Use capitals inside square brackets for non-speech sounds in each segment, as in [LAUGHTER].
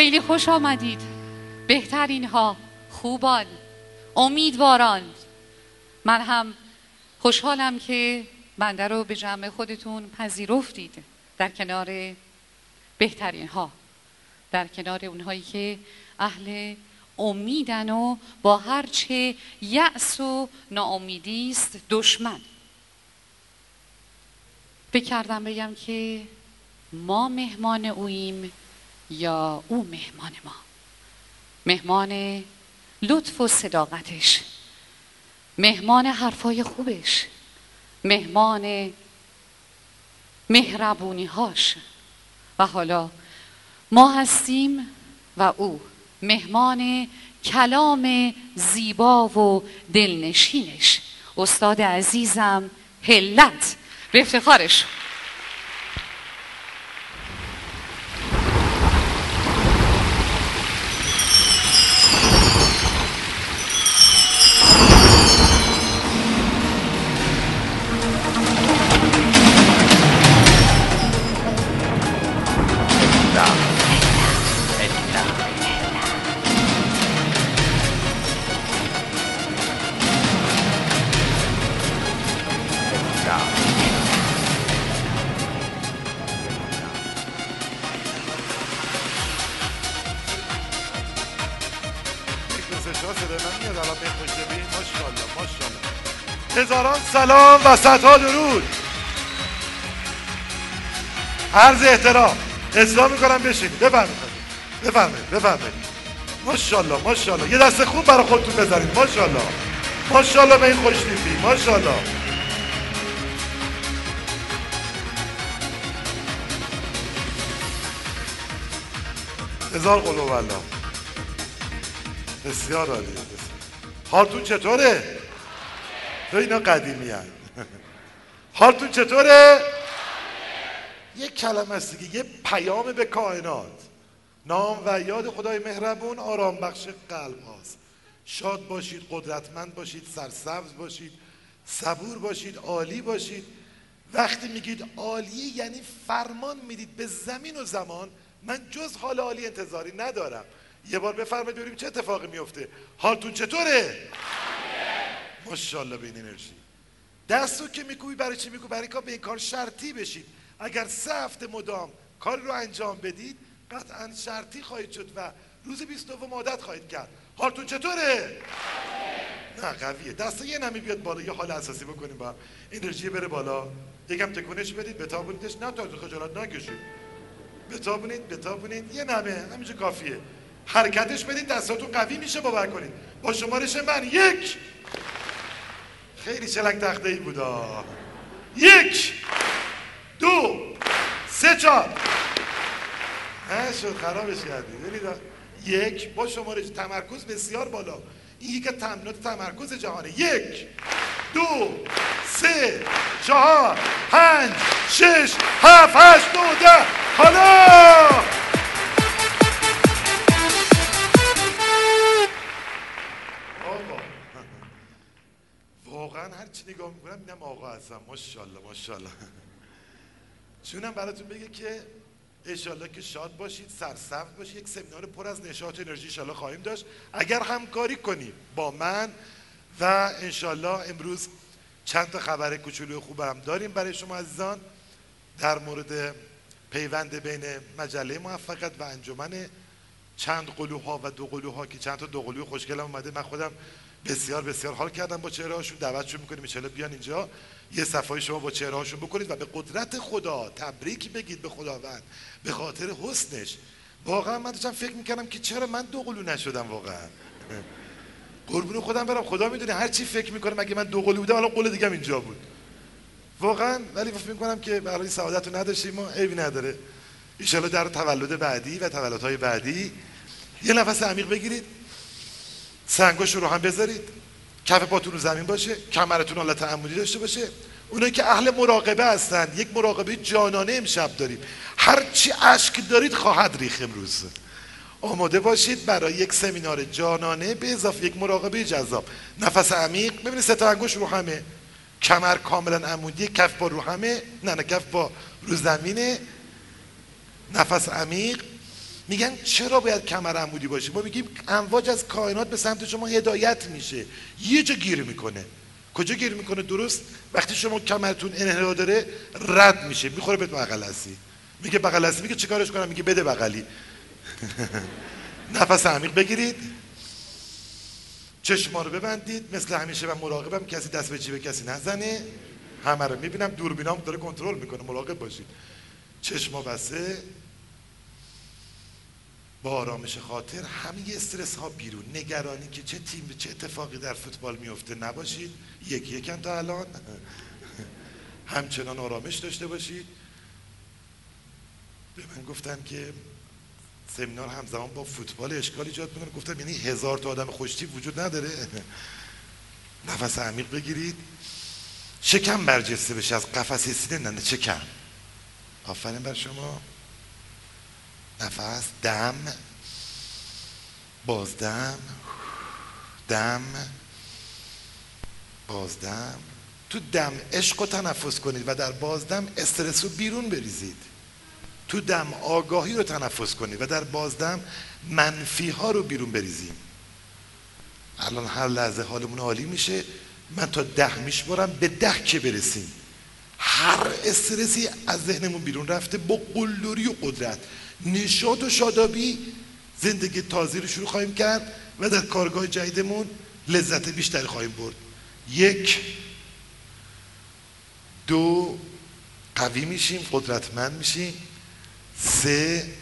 خیلی خوش آمدید. بهترین ها خوبان امیدواران. من هم خوشحالم که بنده رو به جمع خودتون پذیرفتید در کنار بهترین ها در کنار اونهایی که اهل امیدن و با هرچه یأس و ناامیدی است دشمن. بکردم بگم که ما مهمان اوییم. یا او مهمان ما؟ مهمان لطف و صداقتش. مهمان حرفای خوبش. مهمان مهربونی هاش و حالا ما هستیم و او مهمان کلام زیبا و دلنشینش. استاد عزیزم هلت به افتخارش. سلام و صدها درود. عرض احترام. اسلام می‌کنم بشینید. بفرمایید. بفرمایید. بفرمایید. ماشاءالله ماشاءالله. یه دست خوب برای خودتون بزنید ماشاءالله. ماشاءالله به این خوشتیپی ماشاءالله. هزار قلوب الله. بسیار عالیه حالتون چطوره؟ تو اینا قدیمی هست حالتون چطوره؟ یک کلمه است دیگه یه پیام به کائنات. نام و یاد خدای مهربون آرام بخش قلب هاست. شاد باشید قدرتمند باشید سرسبز باشید صبور باشید عالی باشید. وقتی میگید عالی یعنی فرمان می‌دید به زمین و زمان. من جز حال عالی انتظاری ندارم. یه بار بفرمایید ببینیم چه اتفاقی میفته. حالتون چطوره؟ ماشاءالله به این انرژی. دستو که میکوبی برای چی میکوبی برای که به این کار شرطی بشید اگر سه هفته مدام کاری رو انجام بدید قطعا شرطی خواهید شد و روز 29 عادت خواهید کرد. حالتون چطوره؟ نه قویه. دست یه نمی بیاد بالا یه حال اساسی بکنیم با انرژی بره بالا. یکم تکونش بدید بتابونیدش نه تا خجالت نکشید. بتابونید بتابونید یه نمه همینجا کافیه. حرکتش بدید دستاتون قوی میشه باور کنید. با شمارش من یک. خیلی چلنگ تخته ای بودا. یک دو سه چهار. شد خرابش کردی. یک با شمارش تمرکز بسیار بالا. این یک تمرینات تمرکز جهانه. یک دو سه چهار پنج شش هفت هشت دو ده. حالا! نگاه می‌کنم میدم آقا هستم ماشاءالله ماشاءالله. [LAUGHS] چونم براتون بگه که انشالله که شاد باشید سرسبز باشید یک سمینار پر از نشاط انرژی انشالله خواهیم داشت. اگر همکاری کنیم با من و انشالله امروز چند تا خبر کوچولو خوبم داریم برای شما عزیزان. در مورد پیوند بین مجله موفقیت و انجمن چند قلوها و دو قلوها که چند تا دو قلوی خوشگلم اومده من خودم بسیار بسیار حال کردم با چهره هاشون دعوتشون می‌کنیم چهره بیان اینجا. یه صفای شما با چهره هاشون بکنید و به قدرت خدا تبریک بگید به خداوند. به خاطر حسنش. واقعا من داشتم فکر می‌کردم که چرا من دو قلو نشدم واقعا. قربون خودم برم. خدا می‌دونه هر چی فکر می‌کنم اگه من دو قلو بودم الان قول دیگه اینجا بود. واقعا ولی فکر می‌کنم که برای سعادت رو نداشتیم ما عیبی نداره. ان در تولد بعدی و تولدهای بعدی یه نفس عمیق بگیرید. سنگاش رو هم بذارید. کف پاتون رو زمین باشه کمرتون حالت عمودی داشته باشه. اونایی که اهل مراقبه هستن یک مراقبه جانانه امشب داریم. هر چی اشک دارید خواهد ریخ امروز. آماده باشید برای یک سمینار جانانه به اضافه یک مراقبه جذاب. نفس عمیق ببینید سه تا انگوش رو همه. کمر کاملا عمودی کف با رو همه نه نه کف با رو زمینه. نفس عمیق میگن چرا باید کمر عمودی باشه؟ ما میگیم امواج از کائنات به سمت شما هدایت میشه. یه جا گیر می‌کنه. کجا گیر می‌کنه؟ درست وقتی شما کمرتون انحنا داره رد میشه. می‌خوره به بغل هستی. میگه بغل هستی؟ میگه چیکارش کنم؟ میگه بده بغلی. [LAUGHS] نفس عمیق بگیرید. چشما رو ببندید. مثل همیشه و مراقبم. کسی دست به جیب کسی نزنه. همه رو می‌بینم. دوربینام داره کنترل می‌کنه. مراقب باشید. چشما بسته. با آرامش خاطر همه استرس ها بیرون. نگرانی که چه تیم چه اتفاقی در فوتبال میفته نباشید. یکی یکم تا الان. همچنان آرامش داشته باشید. به من گفتن که سمینار همزمان با فوتبال اشکال ایجاد می‌کنه. گفتم یعنی هزار تا آدم خوشتی وجود نداره. نفس عمیق بگیرید. شکم برجسته بشه. از قفس سینه نه چکم آفرین بر شما. نفس دم بازدم دم بازدم. تو دم عشق رو تنفس کنید و در بازدم استرس رو بیرون بریزید. تو دم آگاهی رو تنفس کنید و در بازدم منفی ها رو بیرون بریزیم الان هر لحظه حالمون عالی میشه من تا ده میشمارم به ده که برسیم. هر استرسی از ذهنمون بیرون رفته با قلدری و قدرت. نشاط و شادابی زندگی تازی رو شروع خواهیم کرد و در کارگاه جدیدمون لذت بیشتری خواهیم برد. یک دو قوی میشیم قدرتمند میشیم. سه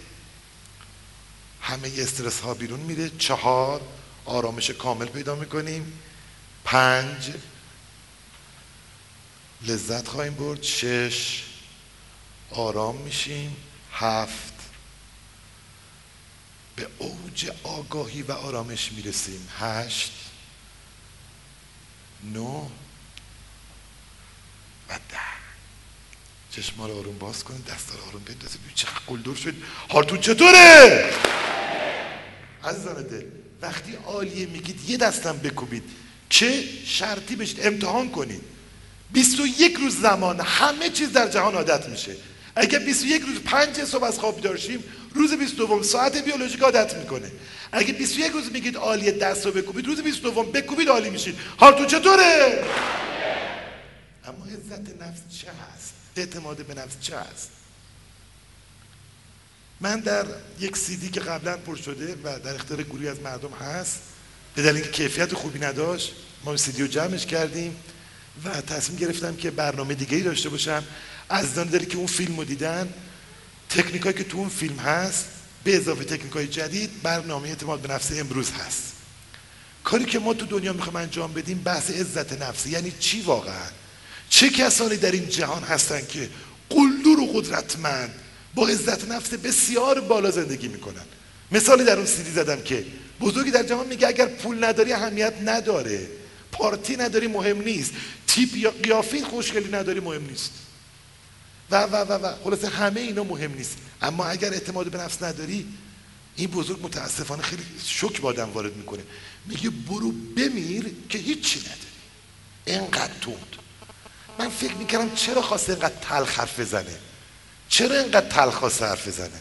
همه استرس ها بیرون میره. چهار آرامش کامل پیدا می‌کنیم. پنج لذت خواهیم برد. شش آرام میشیم. هفت به اوج آگاهی و آرامش می‌رسیم. هشت نو و ده. چشما رو آروم باز کنید دستا رو آروم بندازید چه قلدر شد. حالتون چطوره؟ عزیزان دل وقتی عالیه میگید یه دستم بکوبید. چه شرطی بشید امتحان کنید؟ 21 روز زمان همه چیز در جهان عادت میشه. اگه 21 روز پنج صبح از خواب داشتیم روز 22 ساعت بیولوژیک عادت می‌کنه. اگه 21 روز میگید عالیه دست رو بکوبید روز 22 بکوبید عالی میشید حالتون چطوره؟ اما عزت نفس چه هست؟ اعتماد به نفس چه هست؟ من در یک سیدی که قبلا پر شده و در اختیار گروهی از مردم هست به دلیل اینکه کیفیت خوبی نداشت ما سیدی رو جمعش کردیم و تصمیم گرفتم که برنامه دیگه ای داشته باشم. از داری که اون فیلم رو دیدن تکنیکایی که تو اون فیلم هست به اضافه تکنیکای جدید برنامه اعتماد به نفس امروز هست. کاری که ما تو دنیا می‌خوایم انجام بدیم بحث عزت نفسی یعنی چی واقعا؟ چه کسانی در این جهان هستن که قلدر و قدرتمند با عزت نفس بسیار بالا زندگی می‌کنن؟ مثالی در اون سیدی زدم که بزرگی در جهان میگه اگر پول نداری اهمیت نداره. پارتی نداری مهم نیست. تیپ یا قیافه خوشگلی نداری مهم نیست. و و و و. خلاصه همه اینا مهم نیست. اما اگر اعتماد به نفس نداری این بزرگ متاسفانه خیلی شک با آدم وارد می‌کنه. میگه برو بمیر که هیچی نداری. اینقدر توند من فکر می‌کردم چرا خواسته اینقدر تلخ حرف بزنه؟ چرا اینقدر تلخ خواسته حرف بزنه؟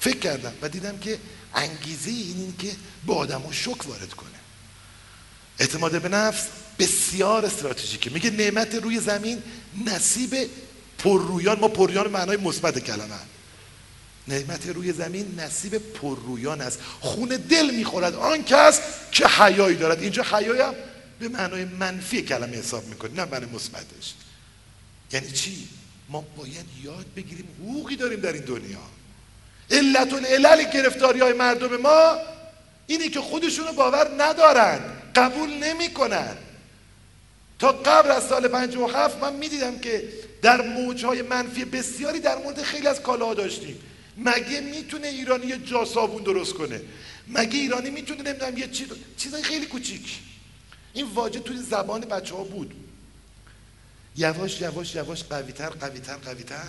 فکر کردم و دیدم که انگیزه این, این که به آدم شک وارد کنه. اعتماد به نفس بسیار استراتژیکه. میگه نعمت روی زمین نصیب پررویان ما پررویان معنای مثبت کلمه. نعمت روی زمین نصیب پررویان است. خون دل می‌خورد. آن کس که حیایی دارد؟ اینجا حیایی هم به معنای منفی کلمه حساب می‌کنه نه معنی مثبتش. یعنی چی؟ ما باید یاد بگیریم حقوقی داریم در این دنیا. علت العلل گرفتاری های مردم ما اینی که خودشونو باور ندارن قبول نمی‌کنن. تا قبل از سال 57 من می‌دیدم که در موجهای منفی بسیاری در مورد خیلی از کالاها داشتیم. مگه می‌تونه ایرانی یه جا صابون درست کنه؟ مگه ایرانی می‌تونه نمی‌دونم یه چیز چیزای خیلی کوچیک. این واژه توی زبان بچه ها بود. یواش یواش یواش قویتر قویتر قویتر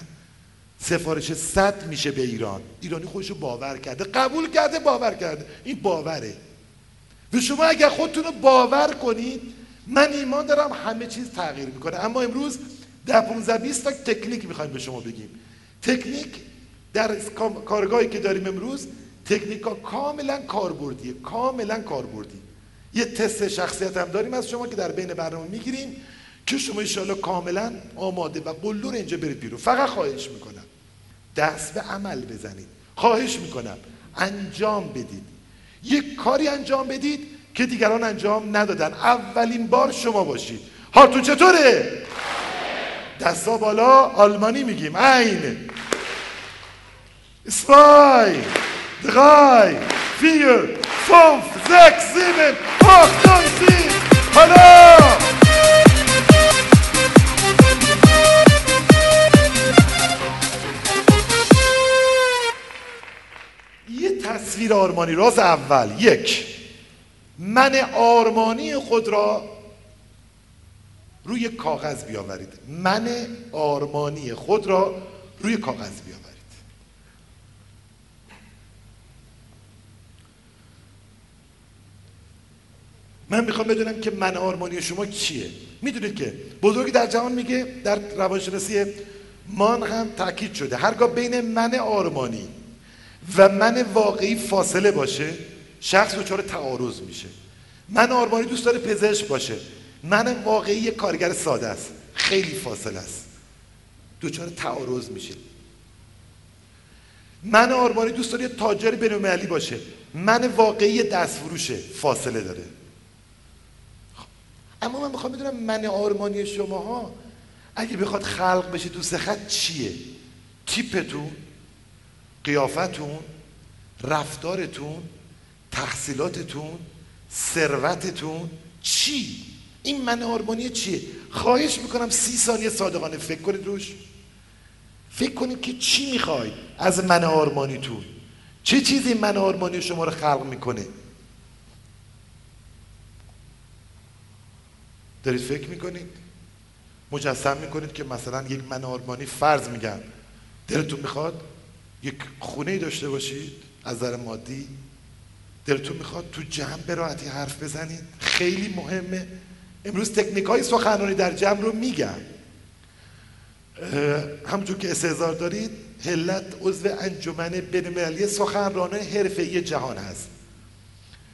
سفارش صد میشه به ایران. ایرانی خودشو باور کرده. قبول کرده باور کرده. این باوره. و شما اگر خودتون رو باور کنید من ایمان دارم همه چیز تغییر می‌کنه. اما امروز در 15 20 تا تکنیک می‌خوایم به شما بگیم. تکنیک در کارگاهی که داریم امروز تکنیکا کاملا کاربردیه کاملا کاربردی. یه تست شخصیت هم داریم از شما که در بین برنامه می‌گیریم که شما انشاءالله کاملا آماده و قلور اینجا برید بیرون. فقط خواهش می‌کنم. دست به عمل بزنید. خواهش می‌کنم. انجام بدید. یک کاری انجام بدید که دیگران انجام ندادن. اولین بار شما باشید. حالتون چطوره؟ دستا بالا آلمانی میگیم. این vier, fünf, sechs, sieben, acht, neun, zehn. حالا. یه تصویر آرمانی راز اول. یک. من آرمانی خود را روی کاغذ بیاورید. من آرمانی خود را روی کاغذ بیاورید. من می‌خوام بدونم که من آرمانی شما کیه. می‌دونید که بزرگی در جهان میگه در روانشناسی مان هم تاکید شده. هرگاه بین من آرمانی و من واقعی فاصله باشه شخص دچار تعارض میشه. من آرمانی دوست داره پزشک باشه. من واقعی یک کارگر ساده است. خیلی فاصله است. دچار تعارض میشه. من آرمانی دوست داره تاجر بینالمللی باشه. من واقعی دستفروشه فاصله داره. اما من می‌خوام بدونم من آرمانی شماها اگه بخواد خلق بشه تو خط چیه؟ تیپتون قیافتون رفتارتون تحصیلاتتون ثروتتون چی؟ این من آرمانی چیه؟ خواهش می‌کنم سی ثانیه صادقانه فکر کنید روش. فکر کنید که چی می‌خواید از من آرمانیتون چه چیزی من آرمانی شما رو خلق می‌کنه؟ دارید فکر می‌کنید؟ مجسم می‌کنید که مثلا یک من آرمانی فرض میگم دلتون می‌خواد یک خونه داشته باشید از نظر مادی؟ دلتون می‌خواد تو جمع به راحتی حرف بزنید؟ خیلی مهمه. امروز تکنیک های سخنرانی در جمع رو میگم همونجور که استعزار دارید هلت عضو انجمن بینالمللی سخنرانان حرفه‌ای جهان هست.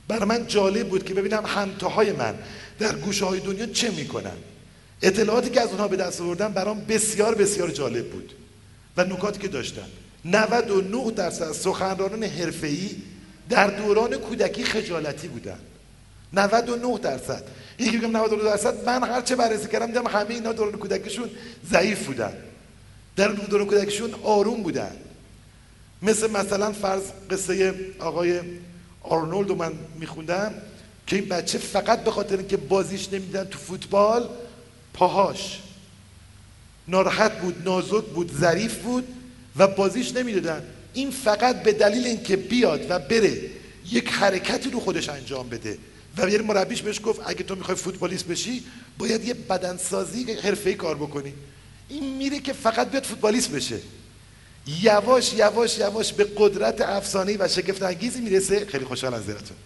برای من جالب بود که ببینم همتاهای من در گوشه های دنیا چه می‌کنن. اطلاعاتی که از اونها به دست آوردم برام بسیار بسیار جالب بود. و نکاتی که داشتن 99 درصد سخنرانان حرفه‌ای در دوران کودکی خجالتی بودن. 99 درصد. یکی بگم 99 درصد. من هر چه بررسی کردم دیدم همه اینا دوران کودکیشون ضعیف بودن. در دوران کودکیشون آروم بودن. مثل مثلا فرض قصه آقای آرنولد رو من میخوندم که این بچه فقط به خاطر اینکه بازیش نمیدن تو فوتبال پاهاش. ناراحت بود نازک بود ظریف بود و بازیش نمی‌دادن این فقط به دلیل اینکه بیاد و بره یک حرکتی رو خودش انجام بده. و یه مربیش بهش گفت اگه تو می‌خوای فوتبالیست بشی باید یه بدنسازی حرفه‌ای کار بکنی. این میره که فقط بیاد فوتبالیست بشه. یواش یواش یواش به قدرت افسانه‌ای و شگفت انگیزی می‌رسه. خیلی خوشحال از زیرتون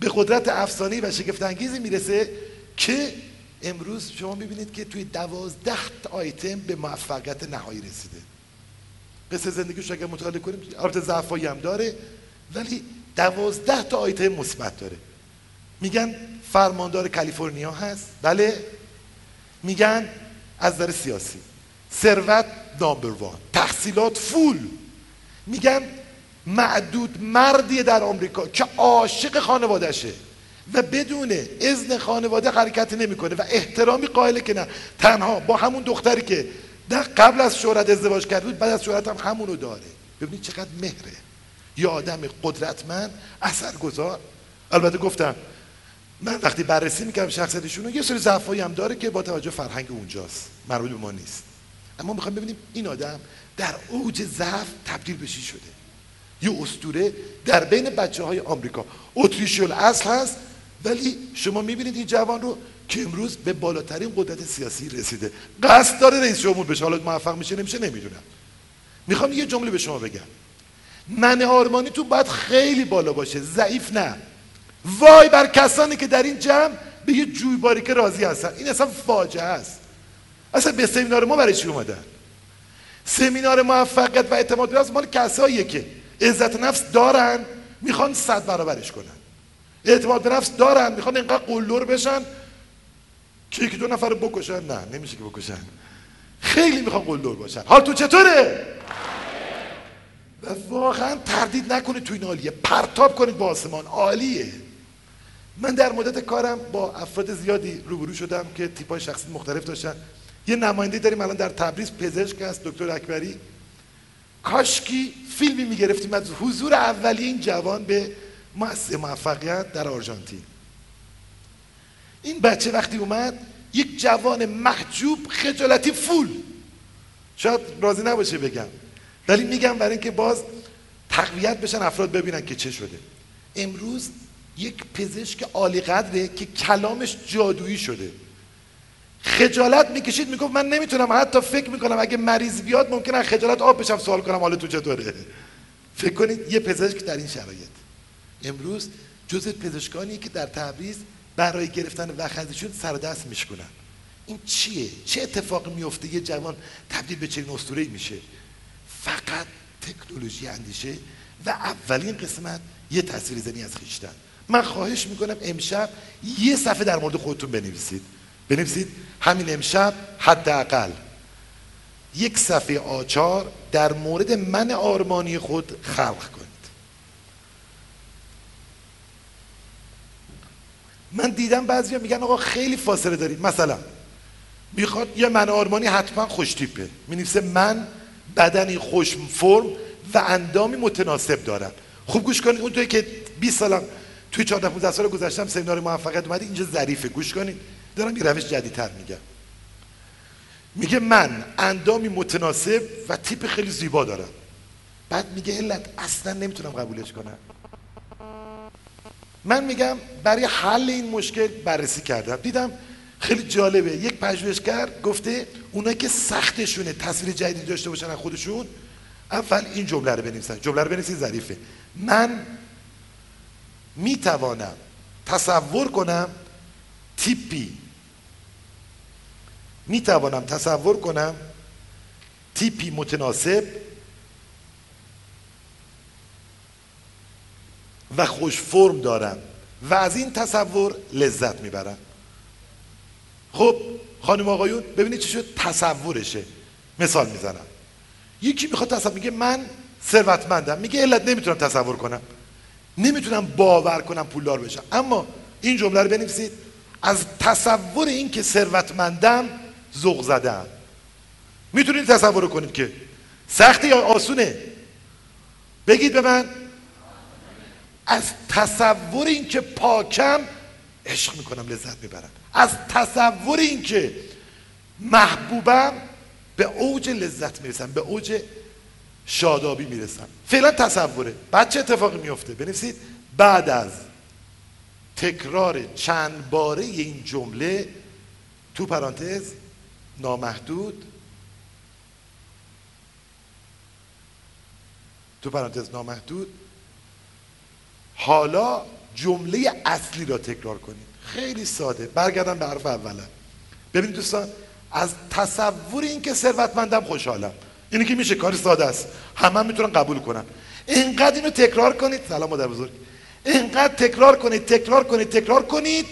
به قدرت افسانه‌ای و شگفت انگیزی می‌رسه که امروز شما می‌بینید که توی دوازده آیتم به موفقیت نهایی رسیده. قصه زندگیش اگر مطالعه کنیم البته ضعفایی هم داره ولی دوازده تا آیتم مثبت داره. میگن فرماندار کالیفرنیا هست. بله. میگن از نظر سیاسی. ثروت نامبر وان. تحصیلات فول. میگن معدود مردیه در آمریکا که عاشق خانوادهشه و بدون اذن خانواده حرکت نمی‌کنه و احترامی قائله که نه. تنها با همون دختری که در قبل از شهرت ازدواج کرده بود بعد از شهرت هم همونو داره. ببینید چقدر مهره. یه آدم قدرتمند اثرگذار. البته گفتم من وقتی بررسی می‌کردم شخصیتشون یه سری ضعفایی هم داره که با توجه فرهنگ اونجاست. مربوط به ما نیست. اما می‌خوام ببینیم این آدم در اوج ضعف تبدیل بشی شده؟ یه استوره در بین بچه های آمریکا. اتریشیال اصل هست ولی شما می‌بینید این جوان رو که امروز به بالاترین قدرت سیاسی رسیده. قصد داره رئیس جمهور بشه. حالا موفق میشه نمیشه نمی‌دونم. می‌خوام یه جمله به شما بگم. من آرمانی تو باید خیلی بالا باشه. ضعیف نه. وای بر کسانی که در این جمع به یه جویباری که راضی هستن. این اصلا فاجعه است. اصلا به سمینار ما برای چی اومدن؟ سمینار موفقیت و اعتماد به مال کساییه که عزت نفس دارن می‌خوان صد برابرش کنن. اعتماد به نفس دارن می‌خوان اینقدر قلدر بشن که یکی دو نفر بکشن؟ نه نمیشه که بکشن. خیلی می‌خوان قلدر باشن. حال تو چطوره؟ و واقعا تردید نکنید تو این عالیه. پرتاب کنید با آسمان. عالیه. من در مدت کارم با افراد زیادی روبرو شدم که تیپای شخصی مختلف داشتن. یه نماینده داریم الان در تبریز پزشک هست دکتر اکبری. کاشکی فیلمی می‌گرفتیم از حضور اولیه این جوان به مؤسسه موفقیت در آرژانتین. این بچه وقتی اومد یک جوان محجوب خجالتی فول. شاید راضی نباشه بگم. ولی میگم برای اینکه باز تقویت بشن افراد ببینن که چه شده. امروز یک پزشک عالی قدره که کلامش جادویی شده. خجالت می‌کشید می‌گفت من نمی‌تونم حتی فکر می‌کنم اگه مریض بیاد ممکنه خجالت آب بشم سوال کنم حالا تو چطوره فکر کنید یه پزشک در این شرایط. امروز جز پزشکانی که در تبریز برای گرفتن وخزشون سر دست میشکنن این چیه؟ چه اتفاقی میفته؟ یه جوان تبدیل به چنین اسطوره‌ای میشه. فقط تکنولوژی اندیشه و اولین قسمت یه تصویر زنی از خیشتن. من خواهش می‌کنم امشب یه صفحه در مورد خودتون بنویسید. بنویسید همین امشب حداقل یک صفحه آچار در مورد من آرمانی خود خلق کنید. من دیدم بعضی میگن آقا خیلی فاصله دارید. مثلا می‌خواد یه من آرمانی حتما خوش تیپه. می من بدنی خوش فرم و اندامی متناسب دارم. خوب گوش کنید اون توی که 20 سالم توی 14 15 سال گذشتم سمینار موفقیت اومدی اینجا ظریفه. گوش کنید. دارم یه روش جدیدتر میگم. میگه من اندامی متناسب و تیپ خیلی زیبا دارم. بعد میگه علت اصلا نمی‌تونم قبولش کنم. من میگم برای حل این مشکل بررسی کردم. دیدم خیلی جالبه. یک پژوهشگر گفته اونایی که سختشونه تصویر جدیدی داشته باشن از خودشون اول این جمله رو بنویسن. جمله رو بنویسید ظریفه. من می‌توانم تصور کنم تیپی. می‌توانم تصور کنم تیپی متناسب و خوش فرم دارم و از این تصور لذت می‌برم. خب خانم آقایون ببینید چی شد؟ تصورشه. مثال می‌زنم. یکی می‌خواد تصور میگه من ثروتمندم. میگه علت نمی‌تونم تصور کنم. نمی‌تونم باور کنم پولدار بشم. اما این جمله رو بنویسید. از تصور این که ثروتمندم ذوق زدم. می‌تونید تصور کنید که سختی یا آسونه؟ بگید به من از تصور این که پاکم عشق می‌کنم لذت می‌برم. از تصور این که محبوبم به اوج لذت می‌رسم به اوج شادابی می‌رسم. فعلا تصوره. بعد چه اتفاقی میفته بنویسید. بعد از تکرار چند باره این جمله تو پرانتز نامحدود تو پرانتز نامحدود حالا جمله اصلی را تکرار کنید خیلی ساده. برگردم به حرف اولا. ببینید دوستان از تصور اینکه ثروتمندم خوشحالم. اینی که میشه کاری ساده است. همه هم می‌تونن قبول کنن. اینقدر اینو تکرار کنید. سلام مادر بزرگ. اینقدر تکرار کنید تکرار کنید تکرار کنید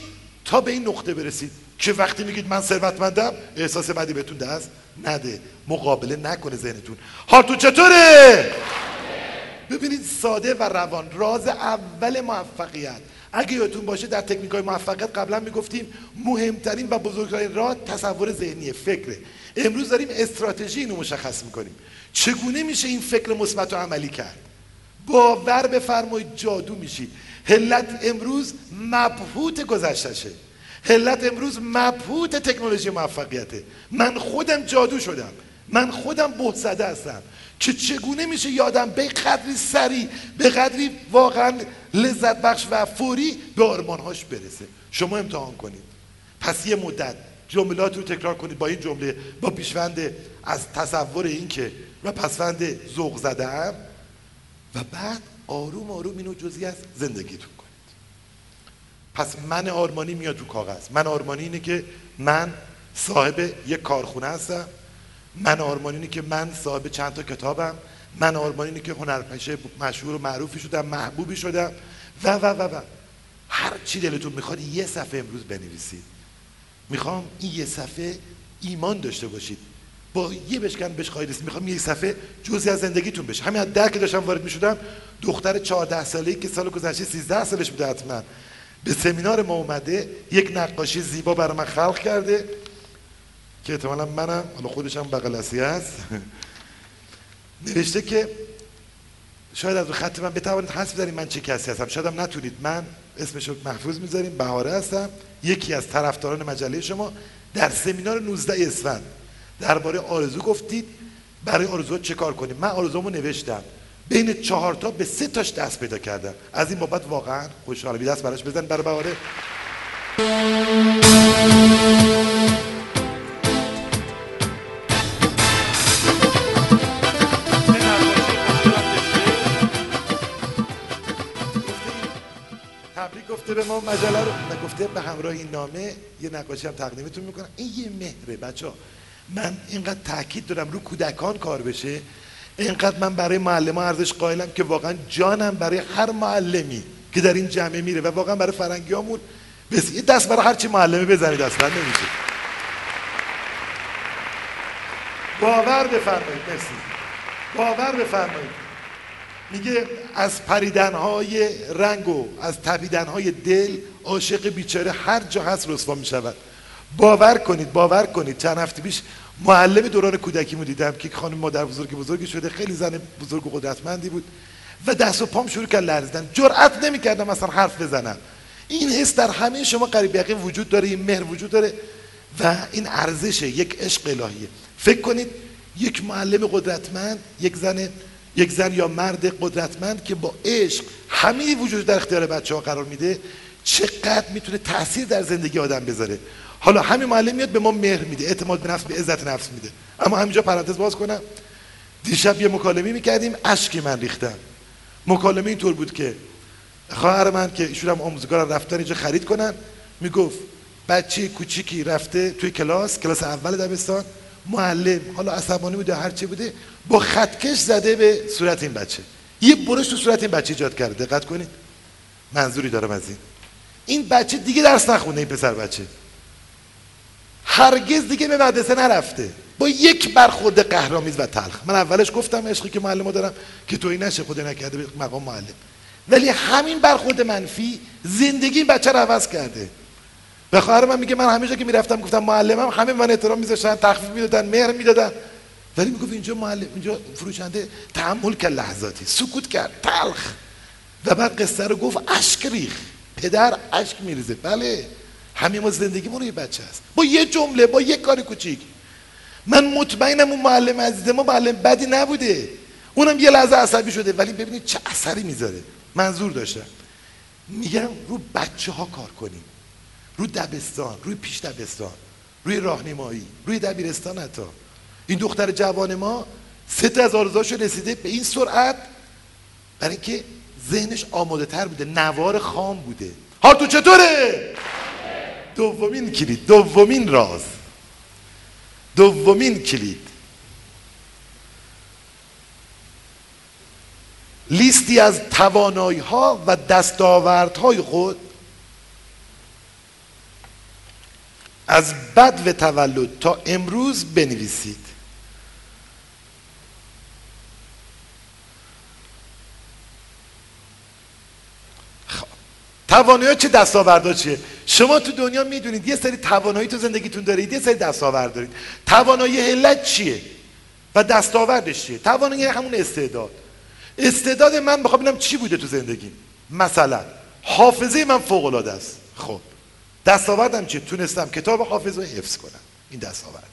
تا به این نقطه برسید که وقتی میگید من ثروتمندم احساس بدی بهتون دست نده. مقابله نکنه ذهنتون. حالتون چطوره؟ ببینید ساده و روان راز اول موفقیت. اگه یادتون باشه در تکنیک های موفقیت قبلا می‌گفتیم مهمترین و بزرگترین راه تصور ذهنی فکره. امروز داریم استراتژی اینو مشخص می‌کنیم. چگونه میشه این فکر مثبت و عملی کرد؟ باور بفرمایید جادو میشید هلت امروز مبهوت گذشتشه هلت امروز مبهوت تکنولوژی موفقیته. من خودم جادو شدم. من خودم بهت زده هستم. که چگونه میشه یادم به قدری سریع به قدری واقعا لذت بخش و فوری به آرمانهاش برسه؟ شما امتحان کنید. پس یه مدت جملات رو تکرار کنید با این جمله با پیشوند از تصور این که و پسوند ذوق زده هم و بعد آروم آروم اینو جزی از زندگیتون کنید. پس من آرمانی میاد تو کاغذ. من آرمانی اینه که من صاحب یک کارخونه هستم. من آرمانی اینه که من صاحب چند تا کتابم من آرمانی که هنرپیشه مشهور و معروفی شدم محبوبی شدم. و و و و. هر چی دلتون می‌خواد یه صفحه امروز بنویسید. می‌خوام این یه صفحه ایمان داشته باشید. با یه بشکن بهش خواهید می‌خوام یه صفحه جزی از زندگیتون بشه. همین در که داشتم وارد می‌شدم دختر 14 ساله‌ای که سال گذشته 13 سالش بوده حتما. به سمینار ما اومده یک نقاشی زیبا برای من خلق کرده. که احتمالا منم حالا خودش هم بغلسی هست نوشته که شاید از خط من بتوانید حس بزنید من چه کسی هستم. شاید هم نتونید. من اسمش رو محفوظ می‌ذاریم. بهاره هستم. یکی از طرفداران مجله شما در سمینار 19 اسفند. درباره آرزو گفتید. برای آرزو چه کار کنیم؟ من آرزومو نوشتم. بین چهار تا به سه تاش دست پیدا کردم. از این بابت واقعا خوشحالم. دست براش بزن برای بهاره. ما مجله رو گفته به همراه این نامه یه نقاشی هم تقدیمتون می‌کنم. این یه مهره بچه ها من اینقدر تاکید دارم رو کودکان کار بشه. اینقدر من برای معلم ارزش قائلم که واقعا جانم برای هر معلمی که در این جمعه میره و واقعا برای فرنگیامون بس دست برای هر چی معلمه بزنید اصلا نمیشه. باور بفرمایید مرسی. باور بفرمایید. میگه از پریدنهای رنگ و از تپیدنهای دل عاشق بیچاره هر جا هست رسوا می‌شود. باور کنید باور کنید. چند هفته پیش معلم دوران کودکیمو دیدم که خانم مادر بزرگ بزرگی شده خیلی زن بزرگ و قدرتمندی بود و دست و پام شروع کرد لرزیدن. جرأت نمی‌کردم اصلا حرف بزنم. این حس در همه شما قریب یقین وجود داره این مهر وجود داره و این ارزش یک عشق الهیه. فکر کنید یک معلم قدرتمند یک زن یک زن یا مرد قدرتمند که با عشق همه وجود در اختیار بچه ها قرار میده چقدر می‌تونه تاثیر در زندگی آدم بذاره. حالا همین معلم میاد به ما مهر میده اعتماد به نفس به عزت نفس میده. اما همینجا پرانتز باز کنم. دیشب یه مکالمه می‌کردیم اشکی من ریختم مکالمه اینطور بود که خواهر من که ایشون هم آموزگار رفتن اینجا خرید کنن می‌گفت بچه کوچیکی رفته توی کلاس کلاس اول دبستان معلم حالا عصبانی بوده هر چی بوده با خطکش زده به صورت این بچه. یه برش تو صورت این بچه ایجاد کرده. دقت کنید. منظوری دارم از این. این بچه دیگه درس نخونده این پسر بچه. هرگز دیگه به مدرسه نرفته. با یک برخورد قهرامیز و تلخ. من اولش گفتم عشقی که معلم دارم که توی نشه خود نکرده مقام معلم. ولی همین برخورد منفی زندگی بچه رو عوض کرده. به خواهر من میگه من همیشه که می‌رفتم گفتم معلمم همه من احترام میذاشتن تخفیف می‌دادن مهر می‌دادن. ولی می‌گفت اینجا معلم اینجا فروشنده تحمل کرد لحظاتی سکوت کرد تلخ. و بعد قصه رو گفت اشک ریخ. پدر اشک میریزه. بله همه ما زندگیمون یه بچه هست با یه جمله با یه کار کوچیک. من مطمئنم اون معلم عزیز ما معلم بدی نبوده. اونم یه لحظه عصبی شده. ولی ببینید چه اثری می‌ذاره. منظور داشتم. میگم رو بچه ها کار کنیم. رو دبستان روی پیش دبستان روی راهنمایی روی دبیرستان حتی. این دختر جوان ما سه تا از آرزوهاشو رسیده به این سرعت برای اینکه ذهنش آماده تر بوده نوار خام بوده. حال تو چطوره؟ دومین کلید دومین راز دومین کلید. لیستی از توانایی ها و دستاوردهای خود از بد و تولد تا امروز بنویسید. خب. توانایی چه دستاوردا چیه؟ شما تو دنیا می‌دونید یه سری توانایی تو زندگیتون دارید یه سری دستاورد دارید. توانایی علت چیه؟ و دستاوردش چیه؟ توانایی همون استعداد. استعداد من بخوام ببینم چی بوده تو زندگی مثلا حافظه من فوق العاده است. خب. دستاوردم چیه تونستم کتاب حافظ رو حفظ کنم. این دستاورد.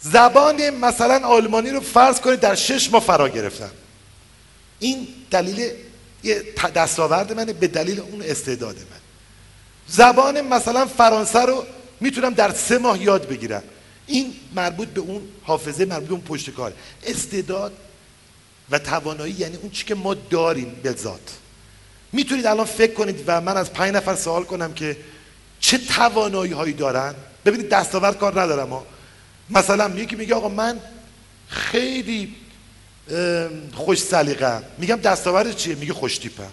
زبان مثلا آلمانی رو فرض کنید در شش ماه فرا گرفتم. این دلیل دستاورد منه به دلیل اون استعداد من. زبان مثلا فرانسه رو می‌تونم در سه ماه یاد بگیرم. این مربوط به اون حافظه مربوط به اون پشت کار. استعداد و توانایی یعنی اون چی که ما داریم به ذات. می‌تونید الان فکر کنید و من از پنج نفر سوال کنم که چه توانایی هایی دارن؟ ببینید دستاورد کار ندارم ها مثلا یکی میگه آقا من خیلی خوش سلیقه میگم دستاورد چیه؟ میگه خوش تیپم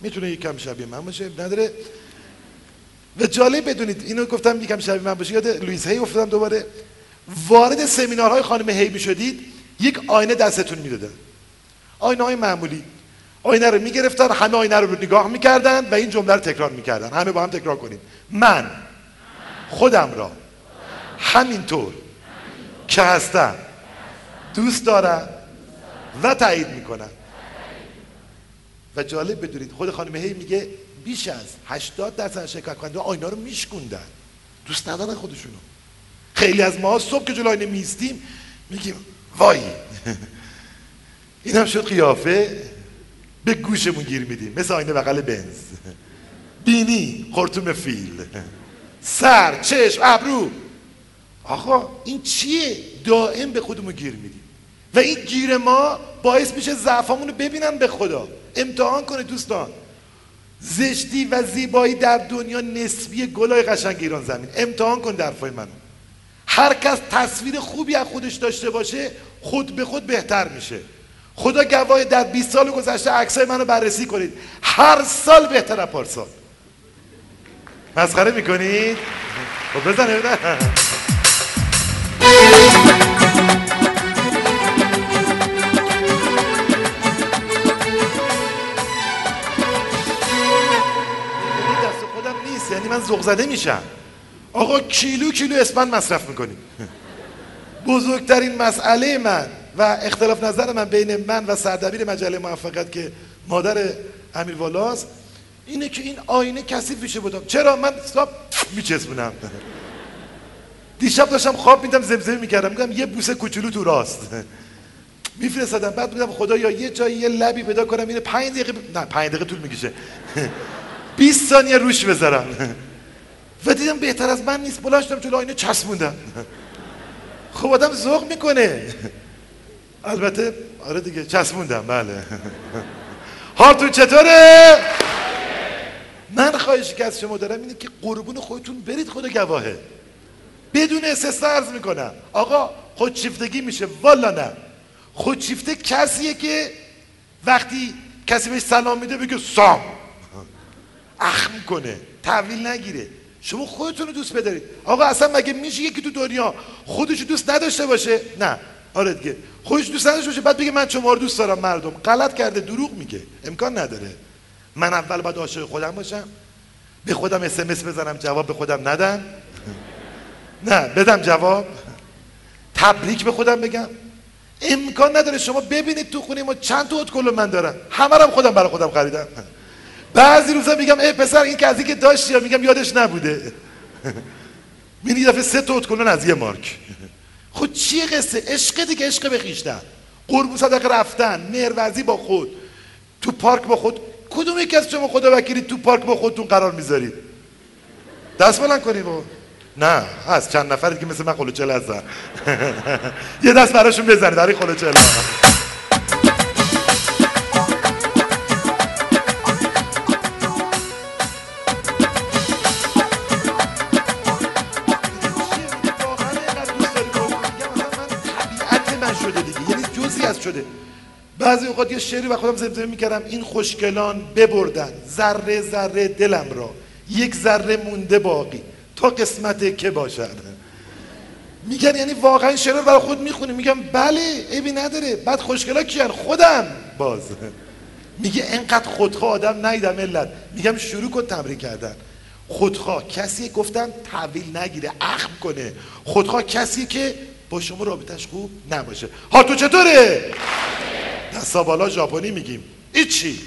می‌تونه یکم شبیه من باشه؟ نداره؟ و جالب بدونید اینو گفتم یکم شبیه من باشه. یاد لوئیس هی افتادم دوباره. وارد سمینارهای خانم هی می‌شدید یک آینه دستتون می‌دادن. آینه های معمولی. آینه رو می‌گرفتن همه آینه رو نگاه می‌کردن و این جمله رو تکرار می‌کردن. همه با هم تکرار کنیم. من خودم را همینطور که هستم دوست دارم و تایید می‌کنم. و جالب بدونید خود خانم هی میگه بیش از 80 درصد شرکت کننده آینا رو میشکوندن. دوست ندارن خودشونو. خیلی از ما صبح که جلوی آینه میستیم میگیم وای! [LAUGHS] اینم شد قیافه. به گوشمون گیر میدیم. مثل آینه بغل بنز. بینی خورتوم فیل. سر چشم ابرو. آقا این چیه؟ دائم به خودمون گیر میدیم. و این گیر ما باعث میشه ضعفامون رو ببینن به خدا. امتحان کنه دوستان. زشتی و زیبایی در دنیا نسبی گلای قشنگ ایران زمین. امتحان کن درفای منو. هر کس تصویر خوبی از خودش داشته باشه خود به خود بهتر میشه. خدا گواه در 20 سال گذشته عکسای منو بررسی کنید. هر سال بهتر از پارسال. مسخره می‌کنید؟ خب بزنه یعنی من ذوق زده میشم. آقا کیلو کیلو اسپند مصرف می‌کنیم بزرگترین مسئله من. و اختلاف نظر من بین من و سردبیر مجله موفقیت که مادر امیر والاست اینه که این آینه کثیف میشه بودم. چرا؟ من ساب میچسبونم. دیشب داشتم خواب میدم زمزمه می‌کردم. میگم یه بوسه کوچولو تو راست. میفرستادم. بعد میگم خدا یا یه جایی یه لبی پیدا کنم اینه 5 دقیقه نه 5 دقیقه طول می‌کشه. 20 [LAUGHS] ثانیه روش بذارم. [LAUGHS] و دیدم بهتر از من نیست. بلند شدم جلو آینه چسبوندم. [LAUGHS] خب آدم ذوق می‌کنه. البته آره دیگه چسبوندم بله. [LAUGHS] حالتون چطوره؟ من خواهشی که از شما دارم اینه که قربون خودتون برید خود گواهه. بدون استثنا عرض می‌کنم. آقا خودشیفتگی میشه. والا نه. خودشیفته کسیه که وقتی کسی بهش سلام میده بگه سام. اخم کنه تحویل نگیره. شما خودتون رو دوست بدارید. آقا اصلا مگه میشه یکی تو دنیا خودش دوست نداشته باشه؟ نه. آره دیگه. خودش دوست نداشته باشه. بعد بگه من شما رو دوست دارم مردم. غلط کرده دروغ میگه. امکان نداره. من اول باید عاشق خودم باشم. به خودم اسمس بزنم جواب به خودم ندم نه بدم جواب. تبریک به خودم بگم. امکان نداره شما ببینید تو خونه ما چند تا کل من دارم. همه رو خودم برای خودم خریدم. بعضی روزا میگم ای پسر این که از که داشتی میگم یادش نبوده. [LAUGHS] می‌بینی دفعه سه تا از یه مارک. خود چیه قصه؟ عشق دیگه عشق به خیشتن. قربون صدق رفتن مهرورزی با خود. تو پارک با خود. کدوم یکی از شما خدا وکیلی تو پارک با خودتون قرار می‌ذارید؟ دست بلند کنید با نه هست. چند نفری که مثل من خلوچل هستن [LAUGHS] یه دست براشون بزنید در این خلوچل بعضی اوقات یه شعری و خودم زمزمه می‌کردم این خوشگلان ببردن ذره ذره دلم را یک ذره مونده باقی تا قسمت که باشد. میگن یعنی واقعا شعر رو برای خود می‌خونی میگم بله عیبی نداره. بعد خوشگلا کیان؟ خودم. باز. میگه انقدر خودخواه آدم نیدم ملت میگم شروع کن تمرین کردن. خودخواه کسی گفتم تحویل نگیره اخم کنه. خودخواه کسی که با شما رابطش خوب نباشه. ها تو چطوره؟ دستا بالا ژاپنی میگیم. ایچی.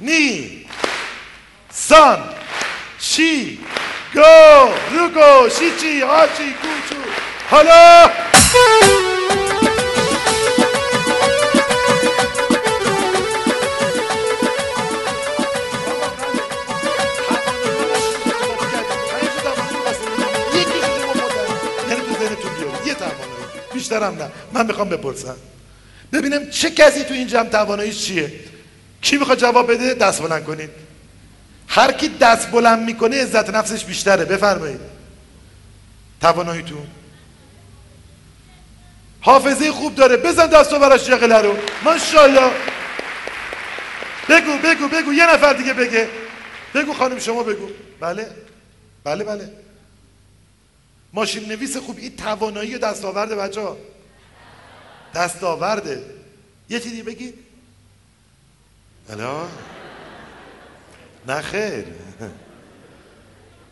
نی. سان. شی. گو. روگو. شیچی. آچی. کوچو. حالا. بیشترم نه. من می‌خوام بپرسم. ببینم چه کسی تو این جمع تواناییش چیه. کی می‌خواد جواب بده؟ دست بلند کنید. هر کی دست بلند می‌کنه عزت نفسش بیشتره. بفرمایید. تواناییتون. حافظه خوب داره. بزن دست و براش جقله رو. ماشاءالله. بگو بگو بگو. یه نفر دیگه بگه. بگو خانم شما بگو. بله. بله بله. ماشین نویس خوب. این توانایی دستاورده بچه ها دستاورده. یه چیزی بگی. الان نه خیر.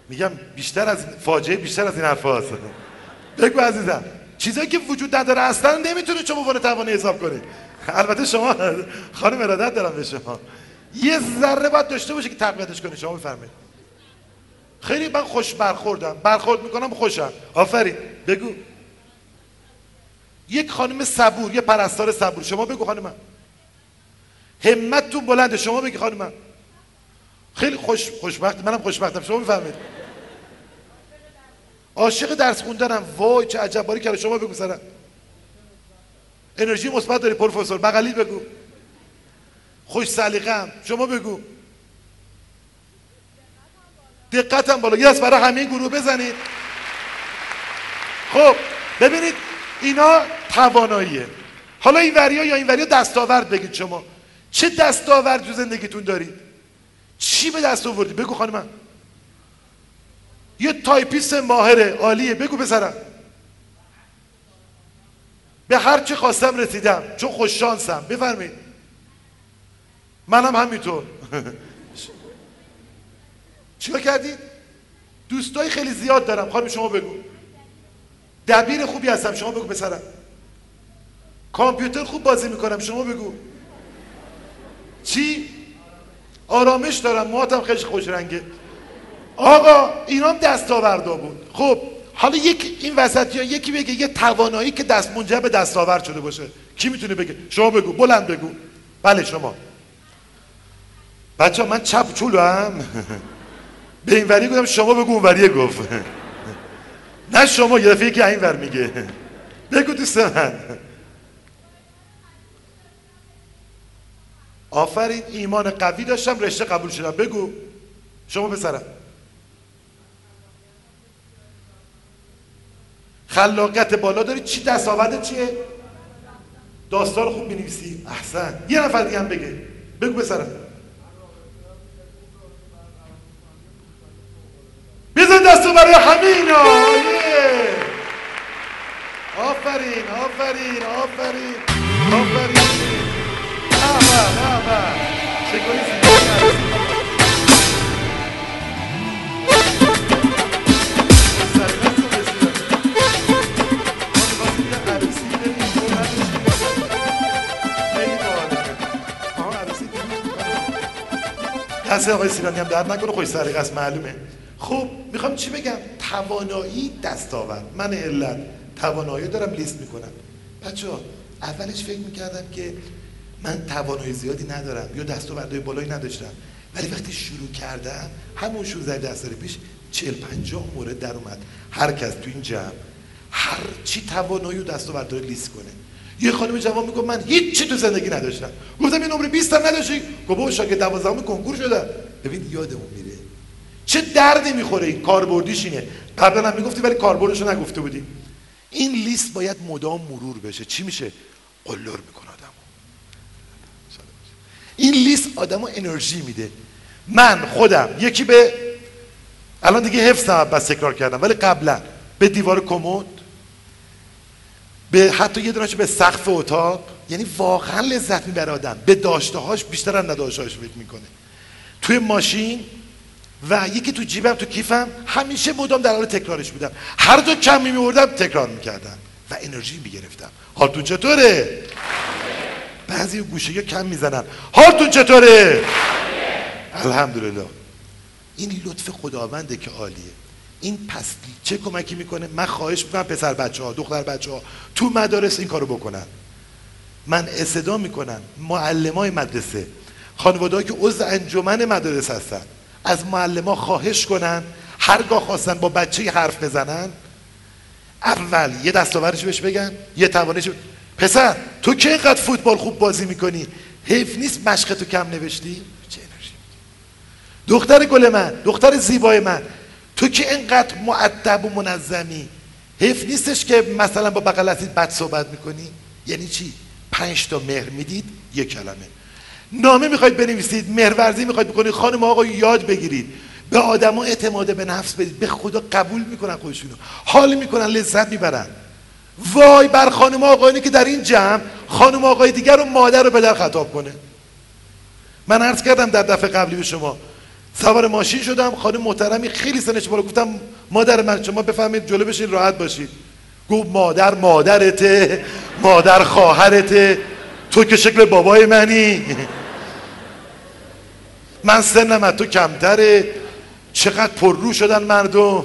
میگم بیشتر از فاجعه بیشتر از این حرف بگو عزیزم چیزایی که وجود نداره اصلا نمی‌تونه شما عنوان توانه حساب کنید البته شما خانم ارادت دارم به شما. یه ذره باید داشته باشه که تقویتش کنی شما بفرمایید خیلی من خوش برخوردم. برخورد می‌کنم خوشم. آفرین. بگو. یک خانم صبور یه پرستار صبور. شما بگو خانم. همتتون بلنده شما بگی خانم. خیلی خوش خوشبخت منم خوشبختم. شما بفهمید عاشق درس خوندنم. وای چه عجب. باری کرده شما بگو سرم. انرژی مثبت داری پروفسور. بغلی بگو. خوش سلیقه‌ام. شما بگو. دقتم بالا. یه از برای همه گروه بزنید. خب ببینید. اینا تواناییه. حالا این وریا یا این وریا دستاورد بگید شما. چه دستاورد تو زندگیتون دارید چی به دست آوردی؟ بگو خانم. یه تایپیست ماهره عالیه. بگو پسرم به هر چی خواستم رسیدم. چون خوش شانسم. بفرمایید. منم همینطور. [LAUGHS] چیکار کردید دوستای خیلی زیاد دارم. خانم شما بگو. دبیر خوبی هستم. شما بگو پسرم. کامپیوتر خوب بازی می‌کنم. شما بگو. چی؟ آرامش دارم. موهاتم خیلی خوش رنگه. آقا اینام دستاوردا بود. خب حالا یک این وسط یا یکی بگه یه توانایی که دست منجر به دستاورد شده باشه. کی می‌تونه بگه؟ شما بگو. بلند بگو. بله شما. بچه من چپ چولو هم [LAUGHS] به این وری گفتم شما بگو اون وریه گفت. [LAUGHS] نه شما یه دفعه که این ور میگه. بگو دوست من آفرین ایمان قوی داشتم رشته قبول شدم. بگو. شما پسرم. خلاقیت بالا داری. چی دستاورد چیه؟ داستان خوب بنویسی احسن. یه نفر دیگه هم بگه. بگو بسرم بزن دستو برای همین آفرین آفرین آفرین آفرین. نه چه دست آقای سیرانی هم درد نکنه خوش سرقه است معلومه. خب می‌خوام چی بگم؟ توانایی دستاورد. من علت توانایی دارم لیست می‌کنم. بچه ها اولش فکر می‌کردم که من توانایی زیادی ندارم یا دستاوردهای بالایی نداشتم. ولی وقتی شروع کردم همون 16 دست پیش 40 50 مورد در اومد. هر کس تو این جمع هر چی توانایی و دستاوردهای لیست کنه. یه خانم جوان میگه من هیچ چی تو زندگی نداشتم. گفتم این نمره 20 هم نداشتی؟ گفت شاگرد 12 کنکور شدم. ببین یادمون میره چه دردی می‌خوره؟ این کاربردیش اینه. قبلا هم می‌گفتی ولی کاربردشو نگفته بودی. این لیست باید مدام مرور بشه. چی میشه؟ قلر می‌کنه آدمو. این لیست آدمو انرژی میده. من خودم یکی به الان دیگه حفظم بس تکرار کردم. ولی قبلا به دیوار کمد به حتی یه دونش به سقف اتاق یعنی واقعا لذت می‌بره آدم. به داشته بیشتر از نداشته فکر می‌کنه. توی ماشین و یکی تو جیبم تو کیفم همیشه مدام در حال تکرارش بودم. هر دو کم میوردم تکرار می‌کردم و انرژی می‌گرفتم حالتون چطوره؟ بعضی گوشه کم می‌زنن حالتون چطوره؟ الحمدلله. این لطف خداونده که عالیه. این پس چه کمکی می‌کنه؟ من خواهش می‌کنم پسر بچه ها دختر بچه ها تو مدارس این کارو بکنن. من اصدا می‌کنم. معلم های مدرسه. خانواده که عضو انجمن مدارس هستن. از معلم خواهش کنن هرگاه خواستن با بچه حرف بزنن اول یه دستاورش بهش بگن یه توانش پسر تو که اینقدر فوتبال خوب بازی می‌کنی؟ حیف نیست مشق تو کم نوشتی؟ چه انرژی دختر گل من دختر زیبای من تو که اینقدر معدب و منظمی حیف نیستش که مثلا با بغل بد صحبت می‌کنی؟ یعنی چی؟ پنج تا مهر می‌دید یک کلمه. نامه می‌خواید بنویسید مهرورزی می‌خواید بکنید خانم آقا یاد بگیرید. به آدما اعتماد به نفس بدید. به خدا قبول می‌کنن خودشونو. حال می‌کنن لذت می‌برن. وای بر خانم آقایانی که در این جمع خانم آقای دیگر رو مادر رو پدر خطاب کنه. من عرض کردم در دفعه قبلی به شما. سوار ماشین شدم خانم محترمی خیلی سنش بالا. گفتم مادر من شما بفهمید جلو بشین راحت باشید گفت مادر مادرته مادر خواهرته. تو که شکل بابای منی. من سنم از تو کمتره. چقدر پررو شدن مردم.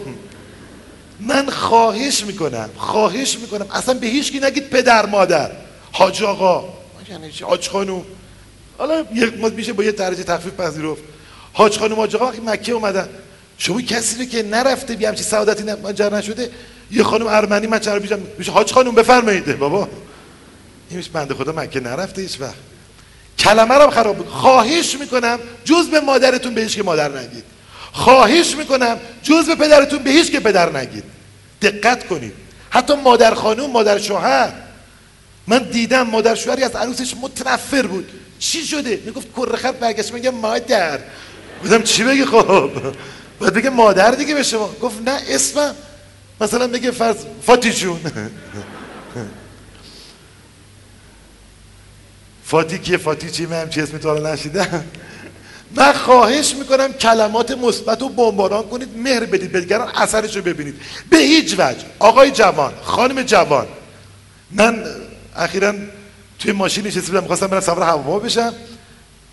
من خواهش می‌کنم خواهش می‌کنم. اصلا به هیچ کی نگید پدر مادر. حاج آقا. یعنی حاج خانوم حالا یک میشه با یه درجه تخفیف پذیرفت. حاج خانوم حاج آقا وقتی مکه اومدن. شما کسی رو که نرفته بیا همچی سعادتی منجر نشده یه خانم ارمنی من چرا بیجم میشه حاج خانوم بفرمایید. بابا. این بنده خدا مکه نرفته هیچ وقت. کلمه رو خراب بود. خواهش می‌کنم جز به مادرتون به هیچ که مادر نگید. خواهش می‌کنم جز به پدرتون به هیچ که پدر نگید. دقت کنید. حتی مادر خانوم مادر شوهر. من دیدم مادر شوهری از عروسش متنفر بود. چی شده؟ می‌گفت کره برگشت. میگه مادر. گفتم چی بگی خب؟ باید بگه مادر دیگه به شما. گفت نه اسمم. مثلا بگه فرض فاتی جون. فاتی کیه؟ فاتی چی؟ من چی اسمی تو نشیدم. من خواهش می‌کنم کلمات مثبت رو بمباران کنید مهر بدید به دیگران اثرش رو ببینید. به هیچ وجه. آقای جوان خانم جوان. من اخیرا توی ماشین نشسته بودم می‌خواستم برم سوار هواپیما بشم.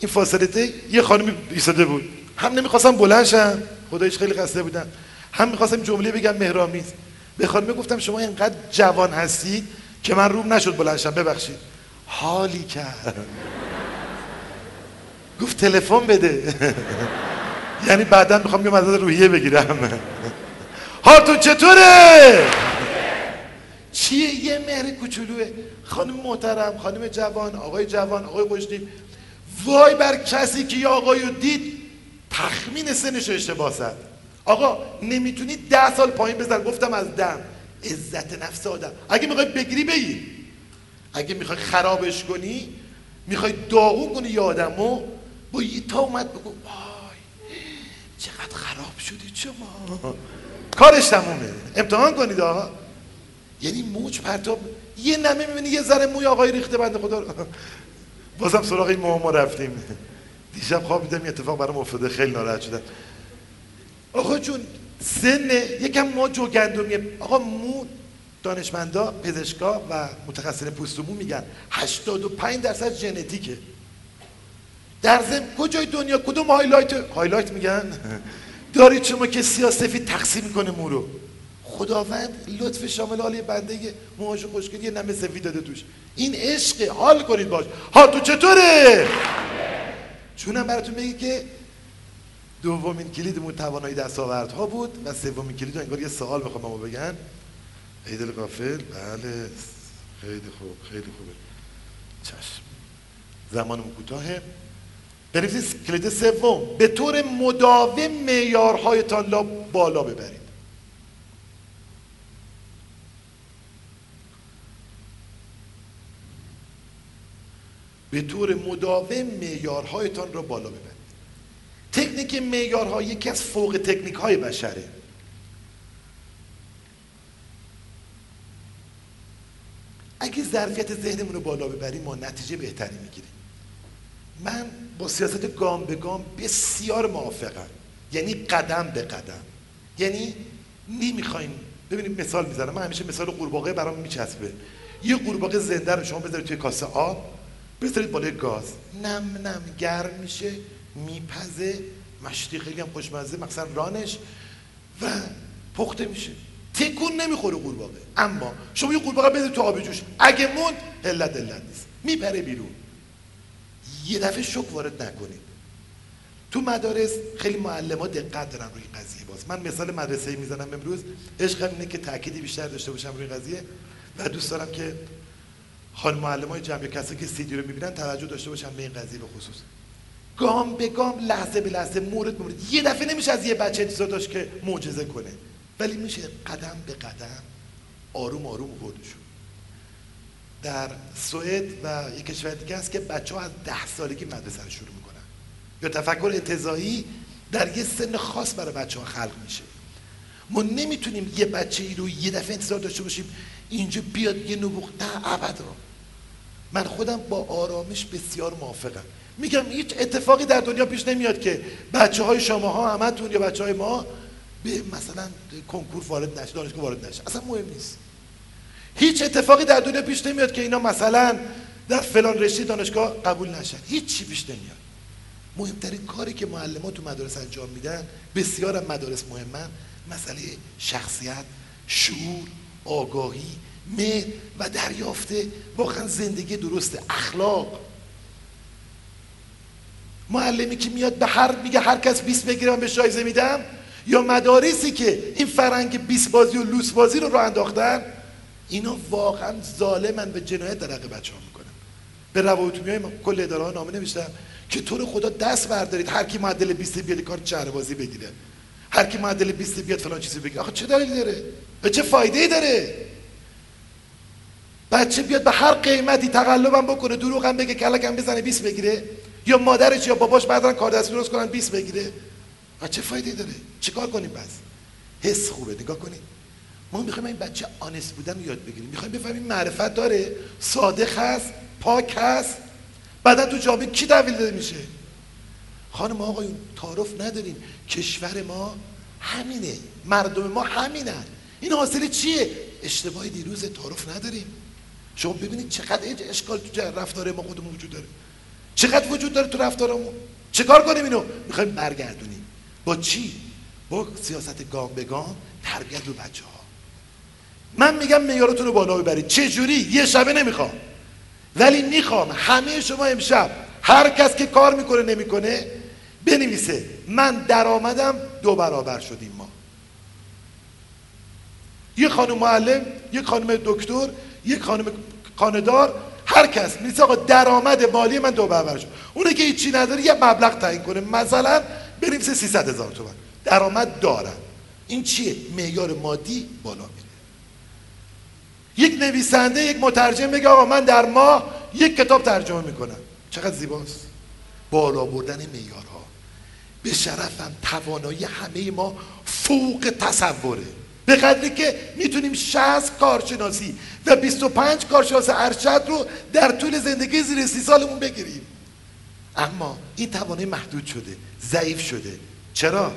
این فاصله یه خانمی ایستاده بود. هم نمی‌خواستم بلند شم خدایش خیلی خسته بودم هم می‌خواستم جمله بگم مهرامیز به خانم گفتم شما اینقدر جوان هستید که من روم نشد بلند شم ببخشید. حالی کرد. گفت تلفن بده. یعنی بعدا می‌خوام یه مدد روحیه بگیرم. حالتون چطوره؟ چیه یه مهر کوچولوه؟ خانم محترم خانم جوان آقای جوان آقای خوشتیب وای بر کسی که یه آقای رو دید تخمین سنش اشتباه زد. آقا نمی‌تونی ده سال پایین بزن گفتم از دم. عزت نفس آدم. اگه می‌خوای بگیری بگیر. اگه می‌خوای خرابش کنی می‌خوای داغون کنی یه آدمو با یه تا اومد بگو وای چقدر خراب شدی شما. کارش تمومه. امتحان کنید آقا. یعنی موج پرتاب یه نمه می‌بینی یه ذره موی آقای ریخته بنده خدا بازم سراغ این ما رفتیم. دیشب خواب دیدم یه اتفاق برام افتاده خیلی ناراحت شدم. آقا جون سن یکم ما جو گندمیه آقا مو دانشمندا پزشکا و متخصصین پوست میگن 85 درصد ژنتیکه. در ضمن کجای دنیا؟ کدوم هایلایت؟ هایلایت میگن. دارید شما که سیاسفی تقسیم می‌کنه مو رو؟ خداوند لطف شامل حالی بنده موهاش خوشگلی یه نمه سفید داده توش. این عشق حال کنید باش. ها تو چطوره؟ چونم براتون بگی که دومین کلیدمون توانایی دستاوردها بود و سومین کلید انگار یه سوال می‌خوام ما بگن. عیدل قافل بله. خیلی خوب خیلی خوبه. چشم. زمانمون کوتاهه. بنویسید کلید سوم. به طور مداوم معیارهایتان لا بالا ببرید. به طور مداوم معیارهایتان را بالا ببرید. تکنیک معیارها یکی از فوق تکنیک های بشره. اگه ظرفیت ذهنمون رو بالا ببریم ما نتیجه بهتری می‌گیریم. من با سیاست گام به گام بسیار موافقم. یعنی قدم به قدم. یعنی نمی‌خوایم ببینید مثال می‌زنم. من همیشه مثال قورباغه برام میچسبه. یه قورباغه زنده رو شما بذارید توی کاسه آب بذارید بالای گاز. نم نم گرم میشه میپزه. مشتی خیلی هم خوشمزه مثلا رانش. و پخته میشه. تکون نمی‌خوره قورباغه. اما شما یه قورباغه بذارید تو آب جوش. اگه موند هلت دلت نیست. میپره بیرون. یه دفعه شک وارد نکنید. تو مدارس خیلی معلم دقت دارن روی این قضیه باز. من مثال مدرسه می‌زنم امروز. عشق اینه که تأکیدی بیشتر داشته باشم روی قضیه. و دوست دارم که خانم معلم های جمعی کسی که سیدی رو می‌بینن توجه داشته باشن به این قضیه به خصوص. گام به گام لحظه به لحظه مورد مورد. یه دفعه نمیشه از یه بچه انتظار داشت که معجزه کنه. ولی میشه قدم به قدم آروم آروم بردشون در سوئد و یک کشور دیگه است که بچه ها از ده سالگی مدرسه رو شروع می‌کنن. یا تفکر انتظایی در یه سن خاص برای بچه ها خلق میشه. ما نمی‌تونیم یه بچه ای رو یه دفعه انتظار داشته باشیم اینجا بیاد یه نبوغ. نه ابدا. من خودم با آرامش بسیار موافقم. میگم هیچ اتفاقی در دنیا پیش نمیاد که بچه های شما ها همتون یا بچه های ما به مثلا کنکور وارد نشه دانشگاه وارد نشه اصلا مهم نیست. هیچ اتفاقی در دنیا پیش نمیاد که اینا مثلا در فلان رشته دانشگاه قبول نشن. هیچ چی پیش نمیاد. مهمترین کاری که معلمات تو مدارس انجام میدن بسیار مدارس مهمن مسئله شخصیت شعور آگاهی مهر و دریافت واقعا زندگی درست اخلاق. معلمی که میاد به هر میگه هر کس 20 بگیره من به جایزه میدم یا مدارسی که این فرنگ 20 بازی و لوس بازی رو راه انداختن اینا واقعا ظالمن به جنایت در حق بچه ها می‌کنن. به روابط های کل اداره ها نامه نوشتم که تو رو خدا دست بردارید هر کی معدل 20 بیاد کار چهره بازی بگیره. هر کی معدل 20 بیاد فلان چیزی بگیره. آخه چه دلیلی داره؟ به چه فایده ای داره؟ بچه بیاد به هر قیمتی تقلبم بکنه دروغم بگه کلکم بزنه 20 بگیره. یا مادرش یا باباش بعدن کار دستی درست کنن 20 بگیره. و چه فایده داره؟ چیکار کنیم پس؟ حس خوبه نگاه کنید ما می‌خوایم این بچه آنست بودن رو یاد بگیریم. می‌خوایم بفهمیم معرفت داره صادق هست پاک هست. بعدا تو جامعه کی تحویل داده میشه؟ خانم آقایون تعارف نداریم. کشور ما همینه. مردم ما همینن. این حاصل چیه؟ اشتباه دیروز تعارف نداریم. شما ببینید چقدر اشکال تو رفتار ما خودمون وجود داره. چقدر وجود داره تو رفتارمون؟ چیکار کنیم اینو؟ می‌خوایم برگردونیم. با چی؟ با سیاست گام به گام تربیت رو بچه ها من میگم میارتون رو بالا ببرید چه جوری یه شبه نمی‌خوام. ولی می‌خوام همه شما امشب هر کس که کار می‌کنه نمی‌کنه بنویسه. من درآمدم دو برابر شدیم ما. یه خانم معلم یه خانم دکتر یک خانم خاندار هر کس. نیست آقا درآمد مالی من دو برابر شد. اونه که هیچی نداره یه مبلغ تعیین کنه. مثلا بنویسه 300 هزار تومن. درآمد دارم. این چیه؟ معیار مادی بالا میره. یک نویسنده یک مترجم بگه آقا من در ماه یک کتاب ترجمه می‌کنم. چقدر زیباست. بالا بردن معیارها. به شرفم توانایی همه ما فوق تصوره. به قدری که می‌تونیم 60 کارشناسی و 25 کارشناس ارشد رو در طول زندگی زیر سی سالمون بگیریم. اما این توانایی محدود شده ضعیف شده. چرا؟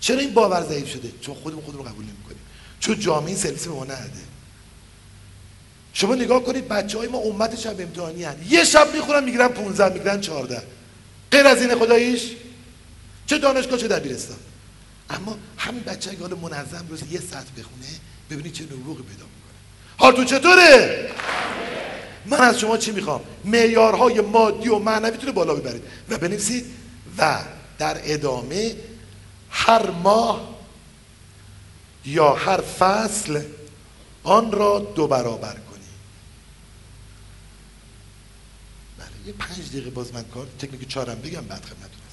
چرا این باور ضعیف شده؟ چون خودمون خودمون رو قبول نمی‌کنیم. چون جامعه این سرویس به ما نده. شما نگاه کنید بچه های ما امت شب امتحانی هن. یه شب می‌خورن می‌گیرن 15 می‌گیرن 14 غیر از این خداییش؟ چه دانشگاه چه دبیرستان. اما همین بچه اگه حالا منظم روز یه ساعت بخونه ببینید چه نبوغی پیدا می‌کنه. حالتون چطوره؟ من از شما چی می‌خوام؟ معیارهای مادی و معنویتون رو بالا ببرید و بنویسید و در ادامه هر ماه یا هر فصل آن را دو برابر کنی بله یه پنج دقیقه باز من کار تکنیک چهارم بگم بعد خدمتتون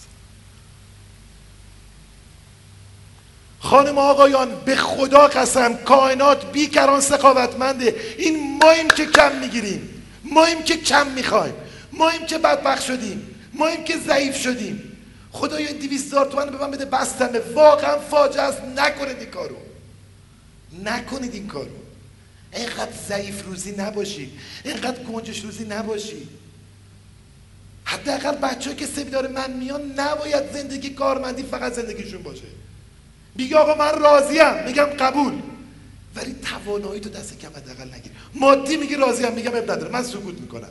خانم آقایان به خدا قسم کائنات بیکران سخاوتمنده. این ماییم که کم می‌گیریم. ماییم که کم می‌خوایم. ماییم که بدبخت شدیم. ماییم که ضعیف شدیم. خدایا این دیویست هزار تومن به من بده بستمه. واقعا فاجعه است. نکنید این کارو. نکنید این کارو. اینقدر ضعیف روزی نباشید. اینقدر کنجش روزی نباشید. حداقل بچه که سبیدار من میان نباید زندگی کارمندی فقط زندگیشون باشه. میگه آقا من راضیم. میگم قبول. ولی توانایی تو دست کم حداقل نگیر. مادی میگه راضیم میگم اب نداره من سکوت می‌کنم.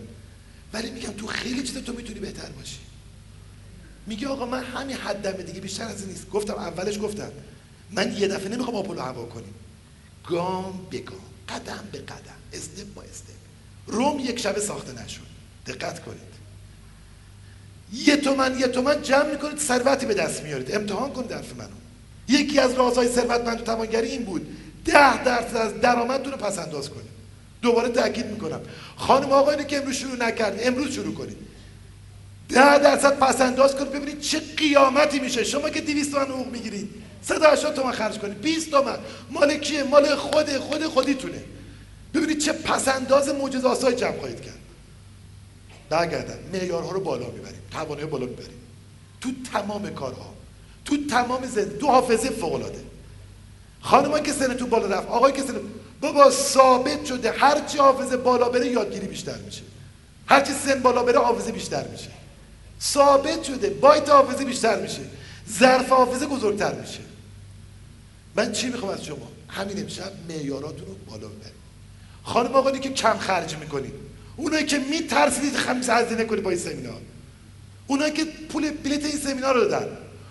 ولی میگم تو خیلی چیزا تو می‌تونی بهتر باشی. میگه آقا من همین حدم دیگه بیشتر از این نیست. گفتم اولش گفتم. من یه دفعه نمی‌خوام آپولو هوا کنیم. گام به گام قدم به قدم استپ با استپ روم یک شبه ساخته نشد. دقت کنید. یه تومن یه تومن جمع می‌کنید ثروتی به دست میارید. امتحان کنید حرف منو. یکی از رازهای ثروتمند و توانگری این بود. ده درصد از درآمدتون رو پس انداز کنید دوباره تاکید می‌کنم. خانم آقایونی که امروز شروع نکردید امروز شروع کنید. ده درصد پس انداز کنید ببینید چه قیامتی میشه. شما که 200 تومن حقوق می‌گیرید 180 تومن خرج کنید. 20 تومن. مال کیه؟ مال خود خود خودیتونه. ببینید چه پسنداز معجزه آسای جمع خواهید کرد. برگردن معیارها رو بالا می‌بریم. توانایی بالا می‌بریم. تو تمام کارها تو تمام زندگی دو حافظه فوق العاده خانمایی که سن تو بالا رفت آقای که سن بابا ثابت شده هر چی حافظه بالا بره یادگیری بیشتر میشه. هر چی سن بالا بره حافظه بیشتر میشه. ثابت شده بایت حافظه بیشتر میشه. ظرف حافظه بزرگتر میشه. من چی می‌خوام از شما؟ همین امشب معیاراتون رو بالا ببرید. خانم آقایی که کم خرج می‌کنید. اونایی که میترسید خمیس هزینه کنید با این سمینار. اونایی که پول بلیت این سمینار رو دادن.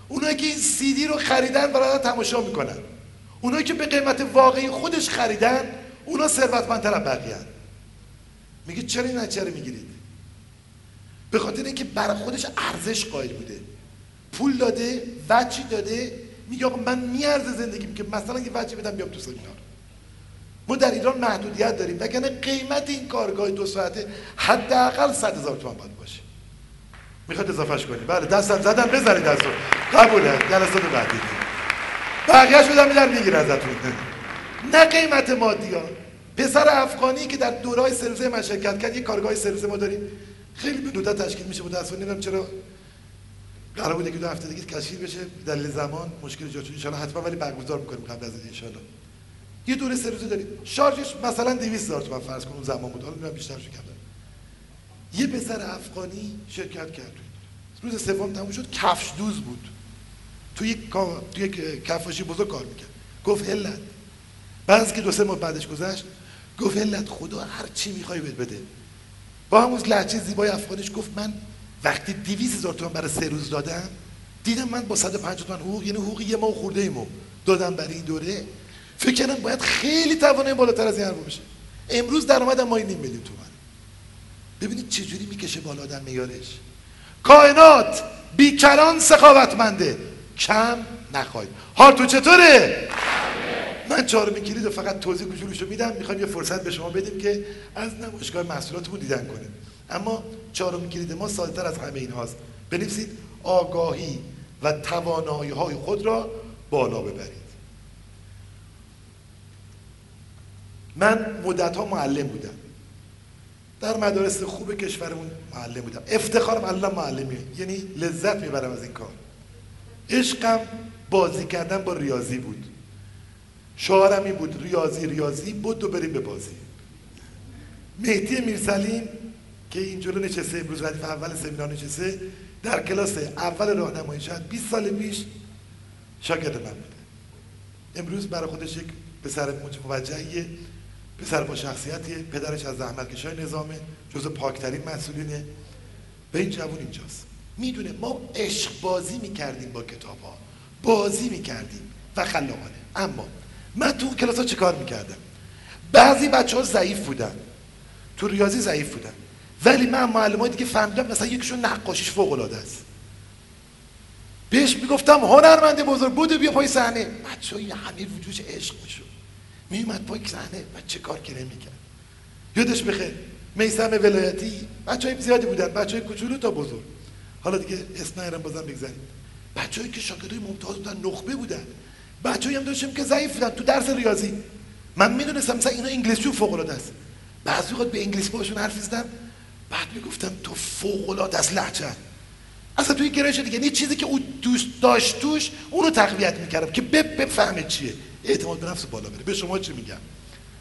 اونایی که این سیدی رو خریدن برای تماشا می‌کنن. اونایی که به قیمت واقعی خودش خریدن اونا ثروتمندتر از بقیه میگه چرا این چرا می‌گیرید؟ به خاطر اینکه برای خودش ارزش قائل بوده. پول داده وچی داده. میگه آقا من میارزه زندگیم که مثلا یه وچی بدم بیام تو سمینار ما در ایران محدودیت داریم. وگرنه قیمت این کارگاه دو ساعته حداقل 100 هزار تومان باید باشه. می‌خواد اضافهش کنی بله دستم زدم بزنید دستو قبوله. جلسات بعدی. بقیه شدم میدن میگیر ازتون. نه. قیمت مادی ها. پسر افغانی که در دورای سرویس من شرکت کرد یه کارگاه سرویس ما داریم. خیلی به ندرت تشکیل میشه. بود اصلا نمی‌دونم چرا قرار بوده که دو هفته دیگه تشکیل بشه. دلیل زمان مشکل جاتون ان حتما ولی برگزار می‌کنیم قبل از این یه دوره سرویس داریم. شارژش مثلا 200 هزار تومان فرض کن اون زمان بود. حالا بیشتر شو کردم یه پسر افغانی شرکت کرد. روز سوم تموم شد. کفش دوز بود. تو یک تو یک کفاشی بزرگ کار می‌کرد. گفت هلت. بعد که دو سه ماه بعدش گذشت گفت هلت خدا هر چی می‌خوای بهت بده. با همون لحچه زیبای افغانیش گفت من وقتی 200 هزار تومان برای سه روز دادم دیدم من با 150 تومن حقوق یعنی حقوق یه ماه خورده ایمو دادم برای این دوره. فکر کردم باید خیلی توانایی بالاتر از این حرف بشه. امروز درآمدم ما نیم میلیون تومن ببینید چجوری می‌کشه بالا آدم میارش کائنات بیکران سخاوتمنده. کم نخواهید. تو چطوره؟ من چهارمین کلید رو فقط توضیح کوچولوشو میدم. می‌خوام یه فرصت به شما بدیم که از نمایشگاه محصولاتمون دیدن کنیم. اما چهارمین کلید ما ساده‌تر از همه این هاست بنویسید آگاهی و توانایی های خود را بالا ببرید. من مدت ها معلم بودم. در مدارس خوب کشورمون معلم بودم. افتخارم الله معلمیه یعنی لذت می‌برم از این کار. عشقم بازی کردن با ریاضی بود. شعارم این بود ریاضی ریاضی بود و بریم به بازی. مهدی میرسلیم که اینجور نشسته امروز ردیف اول سمینار نشسته در کلاس اول راهنمایی شد 20 سال پیش شاگرد من بوده. امروز برای خودش یک پسر موجه پسر با شخصیتیه پدرش از زحمتکشای نظامه جز پاکترین مسئولینه به این جوون اینجاست. می‌دونه ما عشق بازی می‌کردیم با کتاب ها بازی می‌کردیم و خلاقانه. اما من تو کلاس ها چه کار می‌کردم؟ بعضی بچه ها ضعیف بودن. تو ریاضی ضعیف بودن. ولی من معلوماتی که فهمیدم مثلا یکیشون نقاشیش فوق العاده است. بهش می‌گفتم هنرمند بزرگ بوده بیا پای صحنه. بچه همه وجودش عشق می‌شد. میومد پای صحنه و چه کار که نمی‌کرد. یادش بخیر میسم ولایتی بچه های زیادی بودن بچه های کوچولو تا بزرگ. حالا دیگه اسم نهرم بازم بگذاریم. بچه‌ای که شاگردای ممتاز بودن نخبه بودن. بچه‌ای هم داشتیم که ضعیف بودن تو درس ریاضی. من می‌دونستم مثلا اینا انگلیسی فوق العاده است. بعضی وقت به انگلیسی باشون حرف زدم بعد می‌گفتم تو فوق العاده است لهجه. اصلا توی گرایش دیگه یعنی چیزی که او دوست داشت توش اونو تقویت می‌کردم که بفهمه چیه. اعتماد به نفس بالا بره. به شما چی میگم؟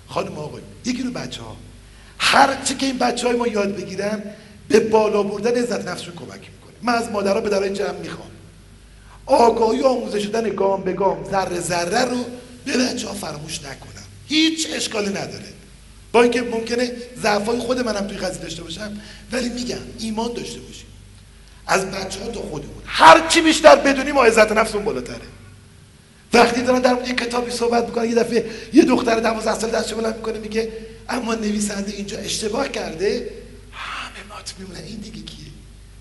خانم آقای یکی رو بچه ها هر چی که این بچه های ما یاد بگیرن به بالا بردن عزت نفسشون کمک می‌کنه. من از مادرها به درای جمع می‌خوام. آگاهی آموزش شدن گام به گام ذره ذره رو به بچه ها فراموش نکنم. هیچ اشکالی نداره. با اینکه ممکنه ضعفای خود منم توی قضیه داشته باشم ولی میگم ایمان داشته باشیم. از بچه ها تا خودمون. هر چی بیشتر بدونیم ما عزت نفسمون بالاتره. وقتی دارن در یه کتابی صحبت می‌کنن یه دفعه یه دختر 12 سال دستش بلند می‌کنه میگه اما نویسنده اینجا اشتباه کرده؟ همه مات میمونه. این دیگه کیه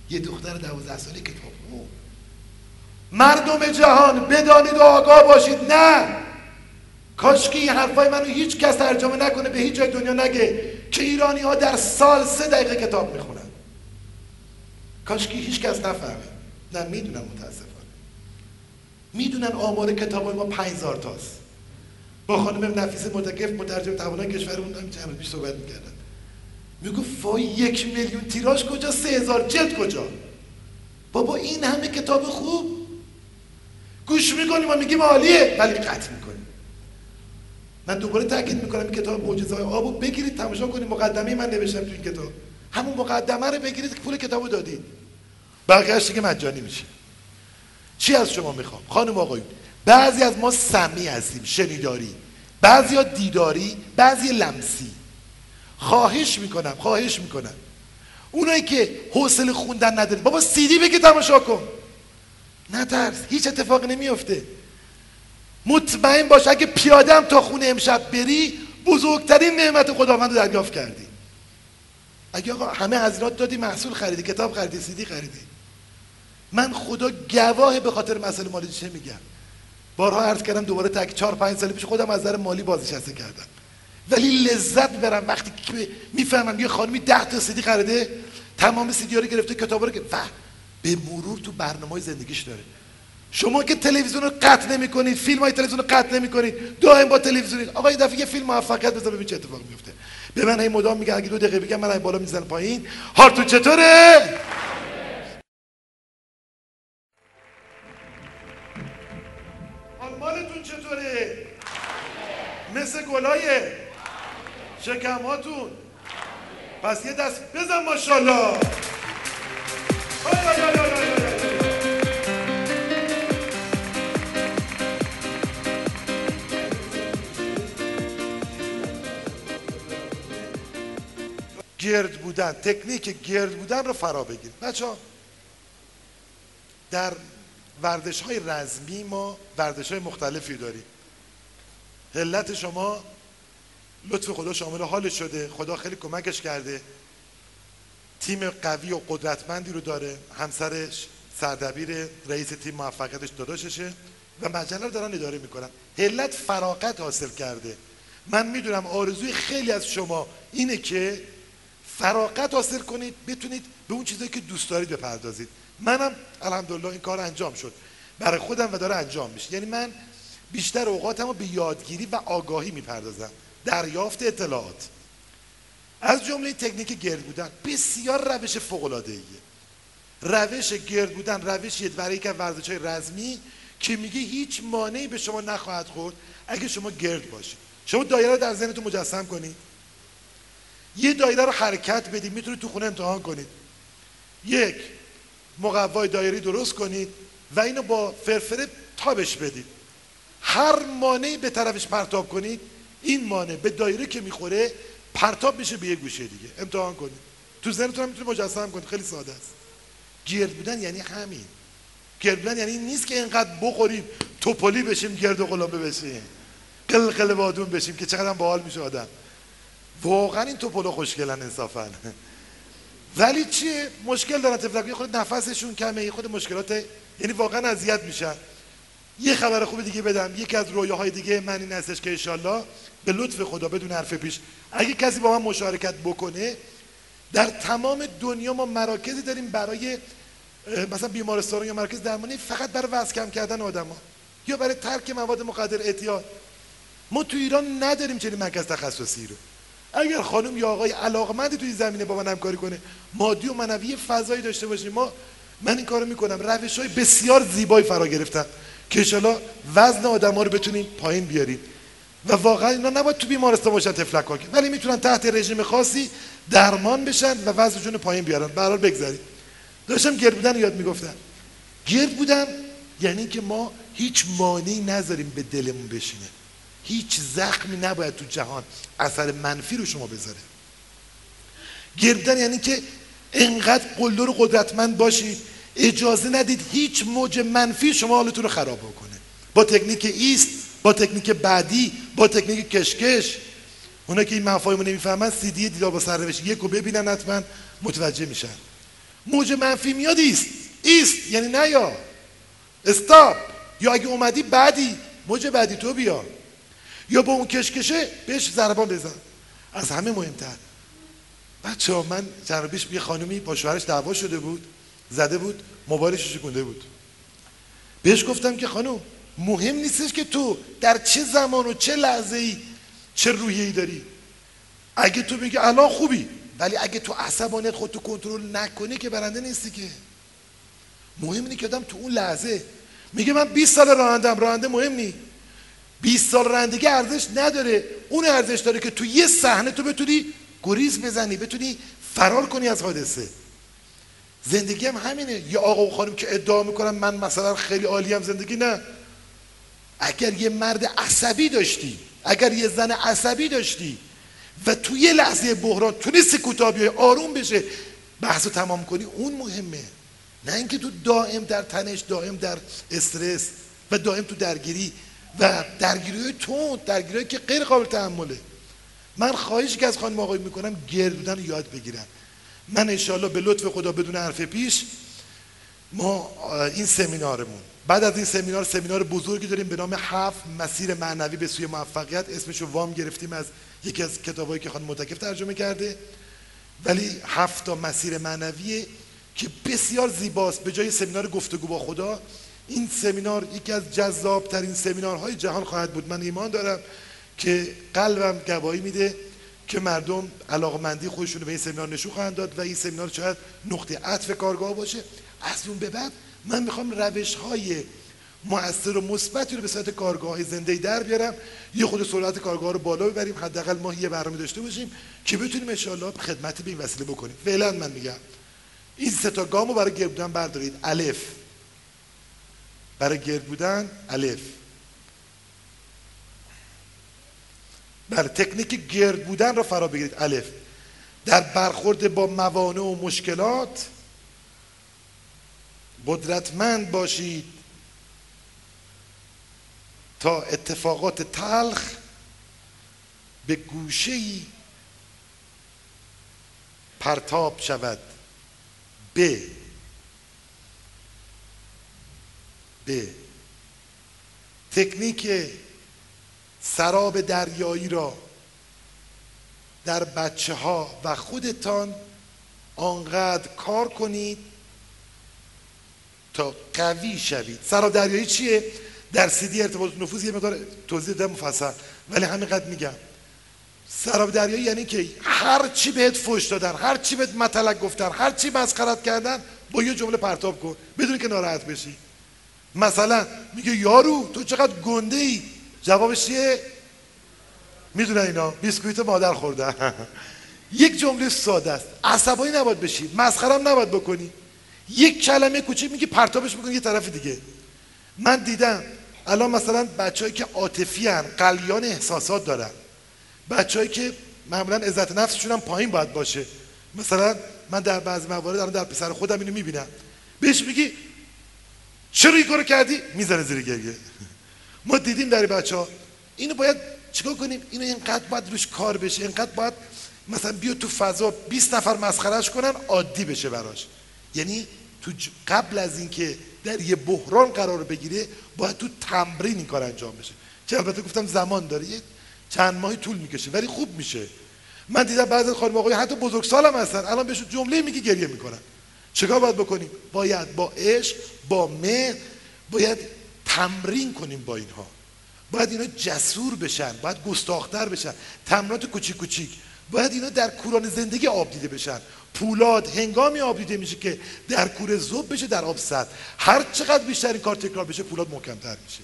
یه دختر 12 ساله کتاب مردم جهان بدانید و آگاه باشید. نه. کاشکی این حرفای منو هیچ کس ترجمه نکنه به هیچ جای دنیا نگه که ایرانی ها در سال سه دقیقه کتاب می‌خونن. کاشکی هیچ کس نفهمه. نه می‌دونم متاسفانه. می‌دونن آمار کتاب ما 5000 تاست. با خانم نفیس متکف مترجم توانای کشورمون هم چند پیش صحبت می‌کردن. میگو وای یک میلیون تیراژ کجا؟ سه هزار جلد کجا؟ بابا این همه کتاب خوب. گوش می‌کنیم و میگیم عالیه ولی قطع می‌کنیم من دوباره تاکید می‌کنم این کتاب معجزه های آبو بگیرید تماشا کنید. مقدمه من نوشتم تو این کتاب. همون مقدمه رو بگیرید که پول کتابو دادید. بقیه‌اش دیگه مجانی میشه. چی از شما می‌خوام؟ خانم آقایون بعضی از ما سمی هستیم شنیداری. بعضی ها دیداری بعضی لمسی. خواهش می‌کنم خواهش می‌کنم. اونایی که حوصله خوندن ندارید بابا سیدی بگی تماشا کن. نترس هیچ اتفاقی نمیفته مطمئن باش اگه پیاده هم تا خونه امشب بری بزرگترین نعمت خداوند رو دریافت کردی. اگه آقا همه هزینات دادی محصول خریدی کتاب خریدی سیدی خریدی. من خدا گواه به خاطر مسئله مالی چه میگم؟ بارها عرض کردم دوباره تک چهار پنج سال پیش خودم از نظر مالی بازنشسته کردم. ولی لذت برم وقتی که می‌فهمم یه خانمی ده تا سیدی خریده تمام سیدی رو گرفته کتاب رو که به مرور تو برنامه زندگیش داره. شما که تلویزیون رو قطع نمی کنید فیلم های تلویزیون رو قطع نمی کنید دائم با تلویزیون آقا یه دفعه یه فیلم موفقیت بذار ببین چه اتفاقی میفته به من هی مدام میگه اگه دو دقیقه بگم من بالا می‌زنم پایین. هارتون چطوره؟ مالتون چطوره؟ مثل گلایه. شکماتون. پس یه دست بزن ماشاءالله. گرد بودن تکنیک گرد بودن رو فرا بگیرید بچه در ورزش های رزمی ما ورزش های مختلفی داریم. علت شما لطف خدا شامل حال شده. خدا خیلی کمکش کرده. تیم قوی و قدرتمندی رو داره. همسرش سردبیر رئیس تیم موفقیتش داداششه و مجله رو دارن اداره می‌کنن. علت فراقت حاصل کرده. من می‌دونم آرزوی خیلی از شما اینه که فراقت حاصل کنید بتونید به اون چیزایی که دوست دارید بپردازید. منم الحمدلله این کار انجام شد. برای خودم و داره انجام میشه. یعنی من بیشتر اوقاتم رو به یادگیری و آگاهی می‌پردازم. دریافت اطلاعات. از جمله تکنیک گرد بودن بسیار روش فوق العاده ایه روش گرد بودن روشیه برای یک ورزش های رزمی که میگه هیچ مانعی به شما نخواهد خورد اگه شما گرد باشید. شما دایره رو در ذهنتون مجسم کنید. یه دایره رو حرکت بدید می‌تونید تو خونه امتحان کنید. یک مقوای دایری درست کنید و اینو با فرفره تابش بدید. هر مانعی به طرفش پرتاب کنید این مانع به دایره که می‌خوره پرتاب میشه به یه گوشه دیگه. امتحان کنید. تو ذهنتون هم می‌تونید مجسم کنید. خیلی ساده است. گرد بودن یعنی همین. گرد بودن یعنی نیست که اینقدر بخوریم توپلی بشیم گرد و غلامه بشیم. قلقل بادون بشیم که چقدر باحال میشه آدم. واقعا این توپلا خوشگلن انصافا. ولی چیه؟ مشکل دارن تفلک خود نفسشون کمه خود مشکلات یعنی واقعا اذیت میشن. یه خبر خوب دیگه بدم. یکی از رویاهای دیگه من این هستش که انشالله به لطف خدا بدون حرف پیش اگه کسی با من مشارکت بکنه در تمام دنیا ما مراکزی داریم برای مثلا بیمارستان یا مرکز درمانی فقط برای وزن کم کردن آدما یا برای ترک مواد مخدر اعتیاد. ما تو ایران نداریم چنین مرکز تخصصی رو. اگر خانم یا آقای علاقمندی توی زمینه با من همکاری کنه مادی و معنوی فضایی داشته باشیم. ما من این کارو می‌کنم. روش های بسیار زیبایی فرا گرفتم که انشالله وزن آدم ها رو بتونیم پایین بیاریم. و واقعا اینا نباید تو بیمارستان باشن تفلک ها ولی می‌تونن تحت رژیم خاصی درمان بشن و وزنشون پایین بیارن. به حال بگذارید داشتم گرد بودن یاد می‌گفتم. گرد بودن یعنی که ما هیچ مانعی نذاریم به دلمون بشینه. هیچ زخمی نباید تو جهان اثر منفی رو شما بذاره. گردن یعنی که انقدر قلدر و قدرتمند باشید اجازه ندید هیچ موج منفی شما حالتون رو خراب بکنه. با تکنیک ایست با تکنیک بعدی با تکنیک کشکش. اونا که این مفاهیم نمی‌فهمن سی دی دیدار با سرنوشت یک رو ببینن حتما متوجه میشن. موج منفی میاد ایست. ایست یعنی نه یا. استاپ. یا اگه اومدی بعدی موج بعدی تو بیا. یا با اون کشکشه بهش ضربان بزن. از همه مهمتر. بچه ها من جنبیش یه خانومی با شوهرش دعوا شده بود. زده بود موبایلش شکونده بود. بهش گفتم که خانم مهم نیستش که تو در چه زمان و چه لحظه ای چه روحیه ای داری. اگه تو میگه الان خوبی ولی اگه تو عصبانیت خودتو کنترل نکنی که برنده نیستی که. مهم اینه که آدم تو اون لحظه میگه من 20 سال رانندم راننده مهم نی. 20 سال رانندگی ارزش نداره. اون ارزش داره که تو یه صحنه تو بتونی گریز بزنی بتونی فرار کنی از حادثه. زندگی هم همینه. یه آقا و خانم که ادعا می‌کنن من مثلا خیلی عالی هم زندگی نه. اگر یه مرد عصبی داشتی اگر یه زن عصبی داشتی و توی یه لحظه بحران تونستی کوتاه آروم بشه بحث رو تمام کنی اون مهمه. نه اینکه تو دائم در تنش دائم در استرس و دائم تو درگیری و درگیری های درگیری که غیر قابل تحمله. من خواهش که از خانم آقای می‌کنم گردن یاد بگیرن. من انشالله به لطف خدا بدون حرف پیش ما این سمینارمون. بعد از این سمینار سمینار بزرگی داریم به نام هفت مسیر معنوی به سوی موفقیت. اسمشو وام گرفتیم از یکی از کتابایی که خانم متکف ترجمه کرده. ولی هفت تا مسیر معنویه که بسیار زیباست. به جای سمینار گفتگو با خدا این سمینار یکی از جذاب ترین سمینارهای جهان خواهد بود. من ایمان دارم که قلبم گواهی میده. که مردم علاقمندی خودشون به این سمینار نشون خواهند داد و این سمینار شاید نقطه عطف کارگاه باشه. از اون به بعد من می‌خوام روش های مؤثر و مثبتی رو به صورت کارگاه زنده در بیارم. یه خود سرعت کارگاه رو بالا ببریم حداقل ما یه برنامه داشته باشیم که بتونیم ان خدمتی به این وسیله بکنیم. فعلا من میگم این سه تا گامو برای گرد بودن بردارید. الف. برای گرد بودن الف. بله تکنیک گرد بودن رو فرا بگیرید. الف. در برخورد با موانع و مشکلات قدرتمند باشید تا اتفاقات تلخ به گوشه پرتاب شود. ب. ب. تکنیک سراب دریایی را در بچه ها و خودتان آنقدر کار کنید تا قوی شوید. سراب دریایی چیه؟ در سیدی ارتباط نفوذ یه مقدار توضیح ده مفصل ولی همینقدر میگم. سراب دریایی یعنی که هر چی بهت فوش دادن هر چی بهت مطلق گفتن هر چی مسخرت کردن با یه جمله پرتاب کن. بدون که ناراحت بشی. مثلا میگه یارو تو چقدر گنده ای جوابش چیه؟ می‌دونه اینا بیسکویت مادر خورده. [LAUGHS] یک جمله ساده است. عصبانی نباید بشی مسخرم نباید بکنی. یک کلمه کوچیک میگه پرتابش می‌کنی یه طرف دیگه. من دیدم الان مثلا بچههایی که عاطفی قلیان احساسات دارن. بچههایی که معمولا عزت نفسشون هم پایین باید باشه. مثلا من در بعضی موارد الان در پسر خودم اینو می‌بینم. بهش میگی چرا این کارو کردی؟ می‌زنه زیر گریه. ما دیدیم در بچه ها اینو باید چیکار کنیم؟ اینو اینقدر باید روش کار بشه اینقدر باید مثلا بیا تو فضا 20 نفر مسخرهش کنن عادی بشه براش. یعنی تو قبل از اینکه در یه بحران قرار بگیره باید تو تمرین این کار انجام بشه. که البته گفتم زمان داره یه چند ماهی طول می‌کشه ولی خوب میشه. من دیدم بعضی خانم آقای حتی بزرگسال هم هستن الان بهشون جمله میگی گریه می‌کنن. چیکار باید بکنیم؟ باید با عشق با مهر باید تمرین کنیم با اینها. باید اینا جسور بشن باید گستاختر بشن. تمرینات کوچیک کوچیک. باید اینا در کوران زندگی آب دیده بشن. پولاد هنگامی آب دیده میشه که در کوره زوب بشه در آب سد. هر چقدر بیشتر این کار تکرار بشه پولاد محکمتر میشه.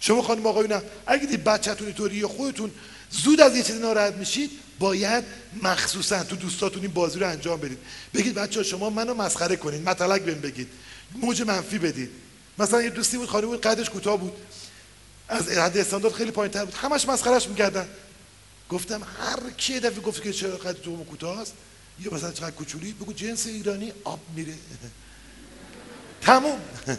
شما خانم آقایون اگه دید بچهتون اینطوری خودتون زود از یه چیزی ناراحت میشید باید مخصوصا تو دوستاتون این بازی رو انجام بدید. بگید بچه شما منو مسخره کنید مطلق بهم بگید موج منفی بدید. مثلا یه دوستی بود خانم بود قدش کوتاه بود. از حد استاندارد خیلی پایینتر بود. همش مسخرهش می‌کردن. گفتم هر کی دفعه گفت که چرا قد تو کوتاه است یا مثلا چقدر کوچولی بگو جنس ایرانی آب میره. [LAUGHS] تموم. [LAUGHS]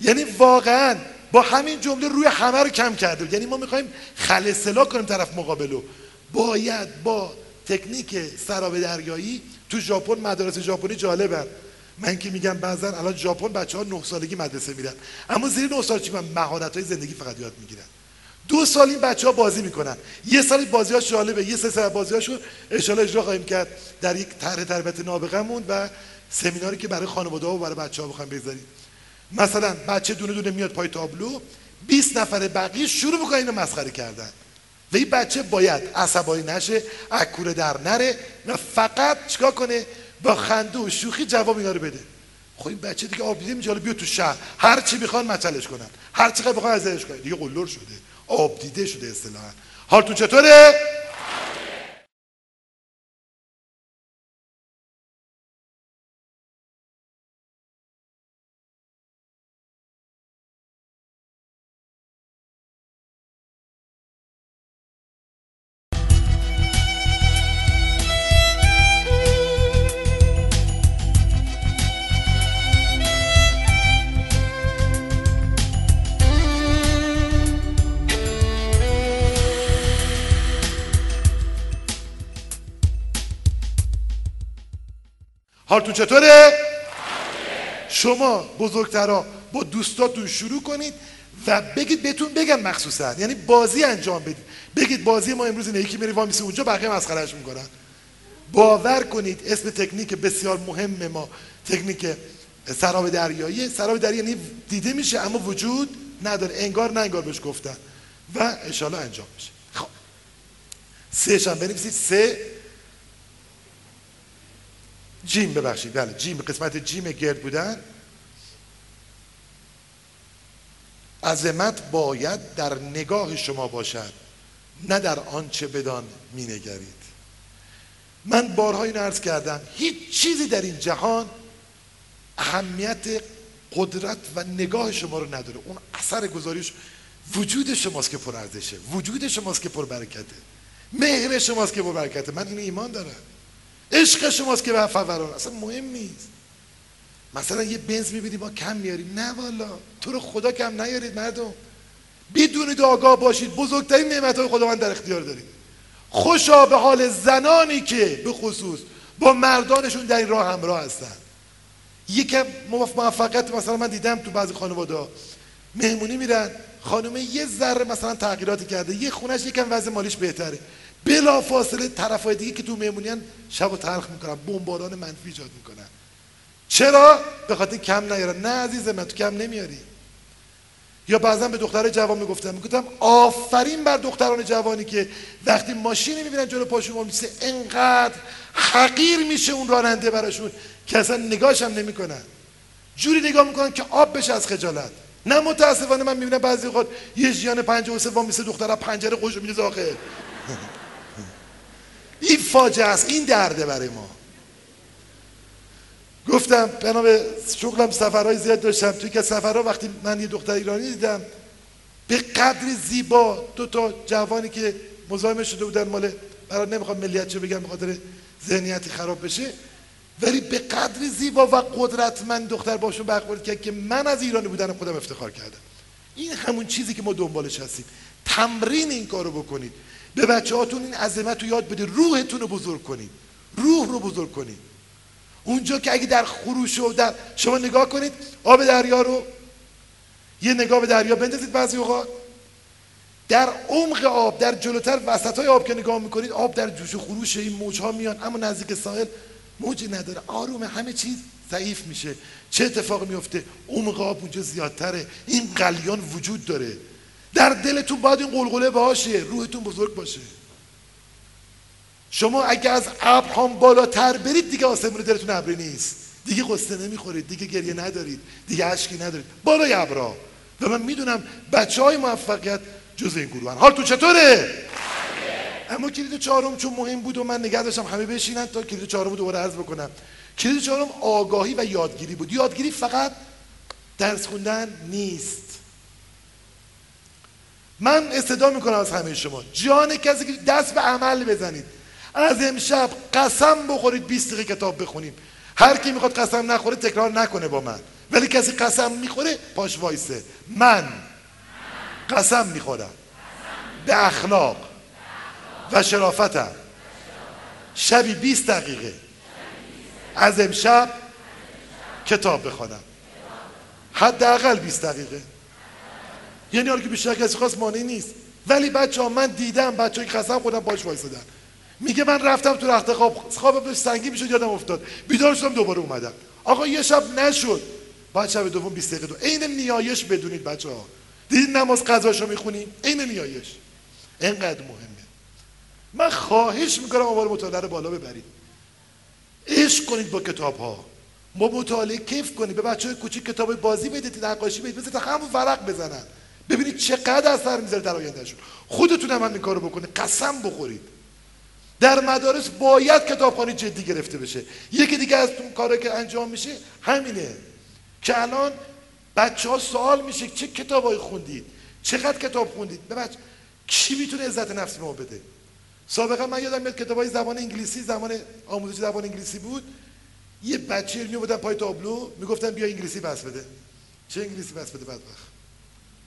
یعنی واقعا با همین جمله روی همه رو کم کرده یعنی ما می‌خوایم خلصلا کنیم طرف مقابلو باید با تکنیک سراب دریایی تو ژاپن مدارس ژاپنی جالبن. من که میگم بعضا الان ژاپن بچه ها نه سالگی مدرسه میرن. اما زیر نه سال چی مهارت های زندگی فقط یاد می‌گیرن. دو سال این بچه ها بازی می‌کنن. یه سال بازی ها جالبه یه سه سال بازی هاشون اشاره اجرا خواهیم کرد در یک طرح تربیت نابغمون و سمیناری که برای خانواده ها و برای بچه ها بخوایم بذاریم مثلا بچه دونه دونه میاد پای تابلو 20 نفر بقیه شروع می‌کنن اینو مسخره کردن. و این بچه باید عصبانی نشه اکوره در نره و فقط چیکار کنه؟ با خنده و شوخی جواب اینا رو بده. خب این بچه دیگه آب دیده میشه بیا تو شهر. هر چی می‌خوان مچلش کنن. هر چی بخوان ازش کنن دیگه قلور شده. آب دیده شده اصطلاحا. حالتون چطوره؟ حالتون چطوره؟ شما بزرگترا با دوستاتون شروع کنید و بگید بهتون بگم مخصوصا. یعنی بازی انجام بدید. بگید بازی ما امروز اینه. یکی میره وامیسه اونجا بقیه مسخرهش می‌کنن. باور کنید اسم تکنیک بسیار مهم ما. تکنیک سراب دریایی. سراب دریایی یعنی دیده میشه اما وجود نداره. انگار نه انگار بهش گفتن. و انشالله انجام میشه. خب. سه شم بنویسید سه جیم ببخشید. بله جیم قسمت جیم گرد بودن. عظمت باید در نگاه شما باشد نه در آنچه بدان مینگرید. من بارها این عرض کردم هیچ چیزی در این جهان اهمیت قدرت و نگاه شما رو نداره. اون اثر گذاریش وجود شماست که پر ارزشه وجود شماست که پر برکته مهر شماست که پر برکته. من این ایمان دارم. عشق شماست که به فوران اصلا مهم نیست. مثلا یه بنز می‌بینی ما کم میاریم. نه والا. تو رو خدا کم نیارید مردم. بدونید آگاه باشید. بزرگترین نعمت های خداوند در اختیار دارید خوشا به حال زنانی که به خصوص با مردانشون در این راه همراه هستن. یکم موفقیت مثلا من دیدم تو بعضی خانواده مهمونی میرن. خانومه یه ذره مثلا تغییراتی کرده. یه خونش یکم وضع مالیش بهتره. بلا فاصله طرفای دیگه که تو مهمونیان شب و تلخ می‌کنن بمباران منفی ایجاد می‌کنن. چرا؟ به خاطر کم نیارن. نه عزیز من تو کم نمیاری. یا بعضا به دختر جوان می‌گفتم می‌گفتم آفرین بر دختران جوانی که وقتی ماشینی می‌بینن جلو پاشون میسه انقدر حقیر میشه اون راننده براشون که اصلا نگاهش هم نمی‌کنن. جوری نگاه می‌کنن که آب بشه از خجالت. نه متاسفانه من می‌بینم بعضی خود یه جیان پنجه و سوم میسه دختر پنجره خوش میده داخل این فاجعه است این درده برای ما. گفتم بنا به شغلم سفرهای زیاد داشتم. توی که سفرها وقتی من یه دختر ایرانی دیدم به قدر زیبا دو تا جوانی که مزاحم شده بودن مال برای نمی‌خوام ملیت چه بگم به خاطر خراب بشه ولی به قدر زیبا و قدرتمند دختر باشون برخورد کرد که من از ایرانی بودن خودم افتخار کردم. این همون چیزی که ما دنبالش هستیم. تمرین این کارو بکنید. به بچه هاتون این عظمت رو یاد بده روحتون رو بزرگ کنید. روح رو بزرگ کنید. اونجا که اگه در خروش و در شما نگاه کنید آب دریا رو یه نگاه به دریا بندازید بعضی اوقات. در عمق آب در جلوتر وسط های آب که نگاه می‌کنید آب در جوش و خروش این موج ها میان اما نزدیک ساحل موجی نداره. آرومه همه چیز ضعیف میشه. چه اتفاقی میفته عمق آب اونجا زیادتره. این قلیان وجود داره. در دلتون باید این قلقله باشه روحتون بزرگ باشه. شما اگه از ابرهام بالاتر برید دیگه آسمون دلتون ابری نیست. دیگه قصه نمی‌خورید دیگه گریه ندارید دیگه عشقی ندارید. بالای ابرا و من می‌دونم بچه های موفقیت جز این گروه حال تو چطوره؟ اما کلید چهارم چون مهم بود و من نگه داشتم همه بشینن تا کلید چهارم دوباره عرض بکنم. کلید چهارم آگاهی و یادگیری بود. یادگیری فقط درس خوندن نیست. من استدا می‌کنم از همه شما. جان کسی که دست به عمل بزنید. از امشب قسم بخورید 20 دقیقه کتاب بخونیم. هر کی می‌خواد قسم نخوره تکرار نکنه با من. ولی کسی قسم می‌خوره پاش وایسه. من قسم می‌خورم. به اخلاق و شرافتم. شبی 20 دقیقه. از امشب کتاب بخونم حداقل 20 دقیقه. یعنی حالا که بیشتر کسی خواست مانعی نیست. ولی بچه ها من دیدم بچه که قسم خودم باش وایسادن. میگه من رفتم تو رخت خواب خواب سنگی می‌شد یادم افتاد. بیدار شدم دوباره اومدم. آقا یه شب نشد. بعد شب دوم 20 دقیقه دو. عین نیایش بدونید بچه ها دیدید نماز قضاشو می‌خونیم؟ عین نیایش. اینقدر مهمه. من خواهش می‌کنم آمار مطالعه رو بالا ببرید. عشق کنید با کتاب ها با مطالعه کیف کنید. به بچه های کوچیک کتاب بازی بدید نقاشی بدید. مثل همون ورق بزنن. ببینید چقدر اثر می‌ذاره در آیندهشون. خودتون هم این کارو بکنید. قسم بخورید. در مدارس باید کتابخوانی جدی گرفته بشه. یکی دیگه از اون کاری که انجام میشه همینه. که الان بچه ها سوال میشه چه کتابایی خوندید؟ چقدر کتاب خوندید؟ ببخش کی می‌تونه عزت نفس ما بده؟ سابقا من یادم میاد کتابای زبان انگلیسی زمان آموزش زبان انگلیسی بود. یه بچه می بودن پای تابلو می‌گفتن بیا انگلیسی بس بده. چه انگلیسی بس بده بدبخت.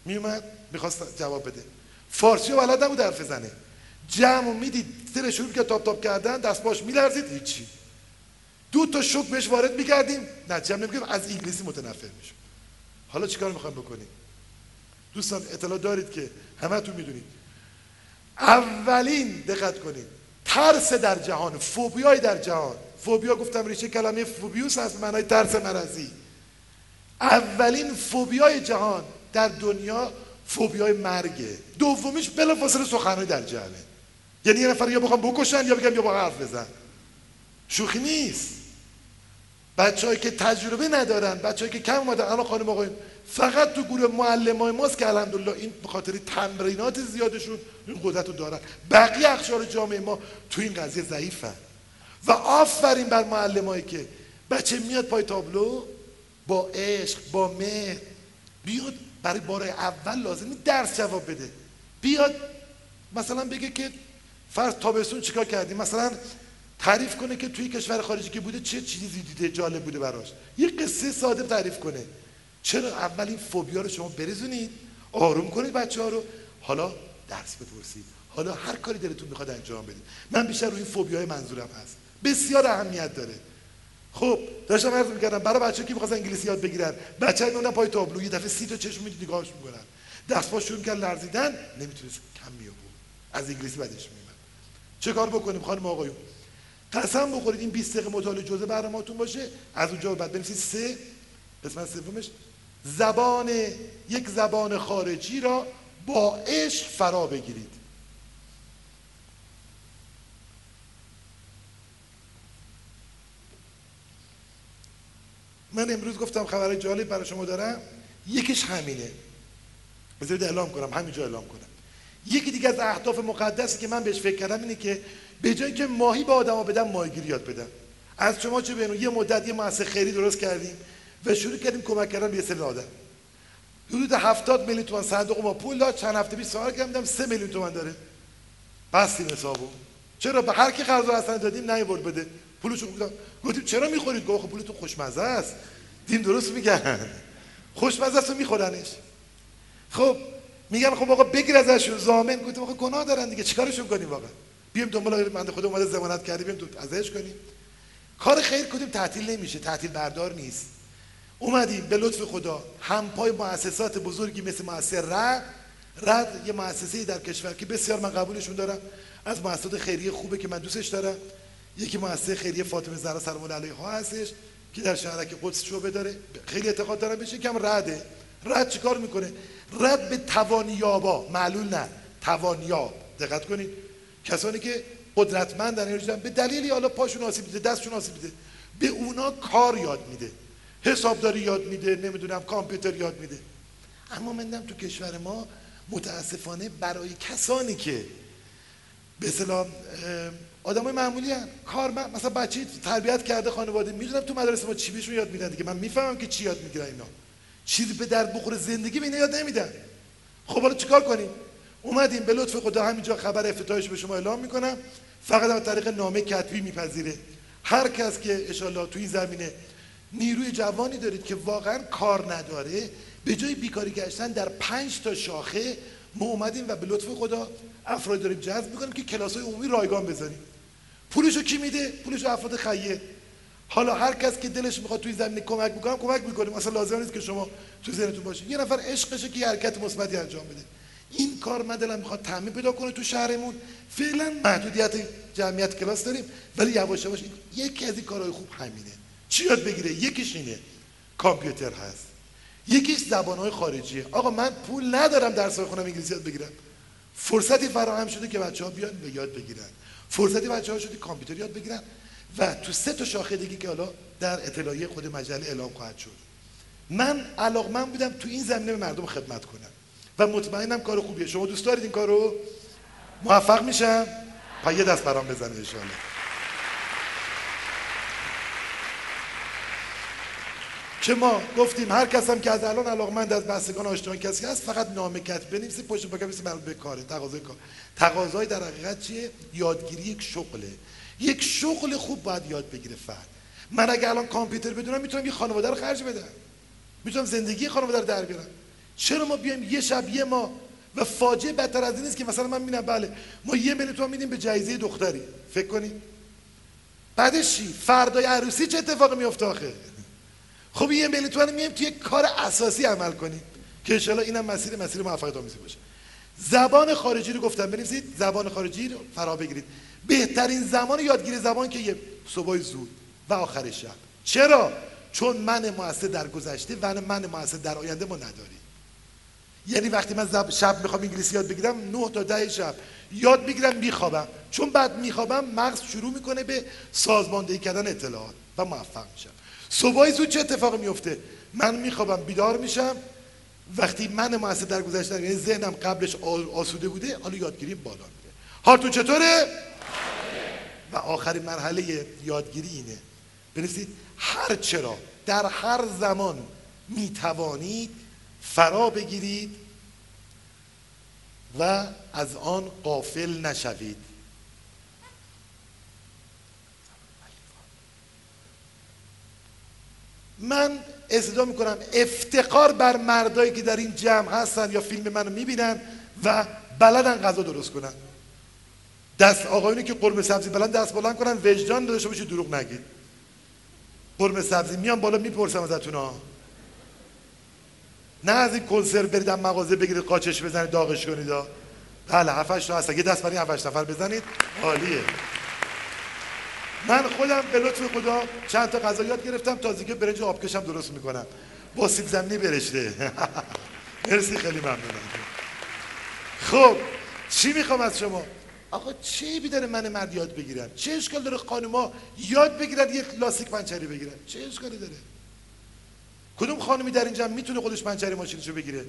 میومد می‌خواست جواب بده. فارسی رو بلد نبود حرف زنه جمع می‌دید زیر شروع که تاپ تاپ کردن دست باش میلرزید هیچی. دو تا شوک بهش وارد می‌کردیم. نه جمع نمیگیم از انگلیسی متنفر میشون حالا چیکار می‌خوایم بکنیم؟ دوستان اطلاع دارید که همه تو می‌دونید. اولین دقت کنید ترس در جهان فوبیای در جهان. فوبیا گفتم ریشه کلمه فوبیوس هست معنای ترس مرضی. اولین فوبیای جهان در دنیا فوبیای مرگه. دومیش بلافاصله سخنرانی در جمعه یعنی یه نفر یا بخوام بکشن یا بگم یا با حرف بزن. شوخی نیست. بچه‌ای که تجربه ندارن بچه‌ای که کم اومدن. الان خانم آقایون فقط تو گروه معلمای ماست که الحمدلله این به خاطر تمرینات زیادشون این قدرت رو دارن. بقیه اخشار جامعه ما تو این قضیه ضعیفن. و آفرین بر معلمایی که بچه میاد پای تابلو با عشق با مهر بیاد برای بار اول لازمی درس جواب بده. بیاد مثلا بگه که فرض تابستون چیکار کردیم مثلا تعریف کنه که توی کشور خارجی که بوده چه چیزی دیده جالب بوده براش. یه قصه ساده تعریف کنه. چرا اول این فوبیا رو شما برزونید آروم کنید بچه ها رو. حالا درس بپرسید. حالا هر کاری دلتون می‌خواد انجام بدید. من بیشتر روی این فوبیای منظورم هست. بسیار اهمیت داره. خب داشتم عرض می‌کردم. برای بچه که می‌خواستن انگلیسی یاد بگیرن؟ بچه میمونن پای تابلو یه دفعه سی تا چشم می‌دید نگاهش می‌کنن دست پاش شروع کرد لرزیدن. نمی‌تونست کم میابود از انگلیسی بعدش میومد چه کار بکنیم خانم آقایون؟ قسم بخورید این 20 دقیقه مطالعه جزء برنامه‌تون باشه. از اونجا بعد بنویسید سه. قسمت سومش. زبان یک زبان خارجی را با عشق فرا بگیرید. من امروز گفتم خبر جالب برای شما دارم. یکیش همینه. بذارید اعلام کنم همینجا اعلام کنم. یکی دیگه از اهداف مقدسی که من بهش فکر کردم اینه که به جایی که ماهی به آدما بدم ماهیگیری یاد بدم. از شما چه بینو؟ یه مدت یه مؤسسه خیری درست کردیم و شروع کردیم کمک کردن به یه سری آدم. حدود 70 میلیون تومان صندوق ما پول داد چند هفته پیش سوال کردم 3 میلیون تومان داره. بستیم حسابو. چرا؟ به هر کی قرض اصلا دادیم نه ورد بده. پولشو گفتم گفتیم چرا می‌خورید؟ گفت خب پولتون خوشمزه است. دین درست میگن خوشمزه است و میخورنش. خب میگم خب آقا بگیر ازشون زامن. گفتم آقا گناه دارن دیگه. چیکارشون کنیم واقعا؟ بیام دنبال من خود اومده ضمانت کردیم بیام ازش کنیم. کار خیر کنیم تعطیل نمیشه. تعطیل بردار نیست. اومدیم به لطف خدا. همپای مؤسسات بزرگی مثل مؤسسه رد رد یه مؤسسه در کشور که بسیار من قبولشون دارم. از مؤسسات خیریه خوبه که من دوستش دارم. یکی مؤسسه خیریه فاطمه زهرا سلام علیها هستش که در شهرک قدس شعبه داره. خیلی اعتقاد دارم بشه کم رده. رد چیکار می‌کنه؟ رد به توانیابا. معلول نه توانیاب. دقت کنید. کسانی که قدرتمندن به دلیلی حالا پاشون آسیب دیده دستشون آسیب دیده به اونا کار یاد میده. حسابداری یاد میده نمی‌دونم کامپیوتر یاد میده. اما مندم تو کشور ما متاسفانه برای کسانی که به اصطلاح آدمای معمولی هن. کار من مثلا بچه تربیت کرده خانواده می‌دونم تو مدرسه ما چی بهشون یاد میدن دیگه. من می‌فهمم که چی یاد می‌گیرن اینا. چیزی به درد بخوره زندگی به اینا یاد نمیدن. خب حالا چیکار کنیم؟ اومدیم به لطف خدا همینجا خبر افتتاحش به شما اعلام می‌کنم. فقط از طریق نامه کتبی میپذیره. هر کس که اشالله تو این زمینه نیروی جوانی دارید که واقعا کار نداره به جای بیکاری گشتن در پنج تا شاخه ما اومدیم و به لطف خدا افراد داریم جذب می‌کنیم که کلاس های عمومی رایگان بزنیم. پولشو کی میده؟ پولشو افراد خیه. حالا هر کس که دلش می‌خواد توی زمینه کمک می‌کنم کمک می‌کنیم. اصلا لازم نیست که شما تو ذهنتون باشه یه نفر عشقشه که حرکت مثبتی انجام بده. این کار من دلم می‌خواد تعمین پیدا کنه تو شهرمون. فعلا محدودیت جمعیت کلاس داریم ولی یواش یواش یکی از این کارهای خوب همینه. چی یاد بگیره؟ یکیش اینه. کامپیوتر هست. یکیش زبانهای خارجیه. آقا من پول ندارم درس خونم انگلیسی یاد بگیرم. فرصتی فراهم شده که بچه ها بیان به یاد بگیرن. فرصتی بچه ها شده کامپیوتر یاد بگیرن و تو سه تا شاخه دیگه که حالا در اطلاعیه خود مجله اعلام خواهد شد. من علاقمند بودم تو این زمینه به مردم خدمت کنم و مطمئنم کار خوبیه. شما دوست دارید این کارو؟ موفق میشم؟ پا یه دست برام بزنه ان که ما گفتیم هر کس هم که از الان علاقمند از بحثگان آشنا کسی هست فقط نامه کتب بنویسید پشت پاک بنویسید مربوط به کاره. تقاضای کار. تقاضای در حقیقت چیه؟ یادگیری یک شغله. یک شغل خوب باید یاد بگیره فرد. من اگه الان کامپیوتر بدونم می‌تونم یه خانواده رو خرج بدم. می‌تونم زندگی خانواده رو در بیارم. چرا ما بیایم یه شب یه ما و فاجعه بدتر از این است که مثلا من می‌بینم بله ما یه میلیون تومان میدیم به جایزه دختری. فکر کنید بعدش چی؟ فردای عروسی چه اتفاقی میفته آخه؟ خب یه میلیون تومان میایم توی کار اساسی عمل کنیم. که ان اینم مسیر مسیر موفقیت آمیزی باشه. زبان خارجی رو گفتم. بنویسید زبان خارجی رو فرا بگیرید. بهترین زمان یادگیری زبان که یه صبح زود و آخر شب. چرا؟ چون من موثر در گذشته و من موثر در آینده ما نداریم. یعنی وقتی من شب می‌خوام انگلیسی یاد بگیرم 9 تا ده شب. یاد بگیرم میخوابم. چون بعد میخوابم مغز شروع می‌کنه به سازماندهی کردن اطلاعات و موفق میشم. صبح زود چه اتفاقی میفته؟ من میخوابم بیدار میشم. وقتی من موثر در گذشته یعنی ذهنم قبلش آسوده بوده حالا یادگیری بالا میره. حالتون چطوره؟ و آخرین مرحله یادگیری اینه. بنویسید هر چرا در هر زمان می‌توانید فرا بگیرید و از آن قافل نشوید. من استدعا می‌کنم. افتقار بر مردایی که در این جمع هستن یا فیلم منو می‌بینن و بلدن غذا درست کنن. دست آقایونی که قرمه سبزی بلند دست بلند کنن وجدان داشته باشید دروغ نگید قرمه سبزی میان بالا می‌پرسم ازتون ها نه از این کنسرو برید مغازه بگیرید قاچش بزنید داغش کنید. بله هفتش تا هست یه دست برای هفتش نفر بزنید. عالیه. من خودم به لطف خدا چند تا غذا یاد گرفتم تازگی برنج آبکشم درست می‌کنم. با سیب زمینی برشته. [LAUGHS] مرسی خیلی ممنونم. خب چی می‌خوام از شما؟ آقا چه بی داره من مرد یاد بگیرم چه اشکال داره خانوما یاد بگیرن یه لاستیک پنچری بگیرن؟ چه اشکالی داره؟ کدوم خانمی در اینجا می‌تونه خودش پنچری ماشینشو بگیره؟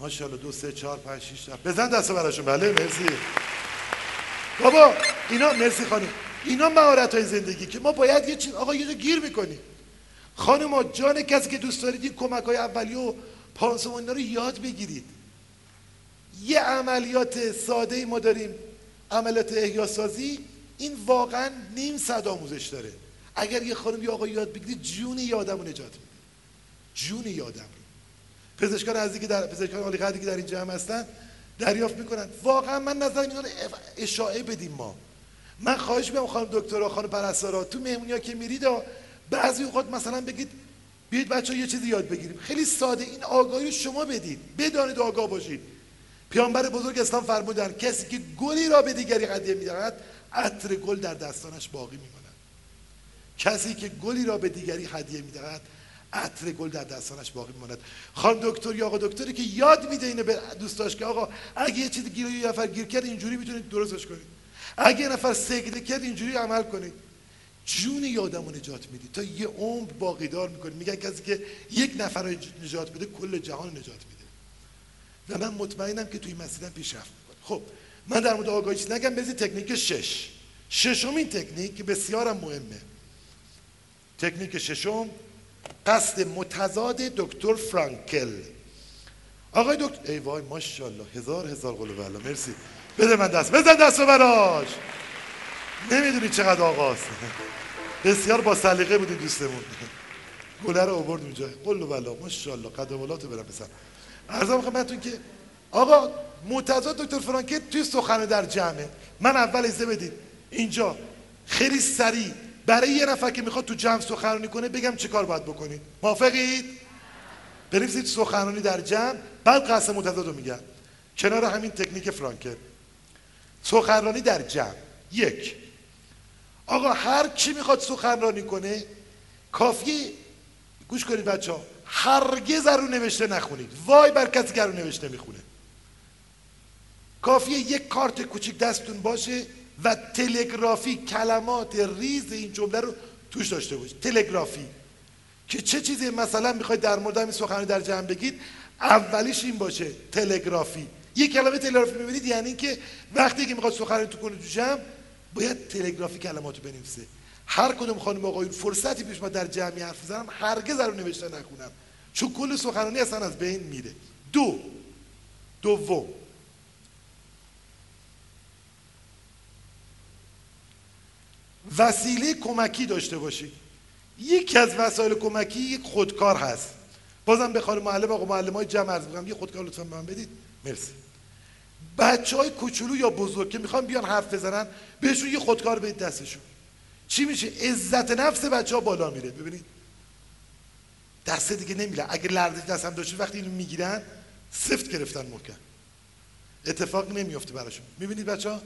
ماشاءالله دو سه چهار پنج شیش بزن دست براشون. بله مرسی. بابا اینا مرسی خانم. اینا مهارت های زندگی که ما باید یه چیز آقا یه گیر می‌کنیم خانم جان کسی که دوست دارید این کمک های اولی و پانسمان رو یاد بگیرید. یه عملیات ساده ای ما داریم عملیات احیاسازی این واقعا نیم صد آموزش داره. اگر یه خانم یا آقا یاد بگیرید جون یه آدم رو نجات میده. جون یه آدم رو. پزشکان از که در پزشکان عالی که در این جمع هستن دریافت می‌کنن. واقعا من نظر اینا اشاعه بدیم ما. من خواهش می‌کنم خانم دکترا خانم پرستارا تو مهمونیا که میرید بعضی اوقات مثلا بگید بیاید بچه یه چیزی یاد بگیریم. خیلی ساده این آگاهی شما بدید. بدانید آگاه باشید. پیامبر بزرگ اسلام فرمودن کسی که گلی را به دیگری هدیه می‌دهد عطر گل در دستانش باقی میماند. کسی که گلی را به دیگری هدیه می‌دهد عطر گل در دستانش باقی میماند. خانم دکتر یا آقا دکتری که یاد میده اینو به دوستاش که آقا اگه یه چیزی گیر یه نفر گیر کرد اینجوری می‌تونید درستش کنید. اگه نفر سجده کرد اینجوری عمل کنید جون یادمو نجات میدی. تا یه عمر باقیدار می‌کنی. میگن کسی که یک نفر رو نجات بده کل جهان نجات میده. و من مطمئنم که توی مسیرم پیشرفت می‌کنه خب من در مورد آگاهی نگم. بزید تکنیک شش. ششمین تکنیک که بسیارم مهمه. تکنیک ششم قصد متضاد دکتر فرانکل. آقای دکتر ای وای ماشاءالله. هزار هزار قلو بله مرسی. بده من دست بزن دست براش. نمی‌دونی چقدر آقاست. بسیار با سلیقه بودی دوستمون. گله رو آورد اونجا. قلو بلا ماشاءالله قدمالاتو برم بسن عرضم خدمتتون که آقا معتضد دکتر فرانکل توی سخنه در جمعه. من اول ایزه بدید. اینجا خیلی سریع. برای یه نفر که می‌خواد تو جمع سخنرانی کنه بگم چه کار باید بکنید. موافقید؟ بنویسید سخنرانی در جمع. بعد قصد متضاد رو میگم. کنار همین تکنیک فرانکل سخنرانی در جمع. یک. آقا هر کی می‌خواد سخنرانی کنه کافی گوش کنید بچه ها هرگز رو نوشته نخونید. وای بر کسی که رو نوشته می‌خونه. کافیه یک کارت کوچیک دستتون باشه و تلگرافی کلمات ریز این جمله رو توش داشته باشید. تلگرافی. که چه چیزی مثلا می‌خواید در مورد همین سخنرانی در جمع بگید اولیش این باشه. تلگرافی. یک کلمه تلگرافی می‌بینید یعنی که وقتی که می‌خواد سخنرانی تو کنه تو جمع باید تلگرافی کلماتو بنویسه. هر کدوم خانم آقایون فرصتی پیش ما در جمعی حرف بزنم هرگز رو نوشته نکنم چون کل سخنرانی اصلا از بین میره. دو. دوم. وسیله کمکی داشته باشید. یکی از وسایل کمکی یک خودکار هست. بازم به خانم معلم آقا معلم های جمع عرض یه خودکار لطفا به من بدید. مرسی. بچه های کوچولو یا بزرگ که می‌خوان بیان حرف بزنن بهشون یه خودکار به دستشون. چی میشه؟ عزت نفس بچه ها بالا میره. ببینید. دسته دیگه نمیره. اگه لرزش دست هم داشته وقتی اینو می‌گیرن سفت گرفتن محکم. اتفاق نمیفته براشون. می‌بینید بچه ها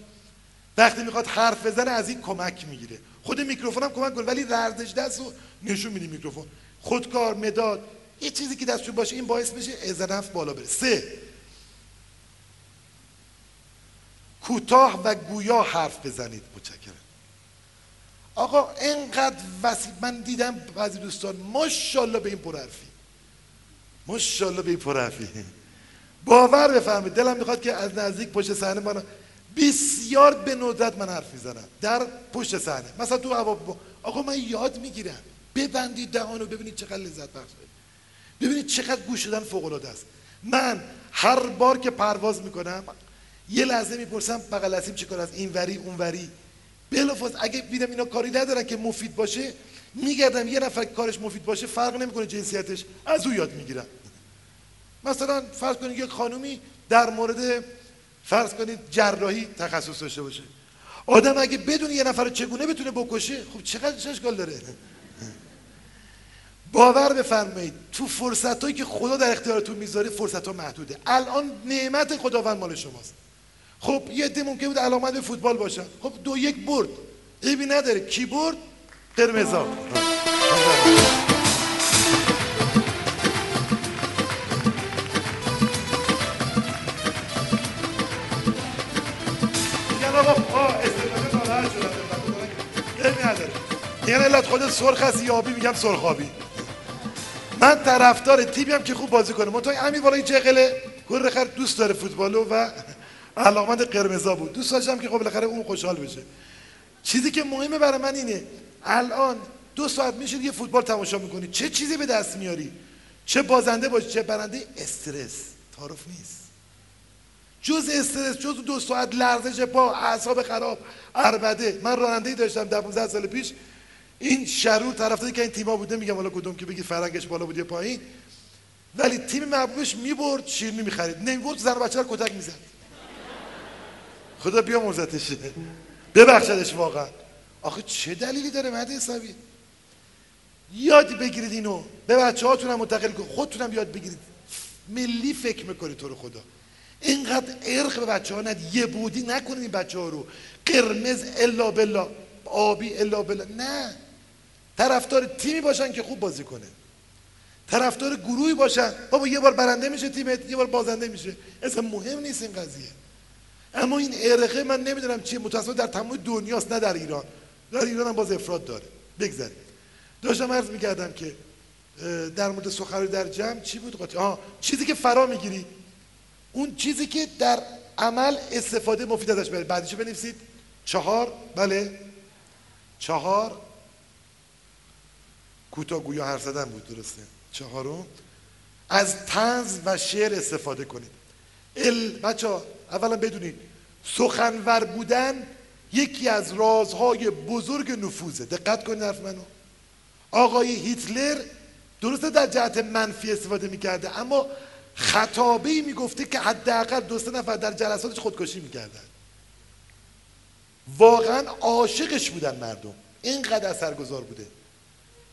وقتی می‌خواد حرف بزنه از این کمک می‌گیره. خود میکروفون هم کمک کنه ولی لرزش دست رو نشون میدی میکروفون. خودکار مداد یه چیزی که دستشون باشه این باعث میشه عزت نفس بالا بره. سه کوتاه و گویا حرف بزنید متشکرم. آقا اینقدر وسیع من دیدم بعضی دوستان ماشاءالله به این پرحرفی. ماشاءالله به این پرحرفی. باور بفرمایید دلم می‌خواد که از نزدیک پشت صحنه من بسیار به ندرت من حرف می‌زنم. در پشت صحنه. مثلا تو هوا آقا من یاد می‌گیرم. ببندید دهانو ببینید چقدر لذت بخش ببینید چقدر گوش دادن فوق العاده است. من هر بار که پرواز می‌کنم یه لحظه می‌پرسم بغل اسیم چیکار از این وری اون وری. بلافاصله اگه بیدم اینا کاری ندارن که مفید باشه میگردم یه نفر کارش مفید باشه فرق نمی‌کنه جنسیتش. از او یاد می‌گیرم. مثلا فرض کنید یک خانومی در مورد فرض کنید جراحی تخصص داشته باشه. آدم اگه بدون یه نفر چگونه بتونه بکشه خب چقدر چه اشکال داره؟ باور بفرمایید تو فرصت هایی که خدا در اختیارتون می‌ذاره فرصت ها محدوده. الان نعمت خداوند مال شماست. خب یه عده ممکن بود علامت به فوتبال باشن خب دو یک برد. عیبی نداره. کی برد؟ قرمزا یعنی علت خود سرخ هستی یا آبی میگم سرخ آبی من طرفدار تیمی هم که خوب بازی کنه منتها امیر بالای جقله گل دوست داره فوتبالو و علامت قرمزا بود. دوست داشتم که خب بالاخره اون خوشحال بشه. چیزی که مهمه برای من اینه الان دو ساعت میشه یه فوتبال تماشا می‌کنی. چه چیزی به دست میاری؟ چه بازنده باشی چه برنده؟ استرس. تعارف نیست. جز استرس جز دو ساعت لرزش پا اعصاب خراب اربده من راننده داشتم در 15 سال پیش. این شرور طرفداری که این تیم‌ها بوده میگم حالا کدوم که بگی فرنگش بالا بود یا پایین. ولی تیم محبوبش می‌برد شیرینی می‌خرید. نمی‌برد زن بچه رو کتک می‌زد. خدا بیا مرزتش ببخشدش واقعا. آخه چه دلیلی داره مهد حسابی یاد بگیرید اینو. به بچه هاتون هم منتقل کنید خودتونم یاد بگیرید. ملی فکر می‌کنید تو رو خدا. اینقدر ارق به بچه ها ند یه بودی نکنید این بچه ها رو. قرمز الا بلا آبی الا بلا نه. طرفدار تیمی باشن که خوب بازی کنه. طرفدار گروهی باشن. بابا یه بار برنده میشه تیمت یه بار بازنده میشه. اصلا مهم نیست این قضیه. اما این ارقه من نمی‌دونم چیه. متاسفانه در تمام دنیاست نه در ایران. در ایران هم باز افراد داره. بگذاریم. داشتم عرض می‌کردم که در مورد سخنرانی در جمع چی بود؟ قاطی آه چیزی که فرا می‌گیری. اون چیزی که در عمل استفاده مفید ازش برید بعدیشو بنویسید. چهار بله. چهار. کوتاه گویا حرف زدن بود درسته. چهارم. از تنز و شعر استفاده کنید. ال بچه اولا بدونید سخنور بودن یکی از رازهای بزرگ نفوذه. دقت کنید حرف منو. آقای هیتلر درسته در جهت منفی استفاده می‌کرده اما خطابه ای می‌گفته که حداقل دو سه نفر در جلساتش خودکشی می‌کردن. واقعا عاشقش بودن مردم. اینقدر اثرگذار بوده.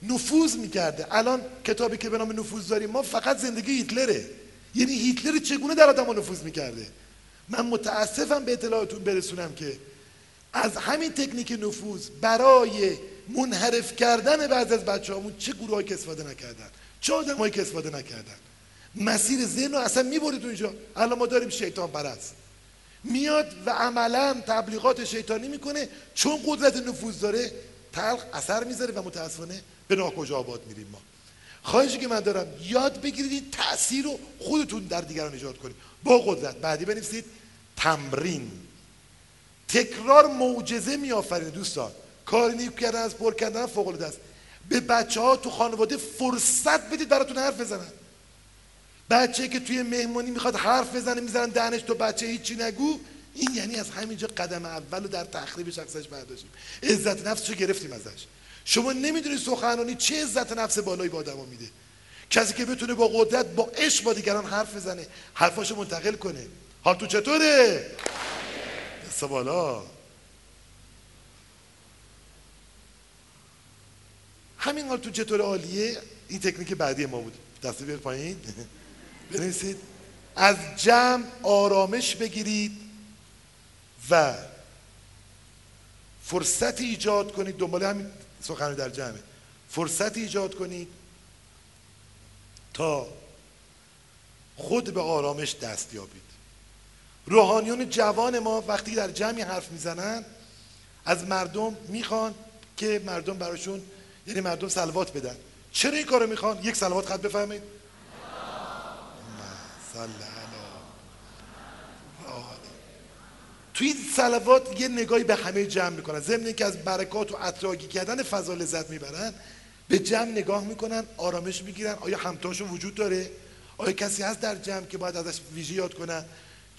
نفوذ می‌کرده. الان کتابی که به نام نفوذ داریم ما فقط زندگی هیتلره. یعنی هیتلر چگونه در آدم نفوذ می‌کرده؟ من متاسفم به اطلاعاتون برسونم که از همین تکنیک نفوذ برای منحرف کردن بعض از بچه همون چه گروه که استفاده نکردن؟ چه آدمایی که استفاده نکردن؟ مسیر ذهن رو اصلا می‌برید اونجا. الان ما داریم شیطان پرست. میاد و عملا تبلیغات شیطانی می‌کنه چون قدرت نفوذ داره تلخ اثر می‌ذاره و متاسفانه به ناکجا آباد میریم ما. خواهشی که من دارم یاد بگیرید تاثیر رو خودتون در دیگران ایجاد کنید. با قدرت. بعدی بنویسید. تمرین. تکرار معجزه میآفرینه دوستان. کار نیک کردن از پر کردن فوق العاده است به بچه ها تو خانواده فرصت بدید براتون حرف بزنن. بچه که توی مهمانی می‌خواد حرف بزنه می‌زنن دهنش تو بچه هیچی نگو. این یعنی از همینجا قدم اول رو در تخریب شخصش برداشتیم. عزت نفسش رو گرفتیم ازش. شما نمی‌دونید سخنرانی چه عزت نفس بالایی با آدما میده. کسی که بتونه با قدرت با عشق با دیگران حرف بزنه حرفاشو منتقل کنه. حال تو چطوره دست بالا. همین حال تو چطور عالیه؟ این تکنیک بعدی ما بود. دست بیار پایین. بنویسید. از جمع آرامش بگیرید و فرصت ایجاد کنید. دنبال همین سخن در جمعه. فرصت ایجاد کنید تا خود به آرامش دست یابید. روحانیون جوان ما وقتی در جمعی حرف می‌زنن از مردم می‌خوان که مردم براشون یعنی مردم سلوات بدن. چرا این کارو می‌خوان؟ یک سلوات خط بفهمید توی این سلوات یه نگاهی به همه جمع می‌کنن. ضمن که از برکات و اطراگی کردن فضا لذت می‌برن به جمع نگاه می‌کنن آرامش می‌گیرن. آیا همتاشون وجود داره؟ آیا کسی هست در جمع که باید ازش ویژه یاد کنن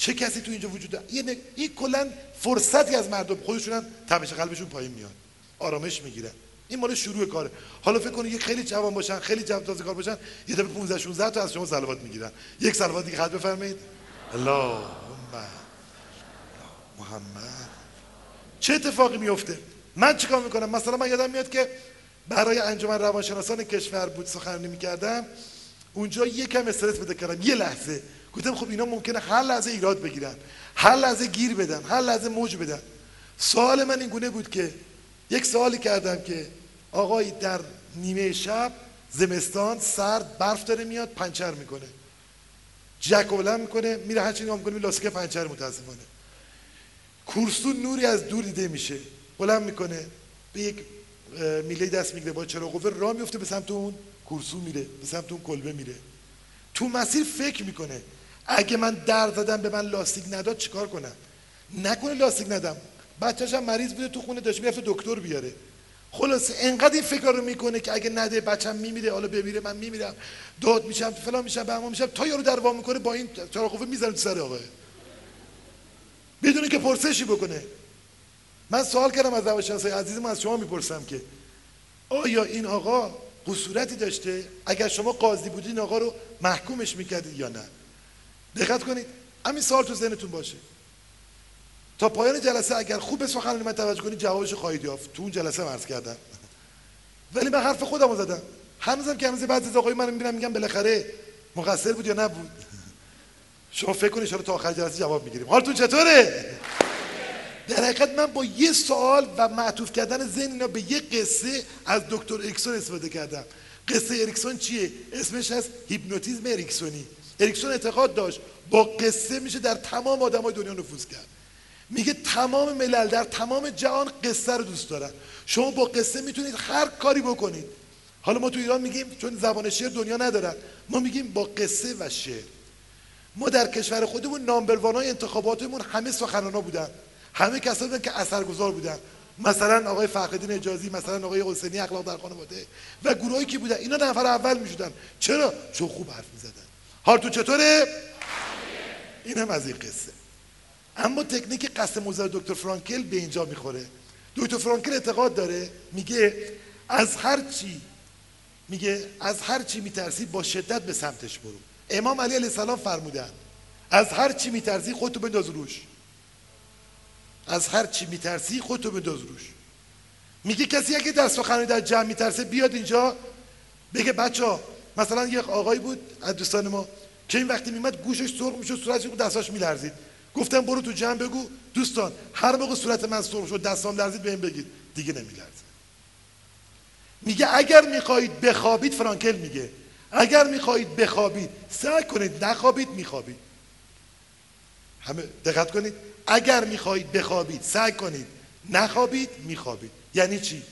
چه کسی تو اینجا وجود داره؟ این, این کلا فرصتی از مردم خودشون هم تمش قلبشون پایین میاد. آرامش می‌گیرن این مال شروع کاره. حالا فکر کنید یک خیلی جوان باشن خیلی جوان تازه کار باشن یه دفعه 15 16 تا از شما صلوات می‌گیرن. یک صلوات دیگه خط بفرمایید. اللهم محمد. چه اتفاقی میفته من چیکار می‌کنم؟ مثلا من یادم میاد که برای انجمن روانشناسان کشور بود سخنرانی می‌کردم. اونجا یکم استرس بده کردم. یه لحظه. گفتم خب اینا ممکنه هر لحظه ایراد بگیرن. هر لحظه گیر بدن. هر لحظه موج بدن. سوال من این گونه بود که یک سوالی کردم که آقای در نیمه شب زمستان سرد برف داره میاد پنچر می‌کنه. جک می‌کنه میره هر چی نگاه می‌کنه لاستیک پنچر متاسفانه. کورسو نوری از دور دیده میشه. بلند می‌کنه به یک میله دست می‌گیره با چراغ قوه راه میفته به سمت اون. کورسو میره به سمت اون کلبه میره. تو مسیر فکر می‌کنه. اگه من در زدم به من لاستیک نداد چیکار کنم؟ نکنه لاستیک ندم. بچه‌ش هم مریض بوده تو خونه داشت می‌رفته دکتر بیاره. خلاصه انقدر این فکر رو می‌کنه که اگه نده بچم میمیره حالا بمیره من میمیرم. داد میشم فلان میشم به میشم. تا یارو در می‌کنه با این چراغ قوه می‌زنه سر آقا. بدون که پرسشی بکنه. من سوال کردم از روانشناسای عزیزم از شما می‌پرسم که آیا این آقا قصورتی داشته. اگر شما قاضی بودید این آقا رو محکومش می‌کردید یا نه؟ دقت کنید. همین سوال تو ذهنتون باشه. تا پایان جلسه اگر خوب به سخنرانی من توجه کنید جوابش خواهید یافت. تو اون جلسه عرض کردم. ولی من حرف خودم رو زدم. هنوزم که هنوز بعضی از آقای من می‌بینم میگم بالاخره مقصر بود یا نبود. [LAUGHS] شما فکر کنید چرا تا آخر جلسه جواب می‌گیریم. حالتون چطوره؟ در حقیقت من با یه سوال و معطوف کردن ذهن اینا به یه قصه از دکتر اریکسون استفاده کردم. قصه اریکسون چیه؟ اسمش هست هیپنوتیزم اریکسونی. اریکسون اعتقاد داشت با قصه میشه در تمام آدمای دنیا نفوذ کرد. میگه تمام ملل در تمام جهان قصه رو دوست دارن. شما با قصه می‌تونید هر کاری بکنید. حالا ما تو ایران میگیم چون زبان شعر دنیا ندارن ما میگیم با قصه و شعر. ما در کشور خودمون نامبروانای انتخاباتمون همه سخنانا بودن. همه کسایی بودن که اثرگذار بودن. مثلا آقای فخرالدین اجازی مثلا آقای حسینی اخلاق در خانواده و گروهایی که بودن. اینا نفر اول می‌شدن. چرا؟ چون خوب حرف می‌زدن. حال تو چطوره؟ این هم از این قصه. اما تکنیک قصد موزر دکتر فرانکل به اینجا می‌خوره. دکتر فرانکل اعتقاد داره. میگه از هر چی میگه از هر چی میترسی با شدت به سمتش برو. امام علی علیه السلام فرمودن. از هر چی میترسی خودتو بنداز روش. از هر چی میترسی خودتو بنداز روش. میگه کسی اگه در سخنرانی در جمع میترسه بیاد اینجا بگه بچه ها مثلا یک آقایی بود از دوستان ما که این وقتی میمد گوشش سرخ می‌شد صورتش دستاش میلرزید. گفتم برو تو جمع بگو دوستان هر موقع صورت من سرخ شد دستام لرزید بهم بگید. دیگه نمیلرزه. میگه اگر می‌خواهید بخوابید فرانکل میگه اگر می‌خواهید بخوابید سعی کنید نخوابید میخوابید. همه دقت کنید. اگر می‌خواهید بخوابید سعی کنید. نخوابید میخوابید. یعنی چی؟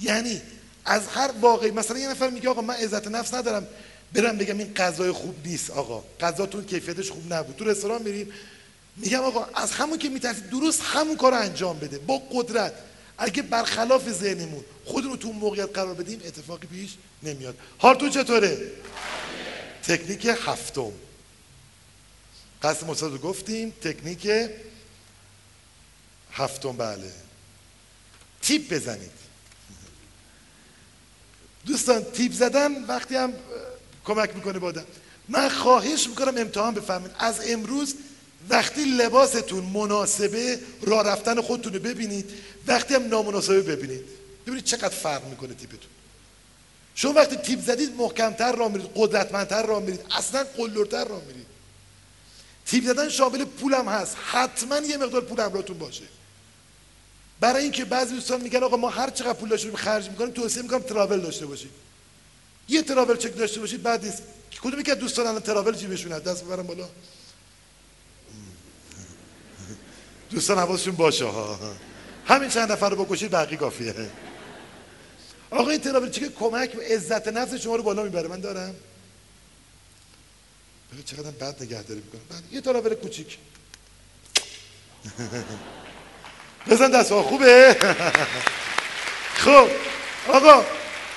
یعنی از هر واقعی مثلا یه نفر میگه آقا من عزت نفس ندارم. برم بگم این غذای خوب نیست آقا. غذاتون کیفیتش خوب نبود. تو رستوران میریم میگم آقا از همون که میترسید درست همون کار رو انجام بده. با قدرت. اگه برخلاف ذهنمون خودمون تو موقعیت قرار بدیم اتفاقی پیش نمیاد. حالتون چطوره؟ تکنیک هفتم. استاد رو گفتیم تکنیک هفتم بله. تیپ بزنید. دوستان تیپ زدن وقتی هم کمک می‌کنه بادم من خواهش می‌کنم امتحان بفهمید از امروز وقتی لباستون مناسبه راه رفتن خودتون رو ببینید. وقتی هم نامناسبه ببینید. ببینید چقدر فرق می‌کنه تیپتون. شما وقتی تیپ زدید محکمتر راه میرید قدرتمندتر راه میرید. اصلا قلورتر راه میرید. تیپ زدن شامل پولم هست. حتما یه مقدار پول همراهتون باشه. برای اینکه بعضی دوستان میگن آقا ما هر چقدر پول داشته خرج می‌کنیم توصیه می‌کنم تراول داشته باشید یه تراول چک داشته باشید بعد نیست. کدومی که دوستان الان تراول جیبشون هست دست ببرم بالا. دوستان حواسشون باشه. ها همین چند نفر رو بکشید بقیه کافیه. آقا این تراول چک کمک به عزت نفس شما رو بالا می‌بره. من دارم. بگه چقدر بد نگهداری می‌کنم. بعد یه تراول کوچیک. بزن دست خوبه؟ [LAUGHS] خب آقا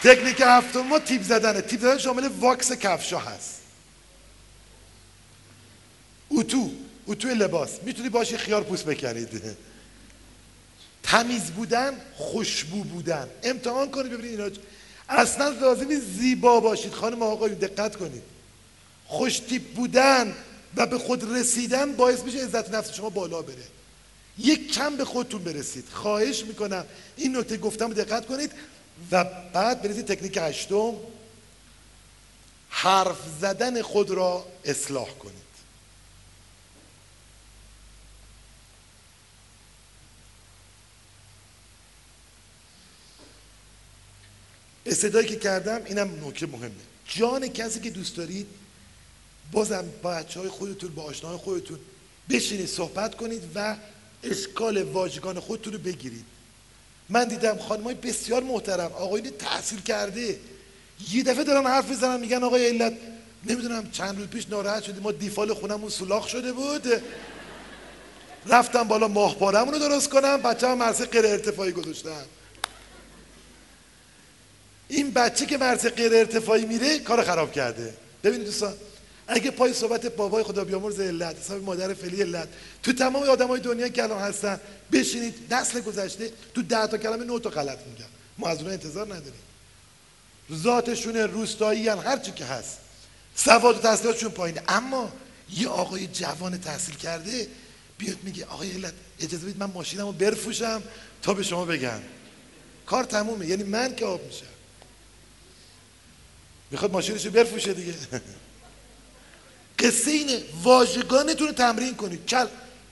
تکنیک هفتم ما تیپ زدنه. تیپ زدن شامل واکس کفشا هست. اتو اتو لباس. می‌تونی باشی خیار پوست بکنید [LAUGHS] تمیز بودن خوشبو بودن. امتحان کنید ببینید اینا اصلا لازمی زیبا باشید. خانم آقایون دقت کنید. خوش تیپ بودن و به خود رسیدن باعث میشه عزت نفس شما بالا بره. یک کم به خودتون برسید. خواهش می‌کنم این نکته گفتم رو دقت کنید و بعد برید تکنیک هشتم. حرف زدن خود را اصلاح کنید. استدایی که کردم اینم نکته مهمه. جان کسی که دوست دارید بازم با بچه های خودتون با آشناهای خودتون بشینید صحبت کنید و اشکال واژگان خودتون رو بگیرید. من دیدم خانم های بسیار محترم آقایون تحصیل کرده. یه دفعه دارن حرف می‌زنن میگن آقای علت نمی‌دونم چند روز پیش ناراحت شدیم ما دیفال خونمون سولاخ شده بود. رفتم بالا ماهپارمون رو درست کنم بچه هم مرسه غیر ارتفاعی گذاشتن. این بچه که مرسه غیر ارتفاعی میره کار خراب کرده. ببینید دوستان اگه پای صحبت بابای خدا بیامرز علت حساب مادر فعلی علت. تو تمام آدمای دنیا که الان هستن بشینید نسل گذشته تو ده تا کلمه نه تا غلط میگن. ما از اونها انتظار نداریم. ذاتشون روستایی هم هر چی که هست. سواد و تحصیلاتشون پایینه. اما یه آقای جوان تحصیل کرده بیاد میگه آقای علت اجازه بدید من ماشینمو برفوشم تا به شما بگم. کار تمومه. یعنی من که آب میشم. می‌خواد ماشینشو برفوشه دیگه. [LAUGHS] قصه اینه واژگانتون رو تمرین کنید. کل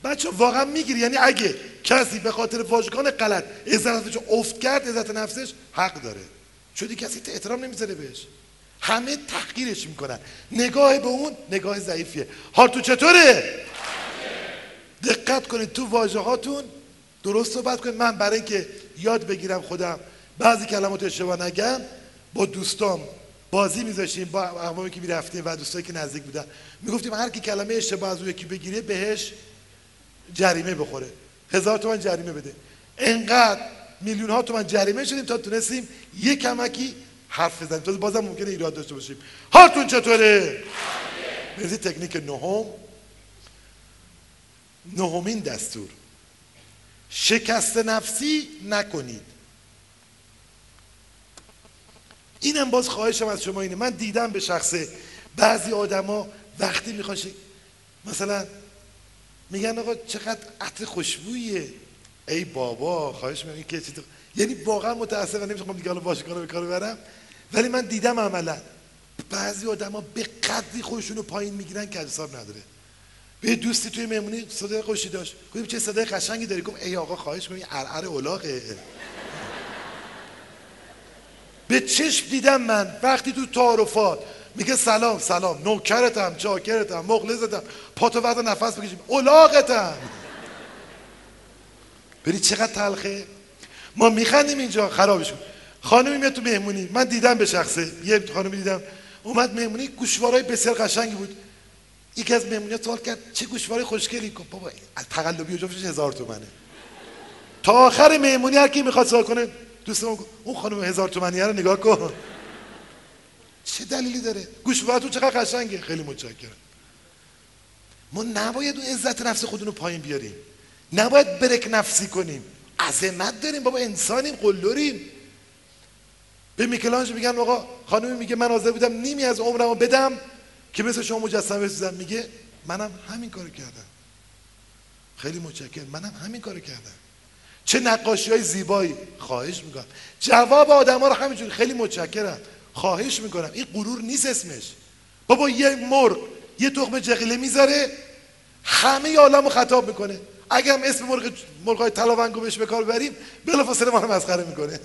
بچه واقعا می‌گیری. یعنی اگه کسی به خاطر واژگان غلط عزت افت کرد عزت نفسش حق داره. شدی کسی احترام نمی‌ذاره بهش. همه تحقیرش می‌کنن. نگاه به اون نگاه ضعیفیه. حال تو چطوره؟ دقت کنید تو واژه هاتون درست صحبت کنید. من برای اینکه یاد بگیرم خودم. بعضی کلمات اشتباه نگم. با دوستام بازی میذاشتیم با اقوامی که می‌رفتیم و دوستایی که نزدیک بودن. می‌گفتیم هر کی کلمه اشتباه از اون یکی بگیره بهش جریمه بخوره. هزار تومن جریمه بده. انقدر میلیون ها تومن جریمه شدیم تا تونستیم یه کمکی حرف بزنیم. تا بازم ممکنه ایراد داشته باشیم. هاتون چطوره؟ برزی تکنیک نهم. نهمین دستور. شکست نفسی نکنید. اینم باز خواهشم از شما اینه. من دیدم به شخصه بعضی آدما وقتی می‌خوان مثلا میگن آقا چقدر عطر خوشبویه. ای بابا خواهش می‌کنم که چیز یعنی واقعا متاسفم نمیشه دیگه حالا باشگاه به کار ببرم ولی من دیدم عملا. بعضی آدما به قدری خودشون رو پایین می‌گیرن که حساب نداره. به دوستی توی مهمونی صدای خوشی داشت. گفتم چه صدای قشنگی داری؟ گفت ای آقا خواهش می‌کنم ارعر اولاغه. به چشم دیدم من وقتی تو تعارفات میگه سلام سلام نوکرتم چاکرتم مخلصتم پاتو ورد نفس بکشیم اولاغتم. بری چقدر تلخه؟ ما میخندیم اینجا خرابش کن. خانمی میاد تو مهمونی من دیدم به شخصه. یه خانمی دیدم اومد مهمونی گوشوارای بسیار قشنگی بود. یکی از مهمونی سوال کرد چه گوشواره خوشگلی؟ کن بابا تقلبی و هزار تومنه. تا آخر مهمونی هر کی می‌خواد سوال کنه دوست اون خانم هزار تومنی رو نگاه کن. چه دلیلی داره؟ تو چقدر قشنگه. خیلی متشکرم. ما نباید اون عزت نفس خودونو رو پایین بیاریم. نباید برک نفسی کنیم. عظمت داریم. بابا انسانیم قلدریم. به میکلانج میگن آقا خانمی میگه من حاضر بودم نیمی از عمرمو بدم. که مثل شما مجسمه بسازم میگه منم همین کارو کردم. خیلی متشکرم. منم همین کارو کردم. چه نقاشی های زیبایی. خواهش می‌کنم. جواب آدم ها رو همینجوری. خیلی متشکرم. خواهش می‌کنم. این غرور نیست اسمش. بابا یه مرغ یه تخم جقیله می‌ذاره همه عالم رو خطاب می‌کنه. اگر هم اسم مرغ مرغای تلاونگو بهش به کار بریم بلافاصله ما رو مسخره می‌کنه.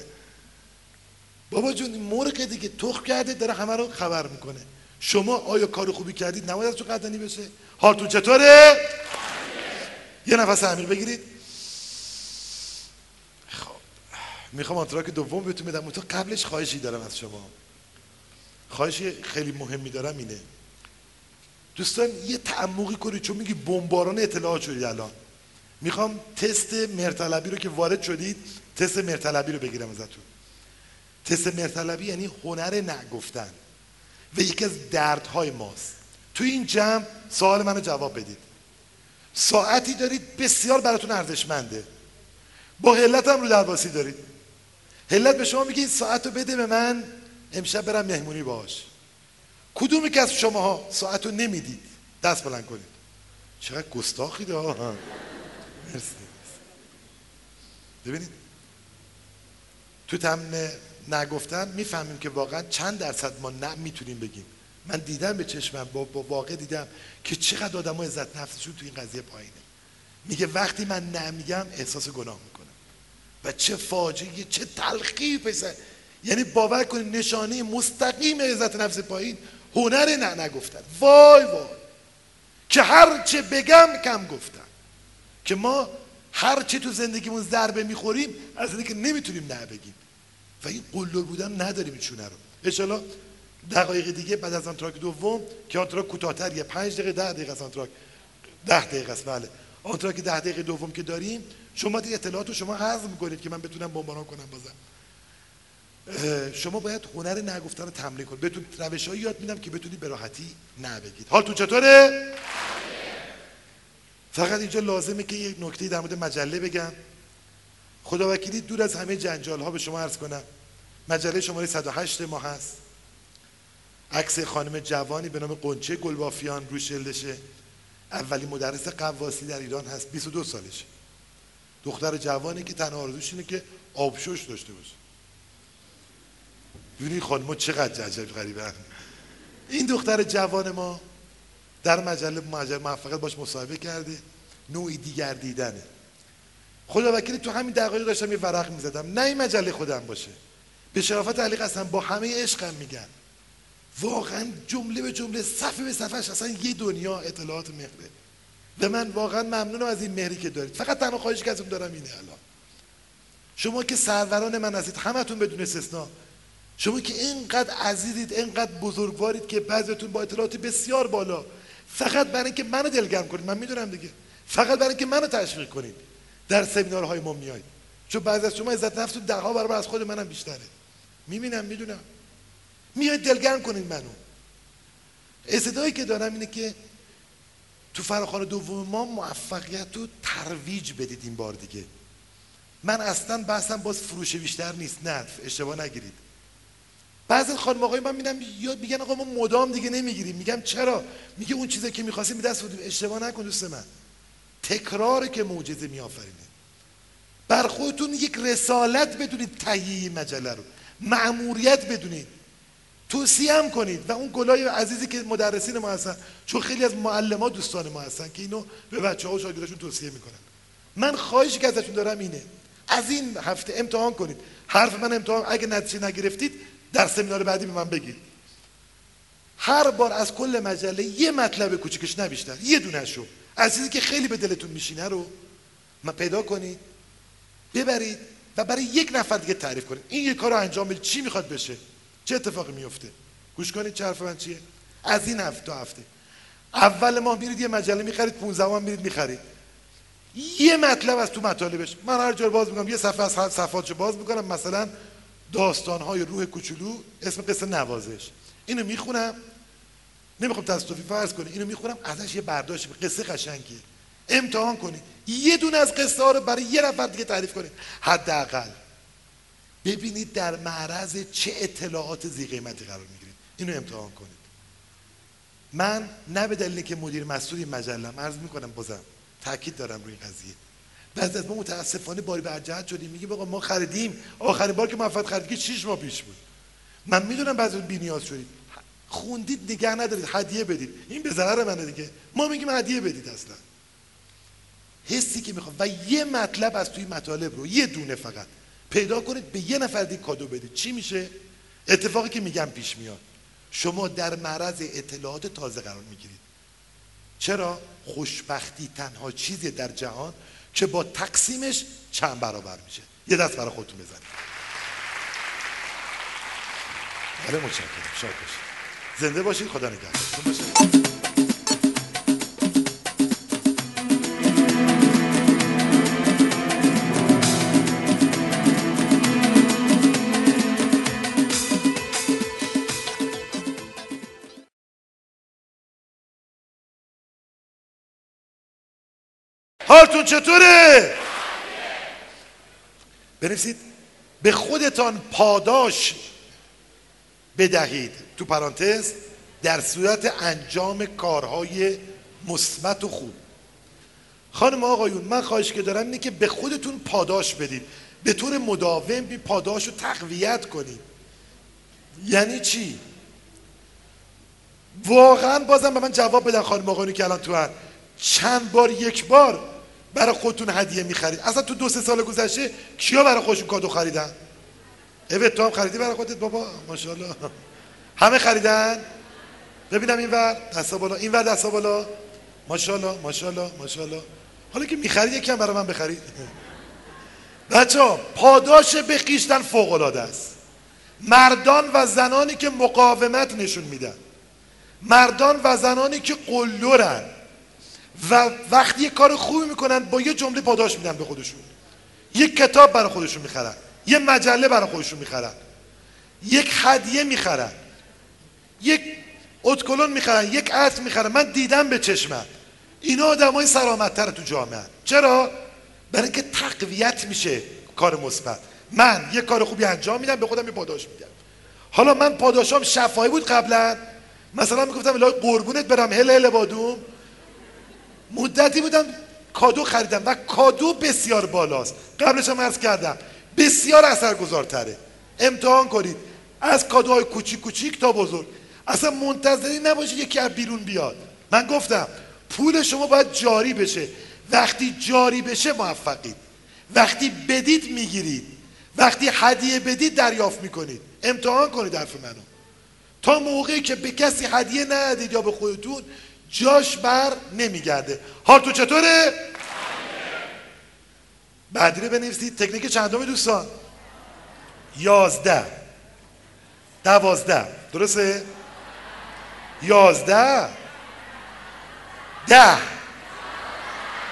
بابا جون مرغ دیگه تخم کرده داره همه رو خبر می‌کنه. شما آیا کار خوبی کردید؟ نباید از تو قدنی بشه. حالتون چطوره؟ یه نفس عمیق بگیرید خب می‌خوام آنتراک دوم بهتون بدم. تو قبلش خواهشی دارم از شما. خواهشی خیلی مهمی دارم اینه. دوستان یه تعمقی کنید چون میگی بمباران اطلاعات شدید الان. می‌خوام تست مرتلبی رو که وارد شدید تست مرتلبی رو بگیرم ازتون. تست مرتلبی یعنی هنر نگفتن و یکی از دردهای ماست. تو این جمع سوال منو جواب بدید. ساعتی دارید بسیار براتون ارزشمنده. با حلت هم رو درباسی دارید. حلت به شما میگه این ساعت رو بده به من امشب برم مهمونی باش کدومی که از شماها ساعت رو نمی‌دید؟ دست بلند کنید. چقدر گستاخی ها مرسی. ببینید تو تمن نگفتن می‌فهمیم که واقعا چند درصد ما نه می‌تونیم بگیم. من دیدم به چشمم با, با واقع دیدم که چقدر آدم ها عزت نفسشون تو این قضیه پایینه. میگه وقتی من نه میگم احساس گناه می‌کنم و چه فاجعه چه تلخی پسر. یعنی باور کنید نشانه مستقیم عزت نفس پایین هنر نه نگفتن. وای وای. که هر چه بگم کم گفتم که ما هر چه تو زندگیمون ضربه می‌خوریم از اینکه نمی‌تونیم نه بگیم. و این قلدر بودن نداریم این چونه رو. اشالا دقایق دیگه بعد از آنتراک دوم که آنتراک کوتاهتر یه پنج دقیقه ده دقیقه از آنتراک. ده دقیقه است بله. آنتراک ده دقیقه دوم که داریم شما دی اطلاعات رو شما حذف می‌کنید که من بتونم بمباران کنم بازم. شما باید هنر نگفتن رو تمرین کنید. بهتون روش یاد میدم که بتونید به راحتی نه بگید حالتون چطوره؟ فقط اینجا لازمه که یک نکته در مورد مجله بگم. خدا وکیلی دور از همه جنجال ها به شما عرض کنم. مجله شماره 108 ما هست. عکس خانم جوانی به نام قنچه گلبافیان روش شلدشه اولی مدرس قواسی در ایران هست 22 سالشه. دختر جوانی که تنها آرزوش اینه که آبشوش داشته باشه. ببینید خانم چقدر عجب غریبه این دختر جوان ما در مجله مجله موفقیت باش مصاحبه کرده نوعی دیگر دیدنه. خدا وکیلی تو همین دقایق داشتم یه ورق می‌زدم. نه این مجله خودم باشه. به شرافت علی قسم با همه عشقم میگن واقعا جمله به جمله صفحه به صفحش اصلا یه دنیا اطلاعات مهره و من واقعا ممنونم از این مهری که دارید. فقط تنها خواهشی که ازتون دارم اینه الان. شما که سروران من هستید همتون بدون استثنا. شما که اینقدر عزیزید اینقدر بزرگوارید که بعضیتون با اطلاعات بسیار بالا. فقط برای اینکه منو دلگرم کنید. من می‌دونم دیگه. فقط برای اینکه منو تشویق کنید. در سمینارهای ما میایید چون بعضی از شما عزت نفس ده ها برابر از خود منم بیشتره. می‌بینم می‌دونم. میاید دلگرم کنید منو. استدایی که دارم اینه که تو فراخان دوم ما موفقیت رو ترویج بدید این بار دیگه. من اصلا بحثم باز فروش بیشتر نیست. نه اشتباه نگیرید. بعضی خانم آقای من میدم یاد میگن آقا ما مدام دیگه نمی‌گیریم. میگم چرا؟ میگه اون چیزی که می‌خواستیم دست بودیم اشتباه نکن دوست من. تکرار که معجزه میآفرینه. بر خودتون یک رسالت بدونید تهیه مجله رو. معموریت بدونید. توصیه هم کنید و اون گلای عزیزی که مدرسین ما هستن چون خیلی از معلمات دوستان ما هستن که اینو به بچه ها و شاگرداشون توصیه می‌کنن. من خواهشی که ازشون دارم اینه از این هفته امتحان کنید. حرف من امتحان اگه نتیجه نگرفتید در سمینار بعدی به من بگید. هر بار از کل مجله یه مطلب کوچیکش نه یه دونه شو. از چیزی که خیلی به دلتون میشینه رو ما پیدا کنید ببرید و برای یک نفر دیگه تعریف کنید. این یه کار انجام بدید. چی می‌خواد بشه؟ چه اتفاقی میفته گوش کنید چه حرف من چیه؟ از این هفته هفته. اول ماه میرید یه مجله می‌خرید 15 ماه میرید می‌خرید. یه مطلب از تو مطالبش. من هر جور باز می‌کنم یه صفحه از صفحاتشو باز می‌کنم. مثلا داستانهای روح کوچولو اسم قصه نوازش. اینو می‌خونم. نمی‌خوام تصادفی فرض کنی اینو می‌خونم ازش یه برداشت قصه قشنگیه. امتحان کنید. یه دونه از قصه ها رو برای یه نفر دیگه تعریف کنید. حداقل. ببینید در معرض چه اطلاعات زی قیمتی قرار می‌گیرید. اینو امتحان کنید. من نه به دلیلی که مدیر مسئول این مجله عرض می‌کنم بازم تاکید دارم روی قضیه. بعضی از ما متاسفانه باری برجهت شدیم. میگه آقا ما خریدیم. آخرین بار که موفق خریدیم 6 ماه پیش بود. من می‌دونم بعضی بی نیاز شدید. خوندید نگه ندارید. هدیه بدید. این به ضرر منه دیگه. ما میگیم هدیه بدید اصلا. حسی که می‌خوام. و یه مطلب از توی مطالب رو یه دونه فقط. پیدا کنید به یه نفر دیگه کادو بدید. چی میشه؟ اتفاقی که میگم پیش میاد. شما در معرض اطلاعات تازه قرار می‌گیرید. چرا؟ خوشبختی تنها چیزی در جهان که با تقسیمش چند برابر میشه. یه دست برای خودتون بزنید. بله متشکرم. شاد باشید. زنده باشید. خدا نگهدارتون حالتون چطوره؟ بنویسید به خودتان پاداش بدهید تو پرانتز در صورت انجام کارهای مثبت و خوب خانم آقایون من خواهش که دارم اینه که به خودتون پاداش بدید به طور مداوم بی پاداش رو تقویت کنید یعنی چی؟ واقعا بازم به من جواب بدن خانم آقایونی که الان تو هن. چند بار یک بار برای خودتون هدیه می‌خرید. اصلا تو دو سه سال گذشته کیا برای خودشون کادو خریدن؟ اوه تو هم خریدی برای خودت؟ بابا ماشاءالله. همه خریدن؟ ببینم این ور دستا بالا. این ور دستا بالا. ماشاءالله ماشاءالله ماشاءالله. حالا که می‌خرید یکم برای من بخرید. [LAUGHS] بچه پاداش بخیشتن فوق العاده است. مردان و زنانی که مقاومت نشون میدن. مردان و زنانی که قلورن و وقتی یه کار خوبی می‌کنن با یه جمله پاداش میدن به خودشون. یک کتاب برای خودشون می‌خرن. یه مجله برای خودشون می‌خرن. یک هدیه می‌خرن. یک اتکلون می‌خرن. یک عطر می‌خرن. من دیدم به چشمم. اینا آدمای سلامتتر تو جامعه. چرا؟ برای اینکه تقویت میشه کار مثبت. من یه کار خوبی انجام میدم به خودم یه پاداش میدم. حالا من پاداشام شفاهی بود قبلا. مثلا می‌گفتم الهی قربونت برم هل هل بادوم. مدتی بودم کادو خریدم و کادو بسیار بالاست. قبلش هم عرض کردم بسیار اثرگذارتره. امتحان کنید. از کادوهای کوچیک کوچیک تا بزرگ. اصلا منتظری نباشید یکی از بیرون بیاد. من گفتم پول شما باید جاری بشه. وقتی جاری بشه موفقید. وقتی بدید می‌گیرید. وقتی هدیه بدید دریافت می‌کنید. امتحان کنید حرف منو. تا موقعی که به کسی هدیه ندید یا به خودتون جاش بر نمیگرده. تو چطوره؟ بعدی رو بنویسید. تکنیک چندم دوستان؟ یازده. دوازده. درسته؟ یازده. ده.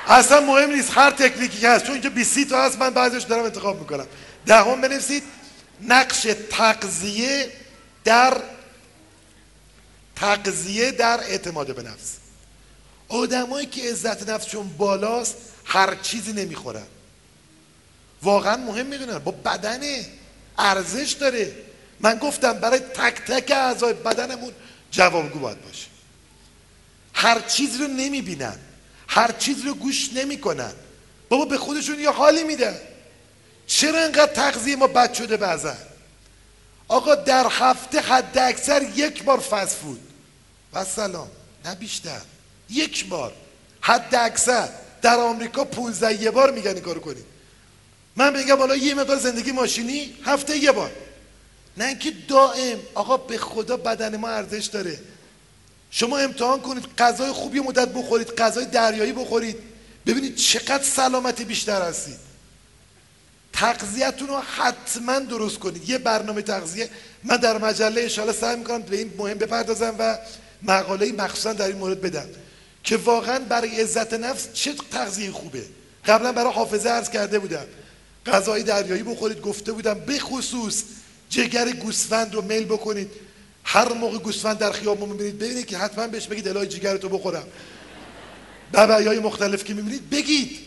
اصلا مهم نیست هر تکنیکی که هست چون اینجا 20 تا هست من بعضیش دارم انتخاب می‌کنم. دهم ده بنویسید. نقش تقضیه در تقضیه در اعتماد به نفس. آدمایی که عزت نفسشون بالاست هر چیزی نمی‌خورن. واقعا مهم می‌دونن با بدن ارزش داره. من گفتم برای تک تک اعضای بدنمون جوابگو باید باشه. هر چیز رو نمی‌بینن هر چیز رو گوش نمی‌کنن. بابا به خودشون یه حالی میدن. چرا انقدر تغذیه ما بد شده بعضا؟ آقا در هفته حد اکثر یک بار فست فود. و سلام. نه بیشتر. یک بار. حد اکثر در آمریکا 15 یه بار میگن این کارو کنید. من میگم حالا یه مقدار زندگی ماشینی هفته یه بار. نه اینکه دائم. آقا به خدا بدن ما ارزش داره. شما امتحان کنید غذای خوبی مدت بخورید غذای دریایی بخورید. ببینید چقدر سلامتی بیشتر هستید. تغذیه‌تون رو حتما درست کنید. یه برنامه تغذیه. من در مجله اشاره سعی می‌کنم به این مهم بپردازم و مقاله مخصوصا در این مورد بدم که واقعا برای عزت نفس چه تغذیه خوبه. قبلا برای حافظه عرض کرده بودم. غذای دریایی بخورید گفته بودم به خصوص جگر گوسفند رو میل بکنید. هر موقع گوسفند در خیابون می‌بینید ببینید که حتما بهش بگید الهی جگرتو بخورم. ببعی های مختلف که می‌بینید بگید.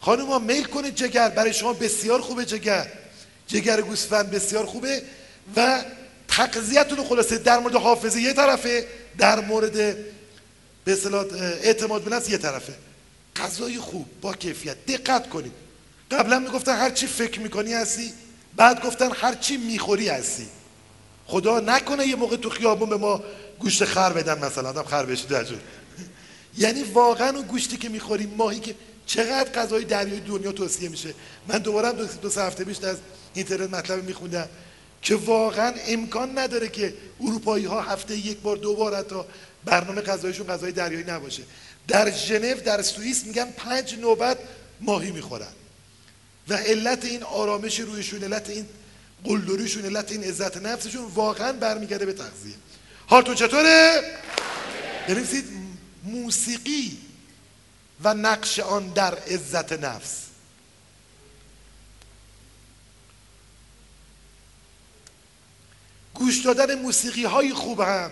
خانم ها میل کنید جگر. برای شما بسیار خوبه جگر. جگر گوسفند بسیار خوبه و تقضیتون خلاصه در مورد حافظه یه طرفه در مورد به اعتماد به یه طرفه. غذای خوب با کیفیت. دقت کنید. قبلا می‌گفتن هر چی فکر می‌کنی هستی بعد گفتن هر چی می‌خوری هستی. خدا نکنه یه موقع تو خیابون به ما گوشت خر بدن مثلا. آدم خر بشه [LAUGHS] یعنی واقعا اون گوشتی که می‌خوریم ماهی که چقدر غذای دریای دنیا توصیه میشه؟ من دوباره دو, دو سه هفته پیش از اینترنت مطلب میخوندم که واقعا امکان نداره که اروپایی ها هفته یک بار دو بار حتی برنامه غذایشون غذای دریایی نباشه. در ژنو در سوئیس میگن پنج نوبت ماهی می‌خورن. و علت این آرامش رویشون علت این قلدریشون علت این عزت نفسشون واقعا برمیگرده به تغذیه. حالتون چطوره؟ بنویسید موسیقی و نقش آن در عزت نفس. گوش دادن موسیقی های خوب هم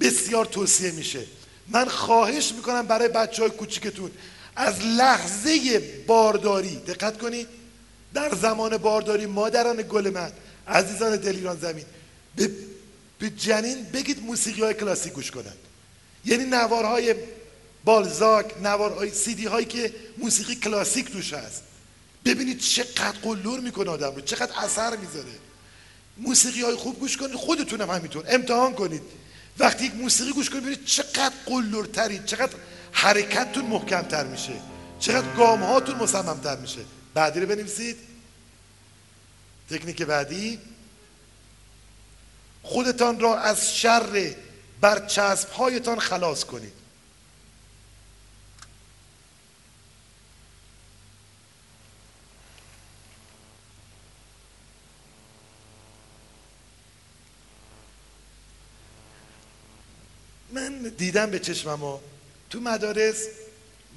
بسیار توصیه میشه. من خواهش می‌کنم برای بچه های کوچیکتون از لحظه بارداری دقت کنید در زمان بارداری مادران گل من عزیزان دل ایران زمین به, جنین بگید موسیقی های کلاسیک گوش کنند. یعنی نوارهای بالزاک نوارهای سیدی هایی که موسیقی کلاسیک توش هست. ببینید چقدر قلور می‌کنه آدم رو چقدر اثر می‌ذاره. موسیقی های خوب گوش کنید خودتون هم همینطور. امتحان کنید. وقتی یک موسیقی گوش کنید ببینید چقدر قلورترید چقدر حرکتتون محکمتر میشه. چقدر گام هاتون مصممتر میشه. بعدی رو بنویسید. تکنیک بعدی. خودتان را از شر برچسب هایتان خلاص کنید. من دیدم به چشمم تو مدارس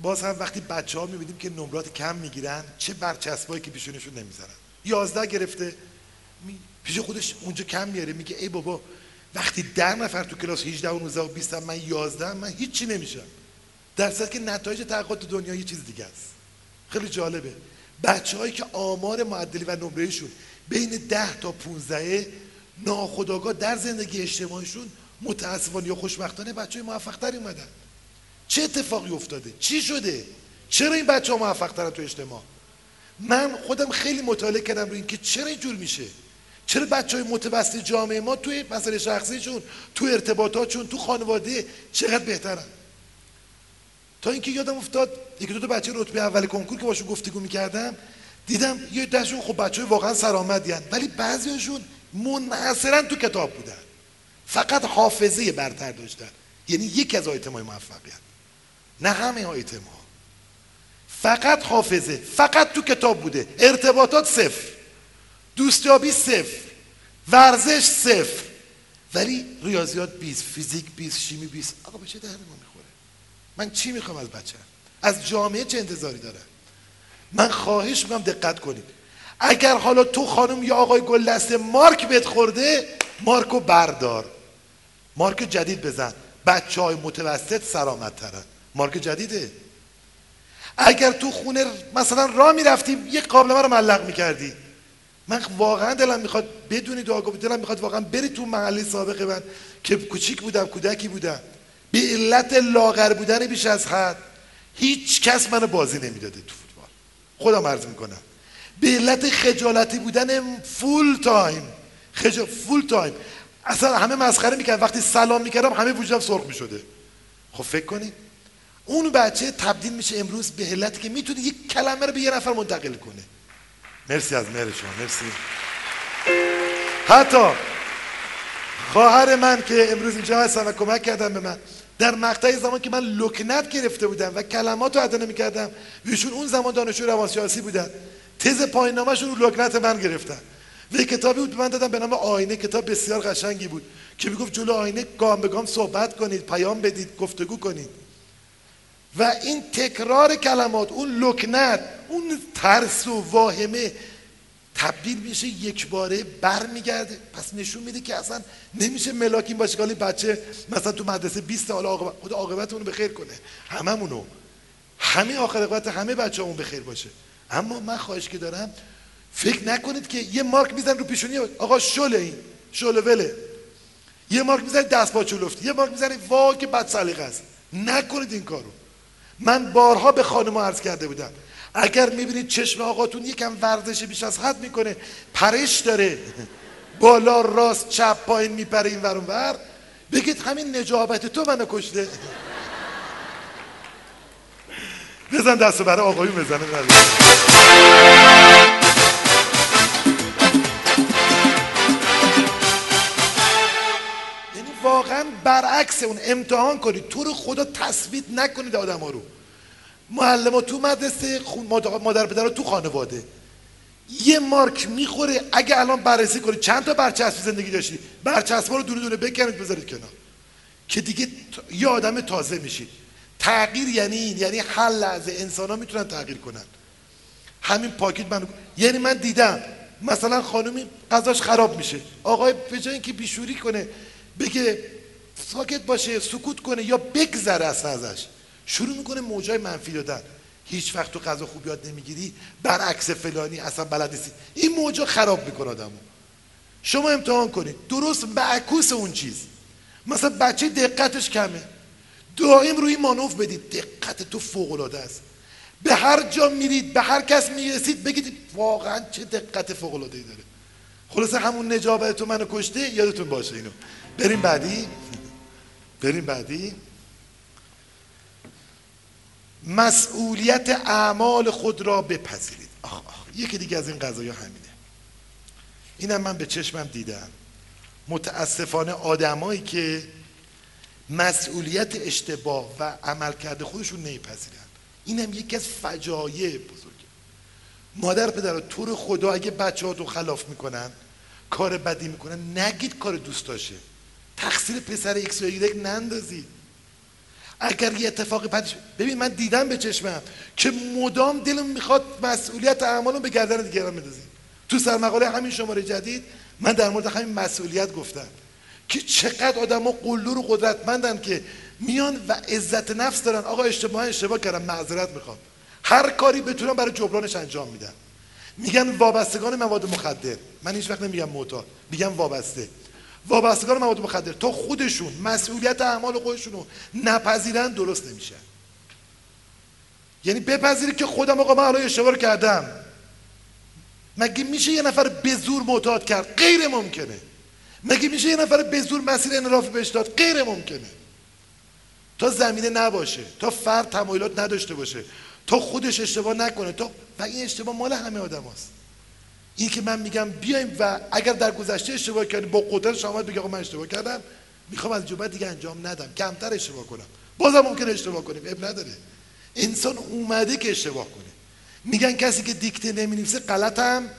باز هم وقتی بچه ها می‌بینیم که نمرات کم می‌گیرن چه برچسبایی که پیشونشون نمی‌ذارن. یازده گرفته پیش خودش اونجا کم میاره میگه ای بابا وقتی ده نفر تو کلاس 18 و 19 و 20 من 11 من هیچی نمیشم. در که نتایج تحقیقات دنیا یه چیز دیگه است. خیلی جالبه. بچه هایی که آمار معدلی و نمرهشون بین 10 تا 15 ناخداگاه در زندگی اجتماعیشون متاسفانه یا خوشبختانه بچه های موفق تری اومدن. چه اتفاقی افتاده؟ چی شده؟ چرا این بچه ها موفق ترن تو اجتماع؟ من خودم خیلی مطالعه کردم رو اینکه چرا اینجور میشه. چرا بچه های متوسط جامعه ما توی مسئله شخصیشون تو ارتباطاتشون تو خانواده چقدر بهترن؟ تا اینکه یادم افتاد یکی دو تا بچه رتبه اول کنکور که باشون گفتگو می‌کردم دیدم یه دهشون خب بچه های واقعا سرآمدی ولی بعضیشون منحصرا تو کتاب بودن. فقط حافظه برتر داشتن. یعنی یکی از آیتم های موفقیت. نه همه آیتم ها فقط حافظه. فقط تو کتاب بوده. ارتباطات صفر. دوستیابی صفر. ورزش صفر. ولی ریاضیات 20 فیزیک 20 شیمی 20 آقا به چه درد ما می‌خوره؟ من چی می‌خوام از بچه؟ از جامعه چه انتظاری دارم؟ من خواهش می‌کنم دقت کنید. اگر حالا تو خانم یا آقای گل دسته مارک بهت خورده مارکو بردار. مارک جدید بزن. بچه های متوسط سرامت ترن مارک جدیده. اگر تو خونه مثلا راه می‌رفتی یک قابلمه رو ملق می‌کردی. من واقعا دلم می‌خواد بدونی دعا دلم می‌خواد واقعا بری تو محله سابق من که کوچیک بودم کودکی بودم. به علت لاغر بودن بیش از حد هیچ کس منو بازی نمی‌داده تو فوتبال. خودم عرض می‌کنم. به علت خجالتی بودن full time خجا... full time اصلا همه مسخره می‌کرد وقتی سلام می‌کردم همه وجودم سرخ می‌شده. خب فکر کنید اون بچه تبدیل میشه امروز به علتی که می‌تونه یک کلمه رو به یه نفر منتقل کنه. مرسی از مهر شما. مرسی. حتی خواهر من که امروز اینجا هستن و کمک کردن به من در مقطع زمان که من لکنت گرفته بودم و کلمات رو ادا نمی‌کردم ایشون اون زمان دانشجو روانشناسی بودن. تز پایین نامه‌شون رو لکنت من گرفتن. و کتابی بود به من دادن به نام آینه. کتاب بسیار قشنگی بود که می‌گفت جلو آینه گام به گام صحبت کنید پیام بدید گفتگو کنید. و این تکرار کلمات اون لکنت اون ترس و واهمه تبدیل میشه یک باره بر میگرده پس نشون میده که اصلا نمیشه ملاکین باشه که بچه مثلا تو مدرسه 20 حالا خدا عاقبتمون رو بخیر کنه. هممونو. همه آخر همه بچه همون بخیر باشه. اما من خواهش که دارم فکر نکنید که یه مارک میزن رو پیشونی. آقا شله این. شله وله. یه مارک می‌زنید دست با چلفتی. یه مارک می‌زنید وا که بد سلیقه است. نکنید این کارو. من بارها به خانم عرض کرده بودم. اگر می‌بینید چشم آقاتون یکم ورزش بیش از حد می‌کنه پرش داره. بالا راست چپ پایین میپره این ور ور. بگید همین نجابت تو منو کشته. بزن دستو برای آقایون بزنه. برعکس اون امتحان کنید. تو رو خدا تثبیت نکنید آدم ها رو. معلم تو مدرسه مادر پدر تو خانواده. یه مارک می‌خوره. اگه الان بررسی کنید چند تا برچسب زندگی داشتی؟ برچسب رو دونه دونه بکنید بذارید کنار. که دیگه یه آدم تازه میشید تغییر یعنی این. یعنی هر لحظه انسان ها می‌تونن تغییر کنن. همین پاکیت من یعنی من دیدم. مثلا خانومی غذاش خراب میشه. آقای به اینکه بیشوری کنه بگه ساکت باشه سکوت کنه یا بگذره اصلا ازش. شروع می‌کنه موجای منفی دادن هیچ وقت تو غذا خوب یاد نمی‌گیری برعکس فلانی اصلا بلد نیستی. این موجا خراب می‌کنه آدمو. شما امتحان کنید. درست معکوس اون چیز. مثلا بچه دقتش کمه. دائم روی مانوف بدید. دقت تو فوق العاده است. به هر جا میرید به هر کس می‌رسید بگید واقعا چه دقت فوق العاده داره. خلاصه همون نجابت تو منو کشته یادتون باشه اینو. بریم بعدی. بریم بعدی. مسئولیت اعمال خود را بپذیرید. آخ آخ یکی دیگه از این قضایی همینه. اینم من به چشمم دیدم. متاسفانه آدمایی که مسئولیت اشتباه و عمل کرده خودشون نیپذیرن اینم یکی از فجایع بزرگه. مادر پدر تو رو خدا اگه بچه ها رو خلاف می‌کنن کار بدی می‌کنن نگید کار دوست داشته. تقصیر پسر ایکس و نندازید اگر یه اتفاقی پدش ببین من دیدم به چشمم که مدام دلم می‌خواد مسئولیت اعمالو به گردن دیگران بندازیم تو سرمقاله همین شماره جدید من در مورد همین مسئولیت گفتم که چقدر آدما قلدر و قدرتمندن که میان و عزت نفس دارن. آقا اشتباه اشتباه کردم معذرت می‌خوام. هر کاری بتونم برای جبرانش انجام میدن میگن وابستگان مواد مخدر. من هیچ وقت نمیگم معتاد میگم وابسته. وابستگان مواد مخدر. تا خودشون مسئولیت اعمال خودشون رو نپذیرن درست نمیشه. یعنی بپذیری که خودم آقا من حالا اشتباه کردم. مگه میشه یه نفر به زور معتاد کرد؟ غیر ممکنه. مگه میشه یه نفر به زور مسیر انراف بهش داد؟ غیر ممکنه. تا زمینه نباشه تا فرد تمایلات نداشته باشه تا خودش اشتباه نکنه تا و این اشتباه مال همه آدم هست. این که من میگم بیایم و اگر در گذشته اشتباه کردیم با قدرت شما بگه من اشتباه کردم می‌خوام از جوبت دیگه انجام ندم. کمتر اشتباه کنم. بازم ممکن اشتباه کنیم اب نداره. انسان اومده که اشتباه کنه. میگن کسی که دیکته نمی‌نویسه غلط هم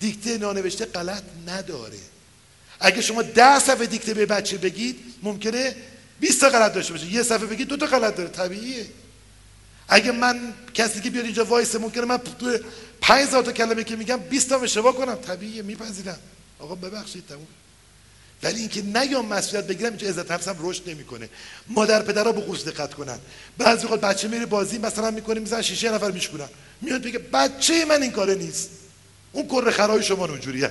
دیکته نانوشته غلط نداره. اگه شما ده صفحه دیکته به بچه بگید ممکنه 20 تا غلط داشته باشه. یه صفحه بگید دو تا غلط داره. طبیعیه. اگه من کسی که بیاد اینجا وایسه ممکنه من تو 5000 تا کلمه که میگم 20 تا اشتباه کنم. طبیعیه میپذیرم. آقا ببخشید تموم. ولی اینکه نیام مسئولیت بگیرم اینجا عزت نفسم رشد نمی‌کنه. مادر پدرها به خصوص دقت کنن. بعضی وقت بچه میره بازی مثلا می‌کنه می‌زنن شیشه نفر میشکنن میاد بگه بچه من این کاره نیست. اون کره خرای شما اونجوریه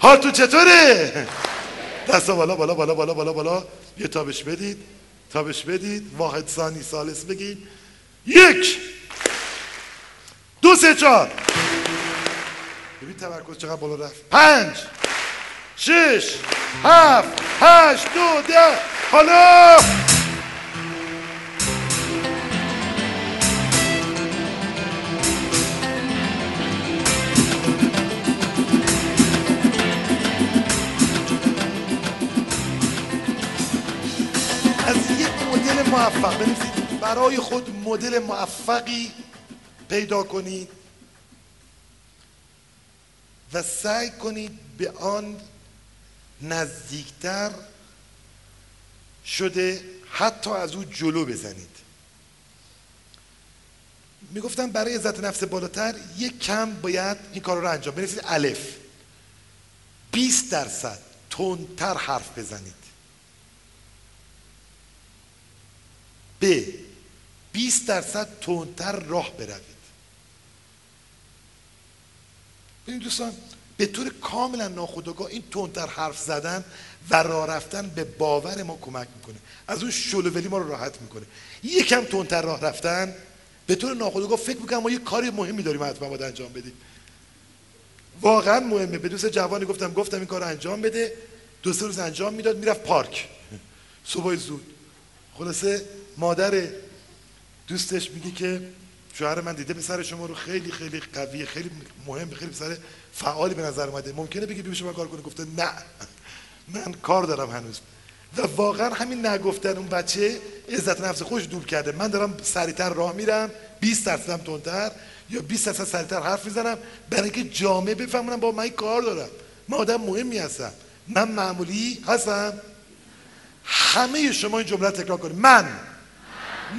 [LAUGHS] تو چطوره؟ دستا بالا بالا بالا بالا بالا بالا. یه تابش بدید تابش بدید. واحد ثانی سالس بگید. یک. دو سه چهار. ببین تمرکز چقدر بالا رفت. پنج. شش. هفت. هشت. دو ده. حالا. از یک مدل موفق. بنویسید. برای خود مدل موفقی پیدا کنید و سعی کنید به آن نزدیکتر شده حتی از او جلو بزنید. می‌گفتم برای عزت نفس بالاتر یک کم باید این کار رو انجام. بنویسید الف. 20 درصد تندتر حرف بزنید. ب. 20 درصد تندتر راه بروید. ببینید دوستان به طور کاملا ناخودآگاه این تندتر حرف زدن و راه رفتن به باور ما کمک می‌کنه. از اون شلوولی ما رو راحت می‌کنه. یکم تندتر راه رفتن به طور ناخودآگاه فکر می‌کنم ما یه کاری مهمی داریم حتما باید انجام بدیم. واقعا مهمه. به دوست جوانی گفتم گفتم این کار انجام بده. دو سه روز انجام می‌داد می‌رفت پارک. صبح زود. خلاصه مادر دوستش میگه که شوهر من دیده پسر شما رو خیلی خیلی قویه خیلی مهم خیلی پسر فعالی به نظر اومده. ممکنه بگی بیا شما کار کنه؟ گفته نه. من کار دارم هنوز. و واقعا همین نگفتن اون بچه عزت نفس خوش دور کرده. من دارم سریعتر راه میرم 20 درصدم تندتر یا 20 درصد سریعتر حرف می‌زنم. برای اینکه جامعه بفهمونم با من کار دارم. من آدم مهمی هستم. من معمولی هستم. همه شما این جمله تکرار کنید. من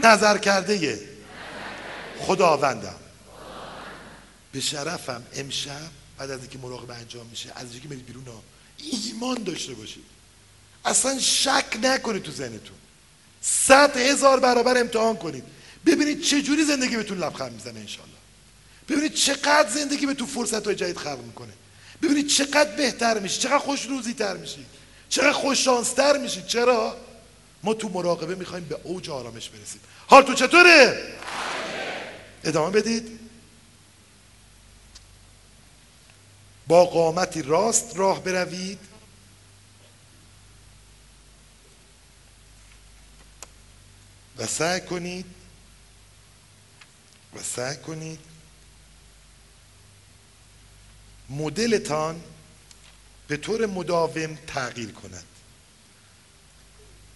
نظر کرده خداوندم. به شرفم امشب بعد از اینکه مراقبه انجام میشه از اینکه میرید بیرون ها ایمان داشته باشید. اصلا شک نکنید تو ذهنتون. صد هزار برابر امتحان کنید. ببینید چه جوری زندگی بهتون لبخند می‌زنه انشالله. ببینید چقدر زندگی به تو فرصت های جدید خلق می‌کنه. ببینید چقدر بهتر میشی چقدر خوش روزی تر میشی چقدر خوش شانس تر میشی. چرا؟ ما تو مراقبه می‌خوایم به اوج آرامش برسیم. حال تو چطوره؟ ادامه بدید. با قامتی راست راه بروید. و سعی کنید و سعی کنید مدلتان به طور مداوم تغییر کند.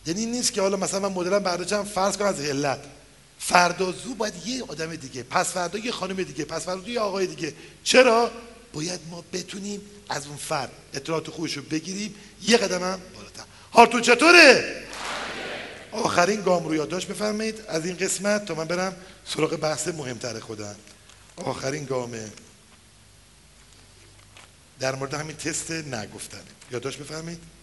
یعنی نیست که حالا مثلا من مدلم برداشتم فرض کنم از علت. فردا زو باید یه آدم دیگه پس فردا یه خانم دیگه پس فردا یه آقای دیگه. چرا؟ باید ما بتونیم از اون فرد اطلاعات خوبش رو بگیریم. یه قدم هم بالاتر. حالتون چطوره؟ آخرین گام رو یادداشت بفرمایید. از این قسمت تا من برم سراغ بحث مهمتر خودم. آخرین گامه در مورد همین تست نگفتن. یادداشت بفرمایید.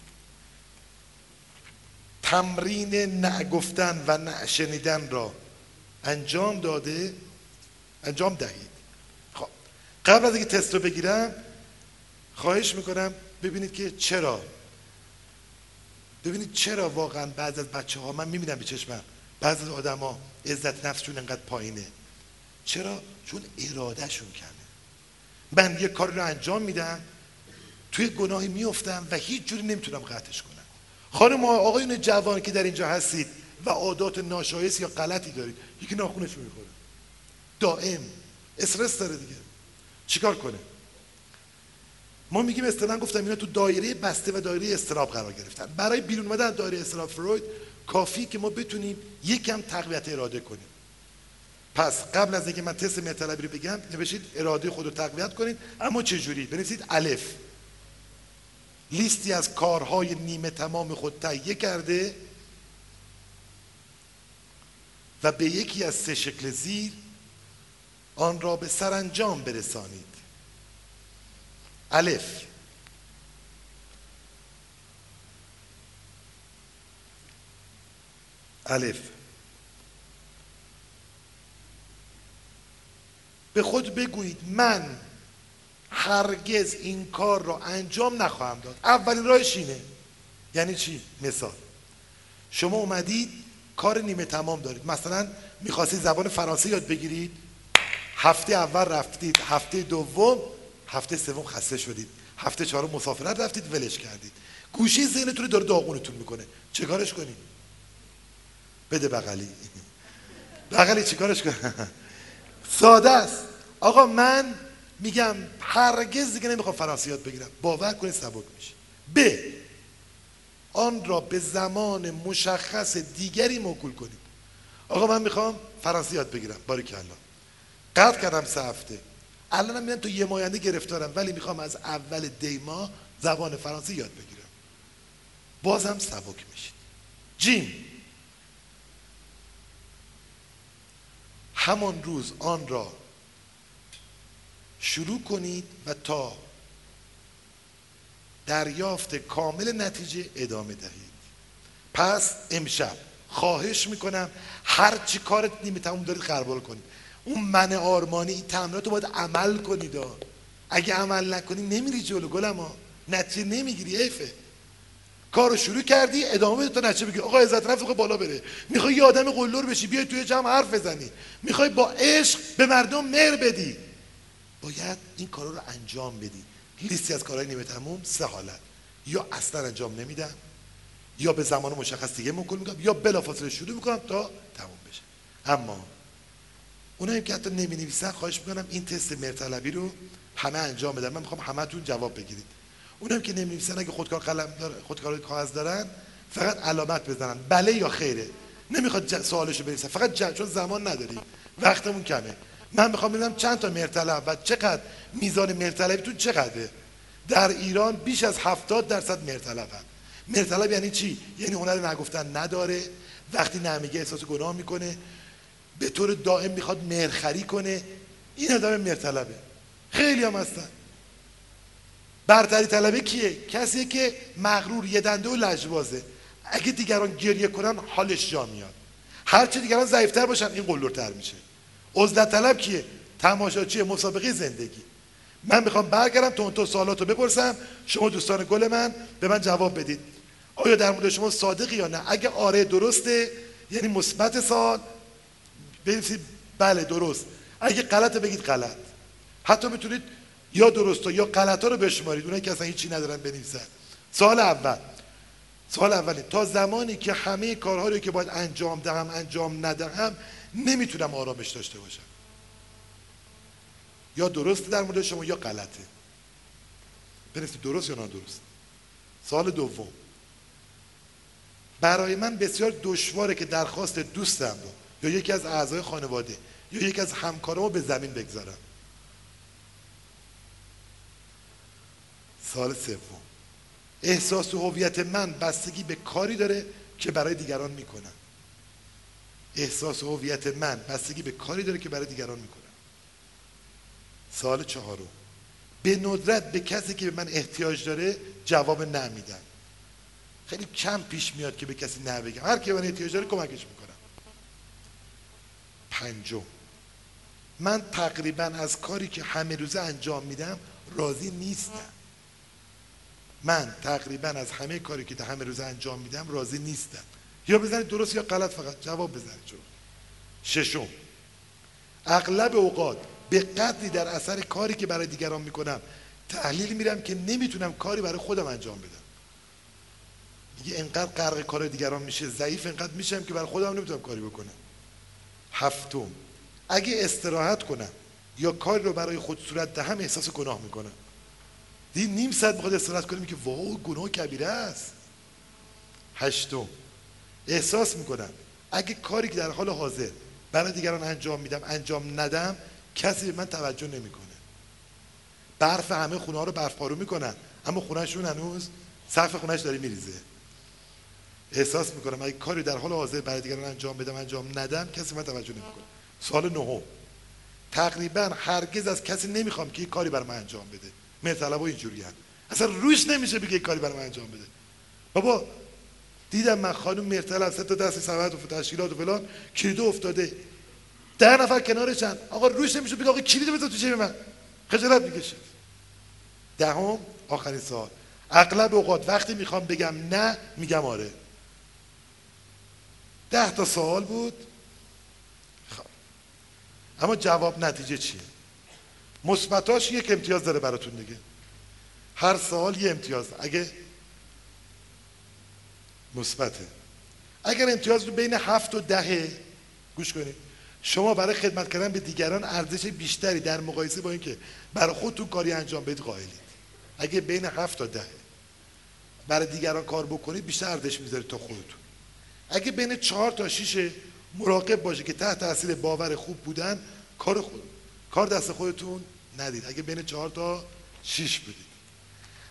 تمرین نگفتن و نشنیدن را انجام داده انجام دهید. خب قبل از اینکه تست رو بگیرم خواهش می‌کنم ببینید که چرا. ببینید چرا واقعا بعض از بچه ها من می‌بینم به چشمم بعض از آدما عزت نفسشون انقدر پایینه. چرا؟ چون ارادهشون کمه. من یه کاری رو انجام میدم توی گناهی میفتم و هیچ جوری نمی‌تونم قطعش کنم. خانم آقایون جوان که در اینجا هستید و عادات ناشایست یا غلطی دارید یکی ناخونش می‌خوره. دائم. استرس داره دیگه. چیکار کنه؟ ما میگیم اصطلاحا گفتم اینا تو دایره بسته و دایره استراب قرار گرفتن. برای بیرون اومدن از دایره استراب فروید کافی که ما بتونیم یکم تقویت اراده کنیم. پس قبل از اینکه من تست مطلبی رو بگم نوشید اراده خود رو تقویت کنید. اما چه جوری بنویسید الف. لیستی از کارهای نیمه تمام خود تهیه کرده و به یکی از سه شکل زیر آن را به سرانجام برسانید. الف. الف. به خود بگویید من هرگز این کار را انجام نخواهم داد. اولین راهش اینه. یعنی چی؟ مثال. شما اومدید کار نیمه تمام دارید. مثلا می‌خواستید زبان فرانسه یاد بگیرید. هفته اول رفتید. هفته دوم هفته سوم خسته شدید. هفته چهارم مسافرت رفتید ولش کردید. گوشی ذهنتون داره داغونتون می‌کنه. چه کارش کنید بده بغلی. بغلی چه کارش کنید [LAUGHS] ساده است. آقا من میگم هرگز دیگه نمی‌خوام فرانسه یاد بگیرم. باور کنید سبک میشه. ب. آن را به زمان مشخص دیگری موکول کنید. آقا من می‌خوام فرانسه یاد بگیرم. باری کلا قطع کردم سه هفته. الان میگم تو یه ماینده گرفتارم ولی می‌خوام از اول دیما زبان فرانسه یاد بگیرم. بازم سبک میشید جیم. همان روز آن را شروع کنید و تا دریافت کامل نتیجه ادامه دهید. پس امشب خواهش می‌کنم هر چی کارت نیمه تموم دارید قربال کنید. اون من آرمانی این تمرینات رو باید عمل کنید اگه عمل نکنی نمیری جلو گلم ها نتیجه نمی‌گیری ایفه کار رو شروع کردی ادامه بده تا نتیجه بگیری. آقا عزت نفس بالا بره. می‌خوای یه آدم قلدر بشی بیای توی جمع حرف بزنی. می‌خوای با عشق به مردم مهر بدی. باید این کارا رو انجام بدی. لیستی از کارهای نیمه تموم سه حالت. یا اصلا انجام نمیدم یا به زمان مشخص دیگه مکل می‌کنم یا بلافاصله شروع می‌کنم تا تموم بشه. اما اونایی که حتی نمی نویسن خواهش می‌کنم این تست مرتلبی رو همه انجام بدن. من می‌خوام همتون جواب بگیرید. اونایی که نمی نویسن اگه خودکار قلم داره خودکار کاغذ دارن فقط علامت بزنن. بله یا خیره. نمی‌خواد سوالشو بنویسن. فقط چون زمان نداری. وقتمون کمه. من می‌خوام ببینم چند تا مرتلب و چقدر میزان مرتلبتون چقدره. در ایران بیش از هفتاد درصد مرتلب هم مرتلب یعنی چی؟ یعنی هنر نگفتن نداره وقتی نمیگه احساس گناه می‌کنه به طور دائم می‌خواد مرخری کنه. این آدم مرتلبه خیلی هم هستن. برتری طلبه کیه؟ کسی که مغرور یه دنده و لجبازه. اگه دیگران گریه کنن حالش جا میاد. هرچه دیگران ضعیفتر باشن این قلورتر میشه. عزلت طلب کیه؟ تماشاچی مسابقه زندگی. من می‌خوام برگردم تو اون تو سوالاتو بپرسم. شما دوستان گل من به من جواب بدید. آیا در مورد شما صادقی یا نه؟ اگه آره درسته. یعنی مثبت سال. بنویسید بله درست. اگه غلطه بگید غلط. حتی می‌تونید یا درست یا غلط رو بشمارید. اونایی که اصلا هیچی ندارن بنویسن. سال اول. سال اولی. تا زمانی که همه کارها رو که باید انجام دهم انجام ندهم نمی‌تونم آرامش داشته باشم. یا درست در مورد شما یا غلطه. بنویسید درست یا نادرست. سال دوم. برای من بسیار دشواره که درخواست دوستم رو یا یکی از اعضای خانواده یا یکی از همکارامو به زمین بگذارم. سال سوم. احساس هویت من بستگی به کاری داره که برای دیگران می‌کنم. احساس و هویت من بستگی به کاری داره که برای دیگران می‌کنم سال چهارم. به ندرت به کسی که به من احتیاج داره جواب نمیدم خیلی کم پیش میاد که به کسی نه بگم. هر کی من احتیاج داره کمکش می‌کنم. پنجم. من تقریبا از کاری که همه روزه انجام میدم راضی نیستم. من تقریبا از همه کاری که همه روزه انجام میدم راضی نیستم. یا بزنید درست یا غلط فقط؟ جواب بزنید چون ششم. اغلب اوقات به قدری در اثر کاری که برای دیگران می‌کنم تحلیل میرم که نمی‌تونم کاری برای خودم انجام بدم. میگه انقدر غرق کار دیگران میشه ضعیف انقدر میشم که برای خودم نمی‌تونم کاری بکنم. هفتم. اگه استراحت کنم یا کاری رو برای خود صورت دهم احساس گناه می‌کنم. دی نیم ساعت می‌خواد استراحت کنیم که واو گناه کبیره است. هشتم. احساس می‌کنم. اگه کاری که در حال حاضر برای دیگران انجام میدم انجام ندم کسی به من توجه نمی‌کنه. برف همه خونه ها رو برف پارو می‌کنن اما خونهشون هنوز سقف خونهش داره میریزه. احساس می‌کنم اگه کاری در حال حاضر برای دیگران انجام بدم انجام ندم کسی من توجه نمی‌کنه. سال نهم. تقریبا هرگز از کسی نمی‌خوام که یک کاری برای من انجام بده. مرتلبا اینجوری اصلا روش نمیشه بگه یک کاری برای من انجام بده. بابا دیدم من خانم مرتلب سه تا دست سبد و تشکیلات و فلان کلیدو افتاده. ده نفر کنارشن. آقا روش نمیشه بگه آقا کلیدو بذار تو جیب من. خجالت می‌کشه دهم آخرین سال اغلب اوقات وقتی می‌خوام بگم نه میگم آره. ده تا سوال بود. خب. اما جواب نتیجه چیه؟ مثبتاش یک امتیاز داره براتون دیگه. هر سوال یه امتیاز. اگه مثبته. اگر امتیاز رو بین هفت و ده گوش کنید شما برای خدمت کردن به دیگران ارزش بیشتری در مقایسه با اینکه برای خودتون کاری انجام بدید قائلید. اگه بین هفت تا ده برای دیگران کار بکنید بیشتر ارزش می‌ذارید تا خودتون. اگه بین چهار تا شیشه مراقب باشه که تحت تاثیر باور خوب بودن کار خود کار دست خودتون ندید. اگه بین چهار تا شیش بدید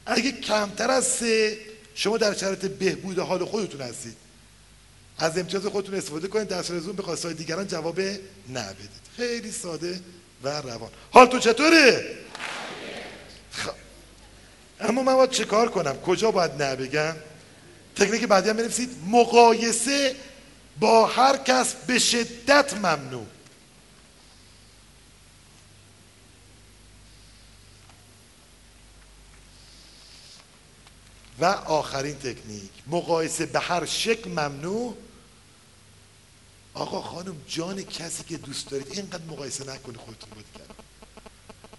اگه کمتر از سه شما در شرایط بهبود حال خودتون هستید. از امتیاز خودتون استفاده کنید در صورت به خواستهای دیگران جواب نه بدید. خیلی ساده و روان. حال تو چطوره؟ خب. اما من باید چه کار کنم؟ کجا باید نه بگم؟ تکنیک بعدی هم بنویسید. مقایسه با هر کس به شدت ممنوع. و آخرین تکنیک. مقایسه به هر شکل ممنوع. آقا خانم جان کسی که دوست دارید اینقدر مقایسه نکنی خودتون بود کرد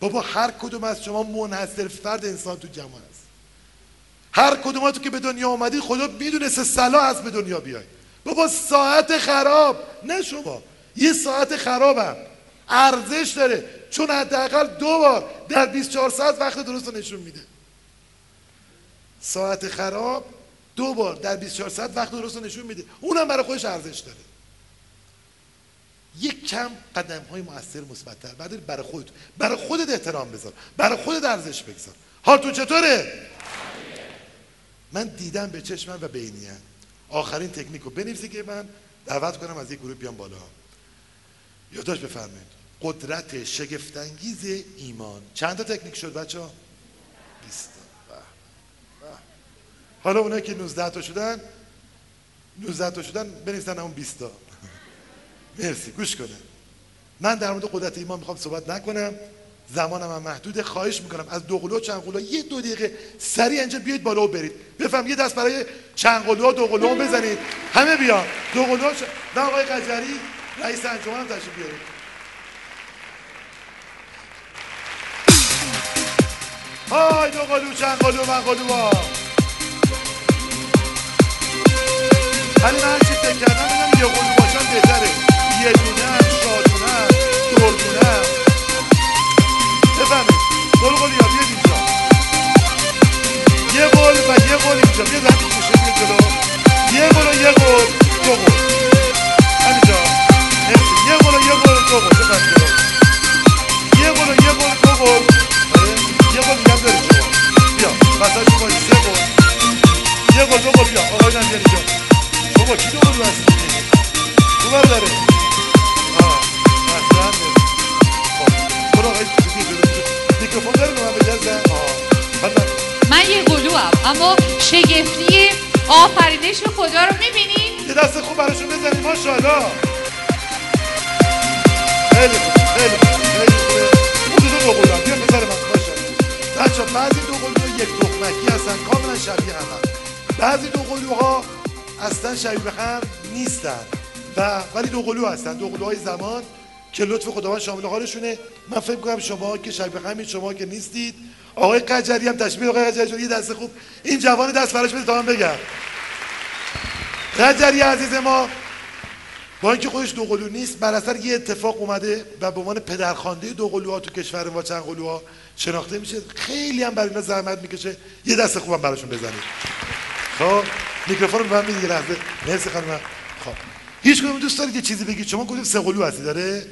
بابا هر کدوم از شما منحصر فرد انسان تو جمع است. هر کدوم تو که به دنیا آمدید خدا می‌دونسته صلاح هست به دنیا بیای بابا ساعت خراب. نه شما. یه ساعت خرابم. ارزش داره. چون حداقل دو بار در 24 ساعت وقت درست رو نشون میده. ساعت خراب دو بار در 24 ساعت وقت درست نشون میده. اونم برای خودش ارزش داره. یک کم قدم های مؤثر مثبتتر. بعد برای خودت. برای خودت احترام بذار. برای خودت ارزش بگذار. حالتون چطوره؟ من دیدم به چشمم و بینیم آخرین تکنیک رو بنویسی که من دعوت کنم از یک گروه بیام بالا. یادداشت بفرمایید. قدرت شگفتانگیز ایمان. چند تا تکنیک شد بچه ها 20 حالا اونایی که 19 تا شدن 19 تا شدن بنویسن اون 20 تا. مرسی گوش کنه. من در مورد قدرت ایمان می‌خوام صحبت نکنم. زمانم هم محدود خواهش می‌کنم. از دو قلو چند قلو یه دو دقیقه سریع اینجا بیاید بالا و برید. بفهم یه دست برای چند قلو دو قلو بزنید. همه بیان. دو قلو نه آقای قجری رئیس انجمن هم تشریف بیارید. های دو قلو چند قلو من قلو ولی من چی فکر کردم بگم یه قلو باشم بهتره. یه دونه هم شادونه هم دردونه هم. بفهمید؟ قلو قلو یا بیاد اینجا. یه قل و یه قل اینجا. بیاد همین میشه بیاد جلو. یه قل و یه قل دو قل همینجا. یه قل و یه قل دو قل بفهمید جلو. یه قل و یه قل دو قل یه قل میگم داری شما. بیا. بساش کنی سه قل یه قل دو قل بیا. آقای نمیان اینجا من یه قلو هم اما شگفتی آفرینش خدا رو می‌بینید یه دست خوب براشون بزنید ماشاءالله خیلی خوب خیلی خوب خیلی خوبه اون دو دو قلو هم بیا پسر من ماشاءالله بچه بعضی دو قلو یک تخمکی هستن کاملا شبیه هم بعضی دو قلوها اصلا شبیه هم نیستن. و ولی دو قلو هستن. دو قلوهای زمان که لطف خداوند شامل حالشونه. من فکر کنم شما که شبیه همین شما که نیستید. آقای قجری هم تشبیه آقای قجری یه دست خوب. این جوان دست براش بده تا من بگم. قجری عزیز ما با اینکه خودش دو قلو نیست بر اثر یه اتفاق اومده و به عنوان پدرخوانده دو قلوها تو کشور ما چند قلوها شناخته میشه. خیلی هم برای اینا زحمت می‌کشه. یه دست خوبم براشون بزنید. خب میکروفون رو به من میدی لحظه. مرسی خانم. خب. هیچ کدوم دوست دارید یه چیزی بگید؟ شما گفتید سه قلو هستی؟ داره؟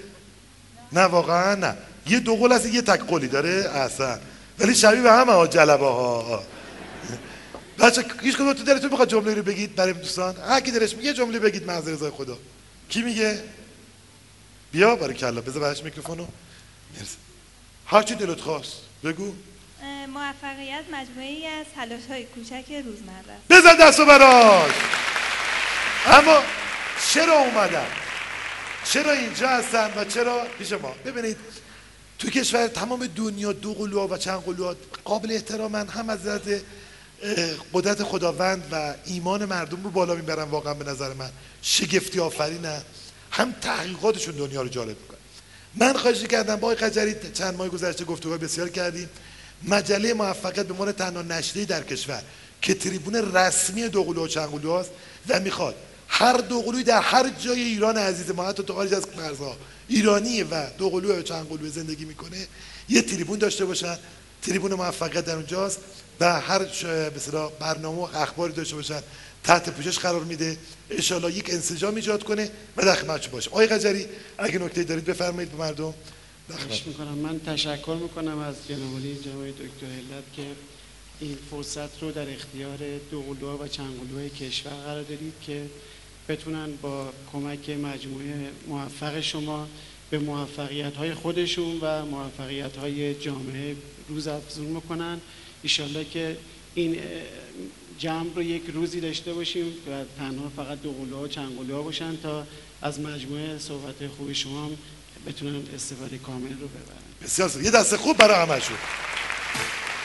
نه واقعا نه. یه دو قل هستی یه تک قلی. داره؟ اصلا ولی شبیه به همه ها جلبه ها بچه هیچ کدوم تو دلتون می‌خواد جمله رو بگید برای دوستان؟ هر کی دلش میگه جمله بگید محض رضای خدا. کی میگه؟ بیا برای کلا. بذار براش میکروفونو مرسی. هر چی دلت خواست بگو. موفقیت مجموعی از تلاش های کوچک روزمره بزن دستو براش. اما چرا اومدن؟ چرا اینجا هستن و چرا پیش ما؟ ببینید تو کشور تمام دنیا دو قلوها و چند قلوها قابل احترامن هم از نظر قدرت خداوند و ایمان مردم رو بالا می‌برن واقعا به نظر من. شگفتی آفرینن هم تحقیقاتشون دنیا رو جالب می‌کنن من خواهش کردم با قجری چند ماه گذشته گفتگوهای بسیار کردیم. مجله موفقیت به عنوان تنها نشریه در کشور که تریبون رسمی دوقلو و چنگلو هست و می‌خواد هر دوقلوی در هر جای ایران عزیز ما حتی تو خارج از مرزها ایرانی و دوقلو و چنگلو زندگی می‌کنه یه تریبون داشته باشن. تریبون موفقیت در اونجاست و هر مثلا برنامه و اخباری داشته باشن. تحت پوشش قرار میده. ان یک انسجام ایجاد کنه و در خدمتتون باشه. آقای قجری اگه نکته دارید بفرمایید به مردم. خواهش می‌کنم. من تشکر می‌کنم از جناب جناب دکتر علت که این فرصت رو در اختیار دو و چند کشور قرار دارید که بتونن با کمک مجموعه موفق شما به موفقیت های خودشون و موفقیت های جامعه روز افزون بکنن. ایشالله که این جمع رو یک روزی داشته باشیم و تنها فقط دو قلوها و چند قلوها باشن تا از مجموعه صحبت خوب شما بتونن استفاده کامل رو ببرن بسیار یه دست خوب برای شد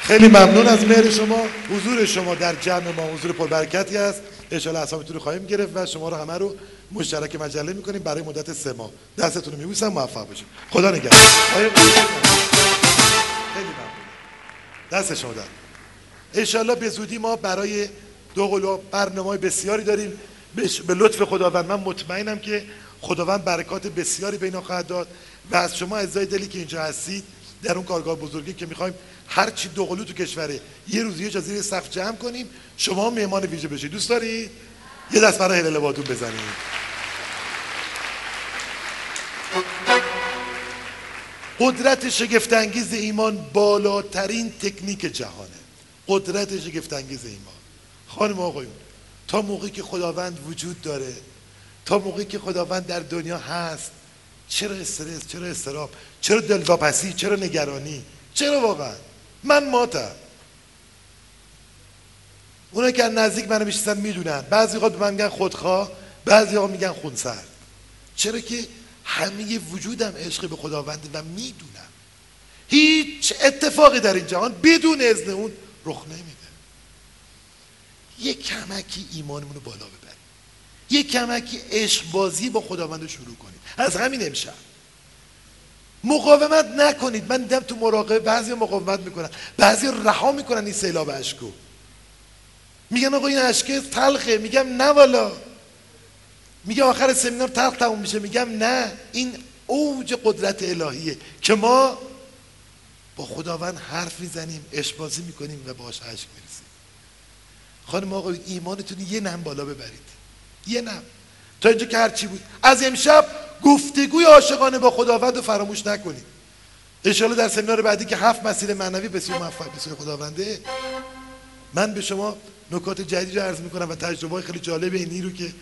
خیلی ممنون از مهر شما. حضور شما در جمع ما حضور پربرکتی است. اشاره اسامیتون رو خواهیم گرفت و شما رو همه رو مشترک مجله می‌کنیم. برای مدت سه ماه. دستتون رو میبوسم موفق باشید. خدا نگهدار. خیلی ممنون. دست شما در. انشالله به زودی ما برای دو قلو برنامه بسیاری داریم. به لطف خداوند من مطمئنم که خداوند برکات بسیاری به اینا خواهد داد و از شما ازای دلی که اینجا هستید در اون کارگاه بزرگی که می‌خوایم هر چی دو قلو تو کشوره یه روز یه زیر سقف جمع کنیم شما مهمان ویژه بشید. دوست دارید؟ یه دست برای هلال بادون بزنید. قدرت شگفتانگیز ایمان بالاترین تکنیک جهانه. قدرت شگفتانگیز ایمان. خانم آقایون تا موقعی که خداوند وجود داره تا موقعی که خداوند در دنیا هست چرا استرس چرا استراب چرا دلواپسی چرا نگرانی؟ چرا واقعا؟ من ماتم. اونا که نزدیک منو می‌شناسن می‌دونن. بعضی من میگن خودخواه بعضی ها میگن خونسرد. چرا که همه وجودم عشق به خداونده و می‌دونم. هیچ اتفاقی در این جهان بدون اذن اون رخ نمیده. یک کمکی ایمانمون رو بالا ببریم یک کمکی عشق بازی با خداوند رو شروع کنیم از همین امشب. مقاومت نکنید. من دیدم تو مراقبه بعضی مقاومت می‌کنن. بعضی رها می‌کنن این سیلاب اشکو. میگن آقا این اشکه تلخه. میگم نه والا. میگه آخر سمینار تلخ تموم میشه. میگم نه. این اوج قدرت الهیه که ما با خداوند حرف می‌زنیم اشبازی می‌کنیم و باش عشق می‌رسیم خانم آقا ایمانتون یه نم بالا ببرید. یه نم. تا اینجا که هرچی بود. از امشب گفتگوی عاشقانه با خداوند رو فراموش نکنید انشالله در سمینار بعدی که هفت مسیر معنوی بسیار موفق بسیار خداونده من به شما نکات جدید رو عرض می‌کنم و تجربه خیلی جالب اینی رو که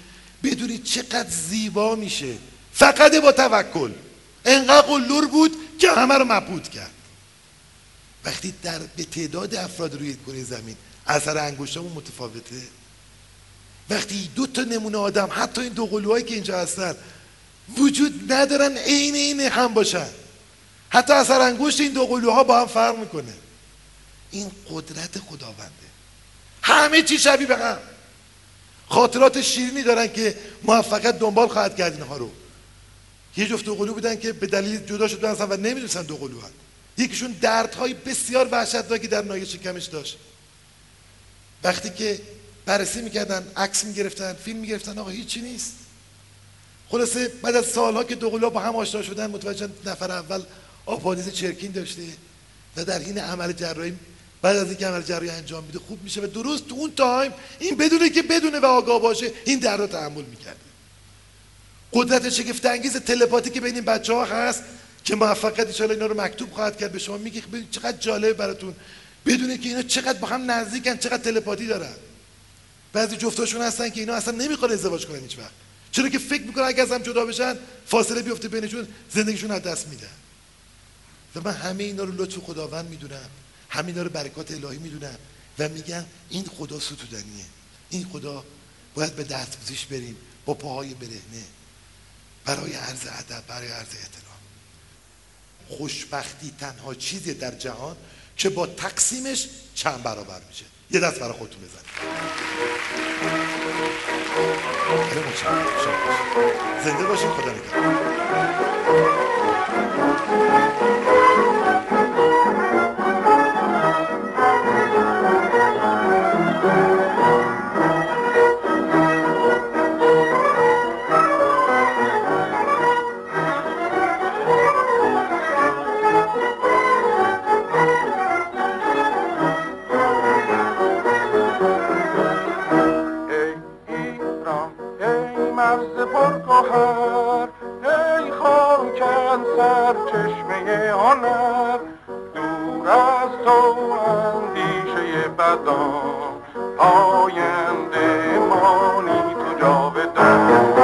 بدونید چقدر زیبا میشه. فقط با توکل. انقدر قلور بود که همه رو مبهوت کرد. وقتی در به تعداد افراد روی کره زمین اثر انگشتمون متفاوته. وقتی دو تا نمونه آدم حتی این دو قلوهایی که اینجا هستن وجود ندارن عین این هم باشن. حتی اثر انگشت این دو قلوها با هم فرق می‌کنه. این قدرت خداونده. همه چی شبیه به هم. خاطرات شیرینی دارن که موفقیت دنبال خواهد کرد اینها رو. یه جفت دو قلو بودن که به دلیل جدا شدن و نمی‌دونستن دو قلو هن. یکیشون دردهای بسیار وحشتناکی در نایه شکمش داشت. وقتی که بررسی می‌کردن عکس می‌گرفتن فیلم می‌گرفتن. آقا هیچی نیست. خلاصه بعد از سالها که دو قلو با هم آشنا شدن متوجه نفر اول آپانیز چرکین داشته و در این عمل جراحی بعد از اینکه عمل جراحی انجام میده خوب میشه. و درست تو اون تایم این بدونه که بدونه و آگاه باشه این درد رو تحمل می‌کرده. قدرت شگفت انگیز تلپاتی که بین این بچه ها هست که موفقیت ان اینا رو مکتوب خواهد کرد به شما میگه چقدر جالب براتون. بدونه که اینا چقدر با هم نزدیکن چقدر تلپاتی دارن. بعضی جفتاشون هستن که اینا اصلا نمی‌خوان ازدواج کنن هیچ وقت. چرا که فکر می‌کنن اگه از هم جدا بشن فاصله بیفته بینشون زندگیشون از دست میدن. و من همه اینا رو لطف خداوند می‌دونم. همه اینا رو برکات الهی می‌دونم. و میگم این خدا ستودنیه. این خدا باید به دستبوزیش بریم با پاهای برهنه. برای عرض ادب برای عرض احترام. خوشبختی تنها چیزی در جهان که با تقسیمش چند برابر میشه. یه دست برای خودتون بزنید. زنده باشین خدا نگهدار گوهر ای خام کن سر چشمه هنر دور از تو اندیشه بدان آینده مانی تو جاودان